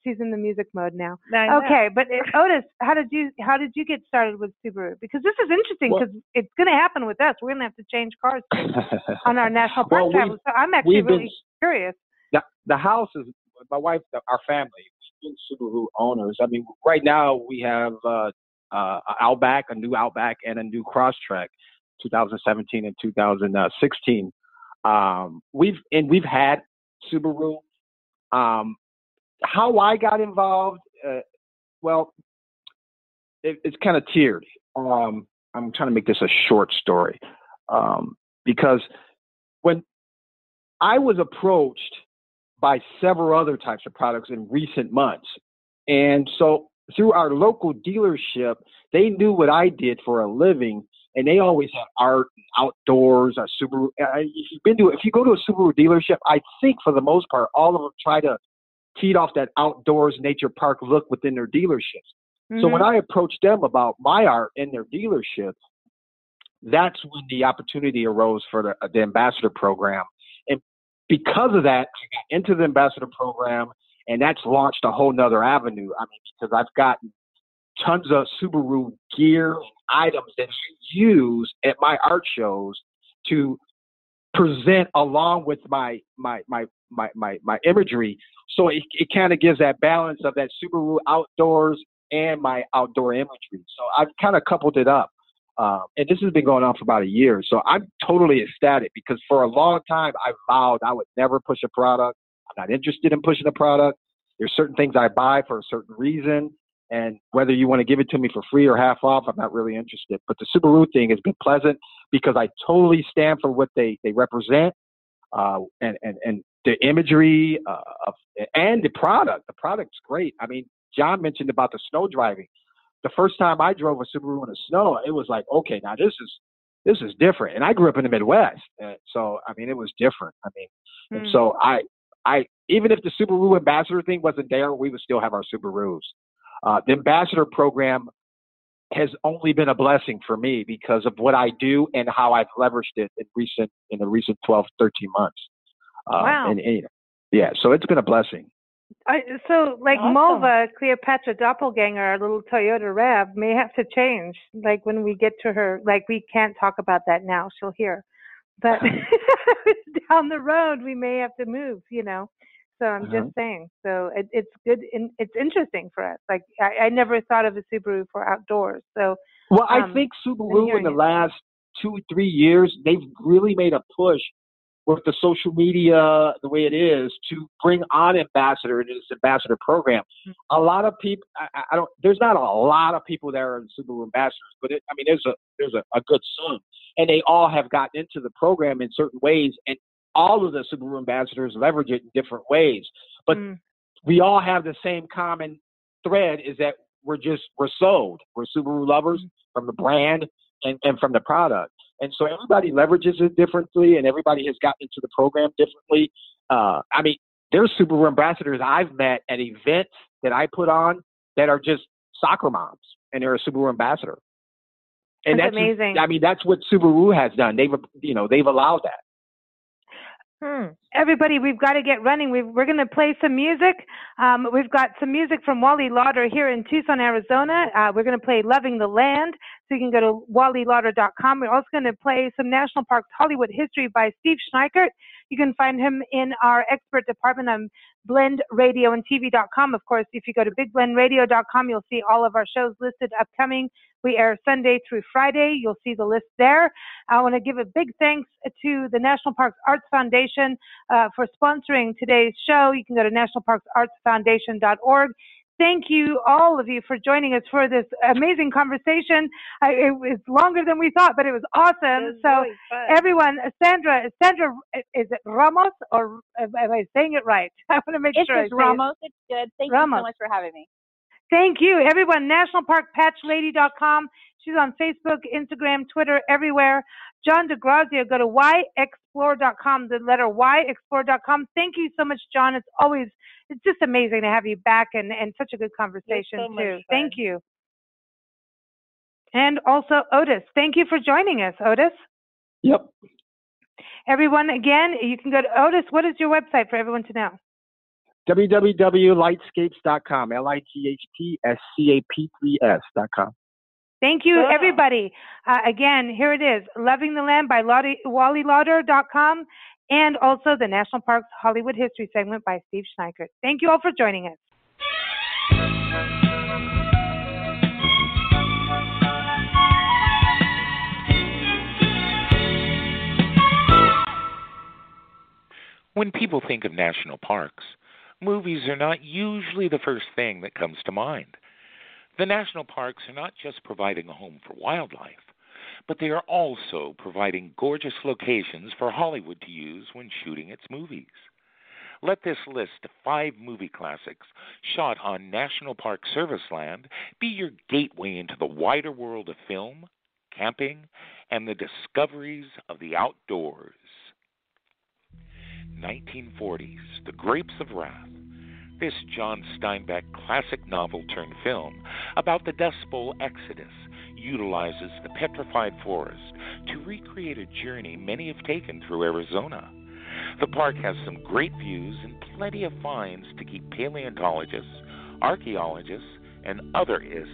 She's in the music mode now. Okay, but uh, [LAUGHS] Otis, how did you how did you get started with Subaru? Because this is interesting Well- because it's going to happen with us. We're going to have to change cars [LAUGHS] on our national park Well, travel. So I'm actually we've been- really curious. the, the house is my wife, our family. We've been Subaru owners. I mean, right now we have uh, uh, Outback, a new Outback, and a new Crosstrek, 2017 and 2016. Um, we've and we've had Subaru. Um, how I got involved, uh, well, it, it's kind of tiered. Um, I'm trying to make this a short story um, because when I was approached by several other types of products in recent months. And so through our local dealership, they knew what I did for a living and they always have art outdoors, a Subaru. If you've been to, if you go to a Subaru dealership, I think for the most part, all of them try to feed off that outdoors nature park look within their dealerships. So when mm-hmm. I approached them about my art in their dealership, that's when the opportunity arose for the, uh, the ambassador program. And because of that, I got into the ambassador program, and that's launched a whole nother avenue. I mean, because I've gotten tons of Subaru gear items that I use at my art shows to present along with my my my my my, my imagery. So it, it kind of gives that balance of that Subaru outdoors and my outdoor imagery. So I've kind of coupled it up. Um, and this has been going on for about a year. So I'm totally ecstatic because for a long time I vowed I would never push a product. I'm not interested in pushing a product. There's certain things I buy for a certain reason. And whether you want to give it to me for free or half off, I'm not really interested. But the Subaru thing has been pleasant because I totally stand for what they, they represent uh, and, and, and the imagery uh, of, and the product. The product's great. I mean, John mentioned about the snow driving. The first time I drove a Subaru in the snow, it was like, okay, now this is this is different. And I grew up in the Midwest, so I mean, it was different. I mean, mm. and so hmm. I I even if the Subaru ambassador thing wasn't there, we would still have our Subarus. Uh, the ambassador program has only been a blessing for me because of what I do and how I've leveraged it in recent in the recent 12, 13 months. Uh, wow. And, and, yeah, so it's been a blessing. I, so, like awesome. Mulva, Cleopatra Doppelganger, our little Toyota Rev, may have to change. Like when we get to her, like we can't talk about that now. She'll hear, but [LAUGHS] [LAUGHS] down the road we may have to move. You know. So I'm uh-huh. just saying. So it, it's good. In, it's interesting for us. Like I, I, never thought of a Subaru for outdoors. So well, um, I think Subaru in the it. last two three years they've really made a push with the social media the way it is to bring on ambassador into this ambassador program. Mm-hmm. A lot of people, I, I, don't. There's not a lot of people that are in Subaru ambassadors, but it, I mean, there's a there's a, a good sum, and they all have gotten into the program in certain ways, and all of the Subaru ambassadors leverage it in different ways. But mm. we all have the same common thread is that we're just we're sold. We're Subaru lovers mm. from the brand and, and from the product. And so everybody leverages it differently and everybody has gotten into the program differently. Uh, I mean, there's Subaru ambassadors I've met at events that I put on that are just soccer moms and they're a Subaru ambassador. And that's, that's amazing. I mean, that's what Subaru has done. They've, you know, they've allowed that. Hmm. Everybody, we've got to get running. we are going to play some music. Um, we've got some music from Wally Lauder here in Tucson, Arizona. Uh, we're going to play Loving the Land. So you can go to wallylauder.com. We're also going to play some National Parks Hollywood history by Steve Schneikert. You can find him in our expert department on blendradioandtv.com. Of course, if you go to bigblendradio.com, you'll see all of our shows listed upcoming. We air Sunday through Friday. You'll see the list there. I want to give a big thanks to the National Parks Arts Foundation uh, for sponsoring today's show. You can go to nationalparksartsfoundation.org thank you, all of you, for joining us for this amazing conversation. I, it was longer than we thought, but it was awesome. It was so, really everyone, Sandra, Sandra, is it Ramos or am I saying it right? [LAUGHS] I want to make it's sure. It's Ramos. It. It's good. Thank Ramos. you so much for having me. Thank you, everyone. NationalParkPatchLady.com. She's on Facebook, Instagram, Twitter, everywhere. John DeGrazia, go to yexplore.com, the letter yexplore.com. Thank you so much, John. It's always, it's just amazing to have you back and, and such a good conversation, so too. Thank you. And also, Otis, thank you for joining us, Otis. Yep. Everyone, again, you can go to Otis. What is your website for everyone to know? www.lightscapes.com, L I G H T S C A P 3 S.com. Thank you, everybody. Uh, again, here it is Loving the Land by wally WallyLauder.com and also the National Parks Hollywood History segment by Steve Schneikert. Thank you all for joining us. When people think of national parks, movies are not usually the first thing that comes to mind. The national parks are not just providing a home for wildlife, but they are also providing gorgeous locations for Hollywood to use when shooting its movies. Let this list of five movie classics shot on National Park Service land be your gateway into the wider world of film, camping, and the discoveries of the outdoors. 1940s The Grapes of Wrath this John Steinbeck classic novel turned film about the Dust Bowl exodus utilizes the petrified forest to recreate a journey many have taken through Arizona. The park has some great views and plenty of finds to keep paleontologists, archaeologists, and other ists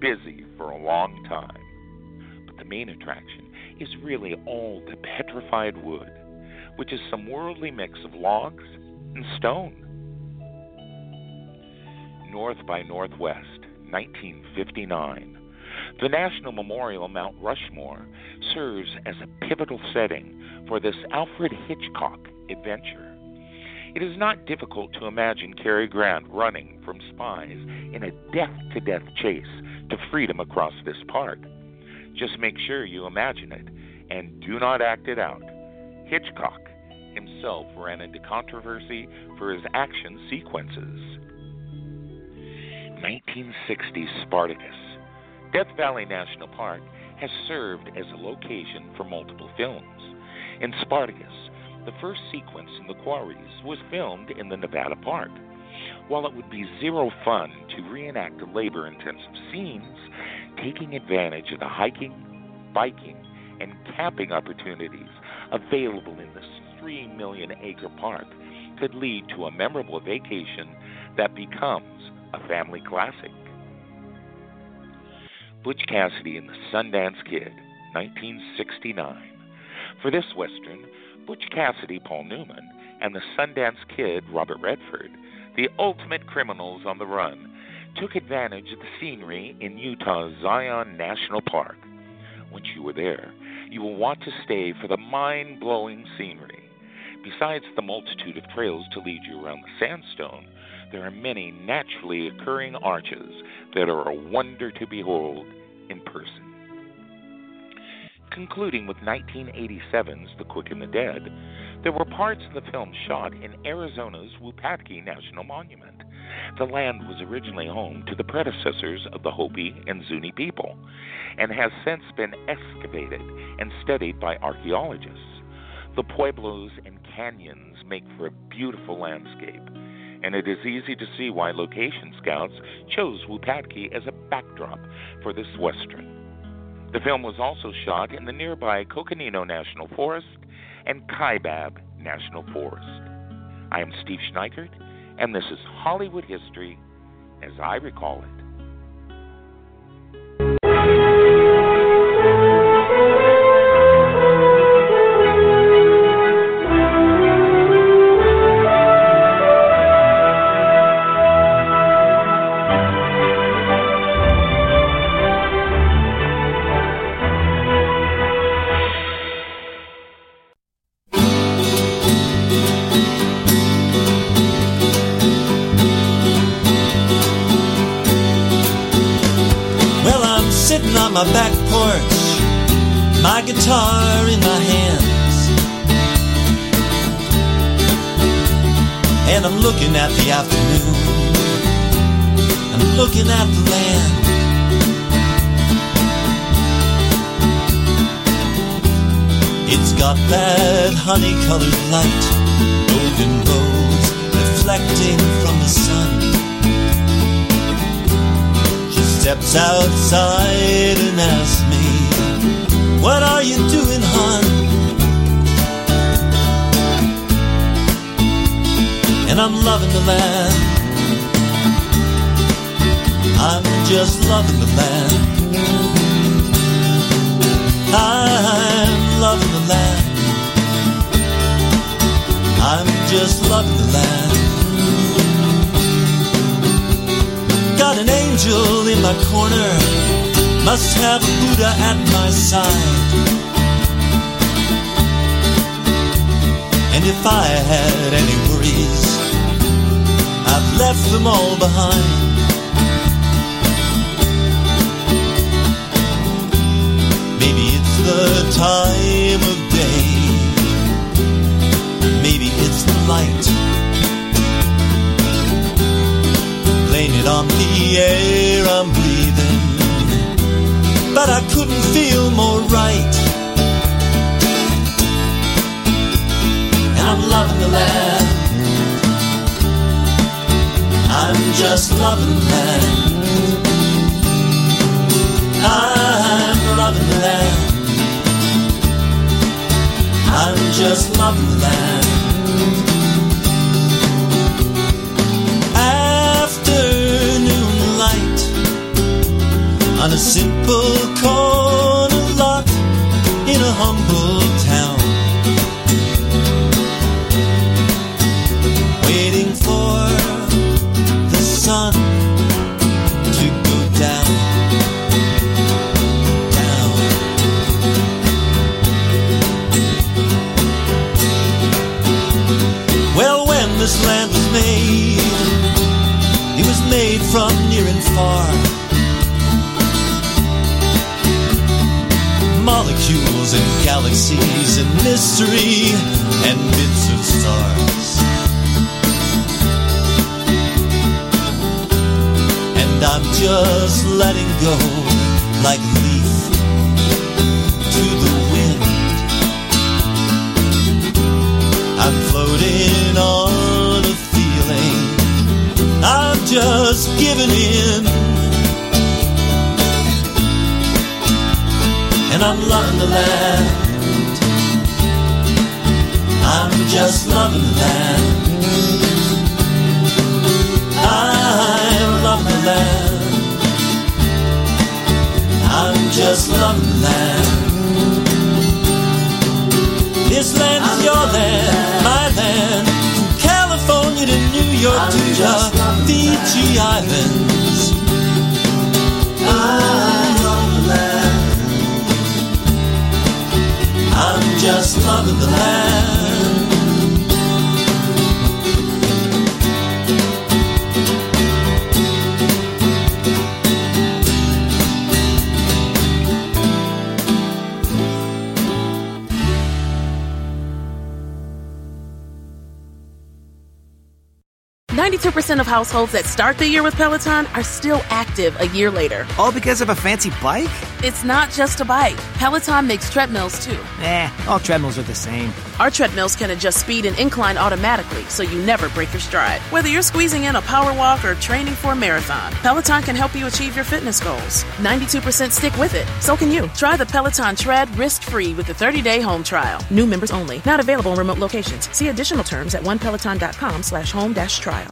busy for a long time. But the main attraction is really all the petrified wood, which is some worldly mix of logs and stone. North by Northwest, 1959. The National Memorial Mount Rushmore serves as a pivotal setting for this Alfred Hitchcock adventure. It is not difficult to imagine Cary Grant running from spies in a death to death chase to freedom across this park. Just make sure you imagine it and do not act it out. Hitchcock himself ran into controversy for his action sequences. 1960 Spartacus. Death Valley National Park has served as a location for multiple films. In Spartacus, the first sequence in the quarries was filmed in the Nevada park. While it would be zero fun to reenact the labor intensive scenes, taking advantage of the hiking, biking, and camping opportunities available in this 3 million acre park could lead to a memorable vacation that becomes a family classic. Butch Cassidy and the Sundance Kid, 1969. For this Western, Butch Cassidy, Paul Newman, and the Sundance Kid, Robert Redford, the ultimate criminals on the run, took advantage of the scenery in Utah's Zion National Park. Once you were there, you will want to stay for the mind blowing scenery. Besides the multitude of trails to lead you around the sandstone, there are many naturally occurring arches that are a wonder to behold in person. Concluding with 1987's The Quick and the Dead, there were parts of the film shot in Arizona's Wupatki National Monument. The land was originally home to the predecessors of the Hopi and Zuni people and has since been excavated and studied by archaeologists. The pueblos and canyons make for a beautiful landscape, and it is easy to see why location scouts chose Wupatki as a backdrop for this western. The film was also shot in the nearby Coconino National Forest and Kaibab National Forest. I am Steve Schneikert, and this is Hollywood History as I recall it. And I'm loving the land. I'm just loving the land. I'm loving the land. I'm just loving the land. Got an angel in my corner, must have a Buddha at my side. And if I had any worries, left them all behind. Maybe it's the time of day. Maybe it's the light. Blame it on the air I'm breathing. But I couldn't feel more right. And I'm loving the land. I'm just loving land. I'm loving land. I'm just loving land. Afternoon light on a simple corner lot in a humble Molecules and galaxies and mystery and bits of stars. And I'm just letting go like a leaf to the wind. I'm floating on a feeling. I'm just giving in. And I'm loving the land. I'm just loving the land. I'm loving the land. I'm just loving the land. This land is your land, my land. From California to New York to the Fiji Islands. I'm just loving the land. Ninety-two percent of households that start the year with Peloton are still active a year later. All because of a fancy bike? It's not just a bike. Peloton makes treadmills too. Eh, all treadmills are the same. Our treadmills can adjust speed and incline automatically, so you never break your stride. Whether you're squeezing in a power walk or training for a marathon, Peloton can help you achieve your fitness goals. 92% stick with it. So can you. Try the Peloton Tread risk-free with a 30-day home trial. New members only. Not available in remote locations. See additional terms at onepeloton.com slash home dash trial.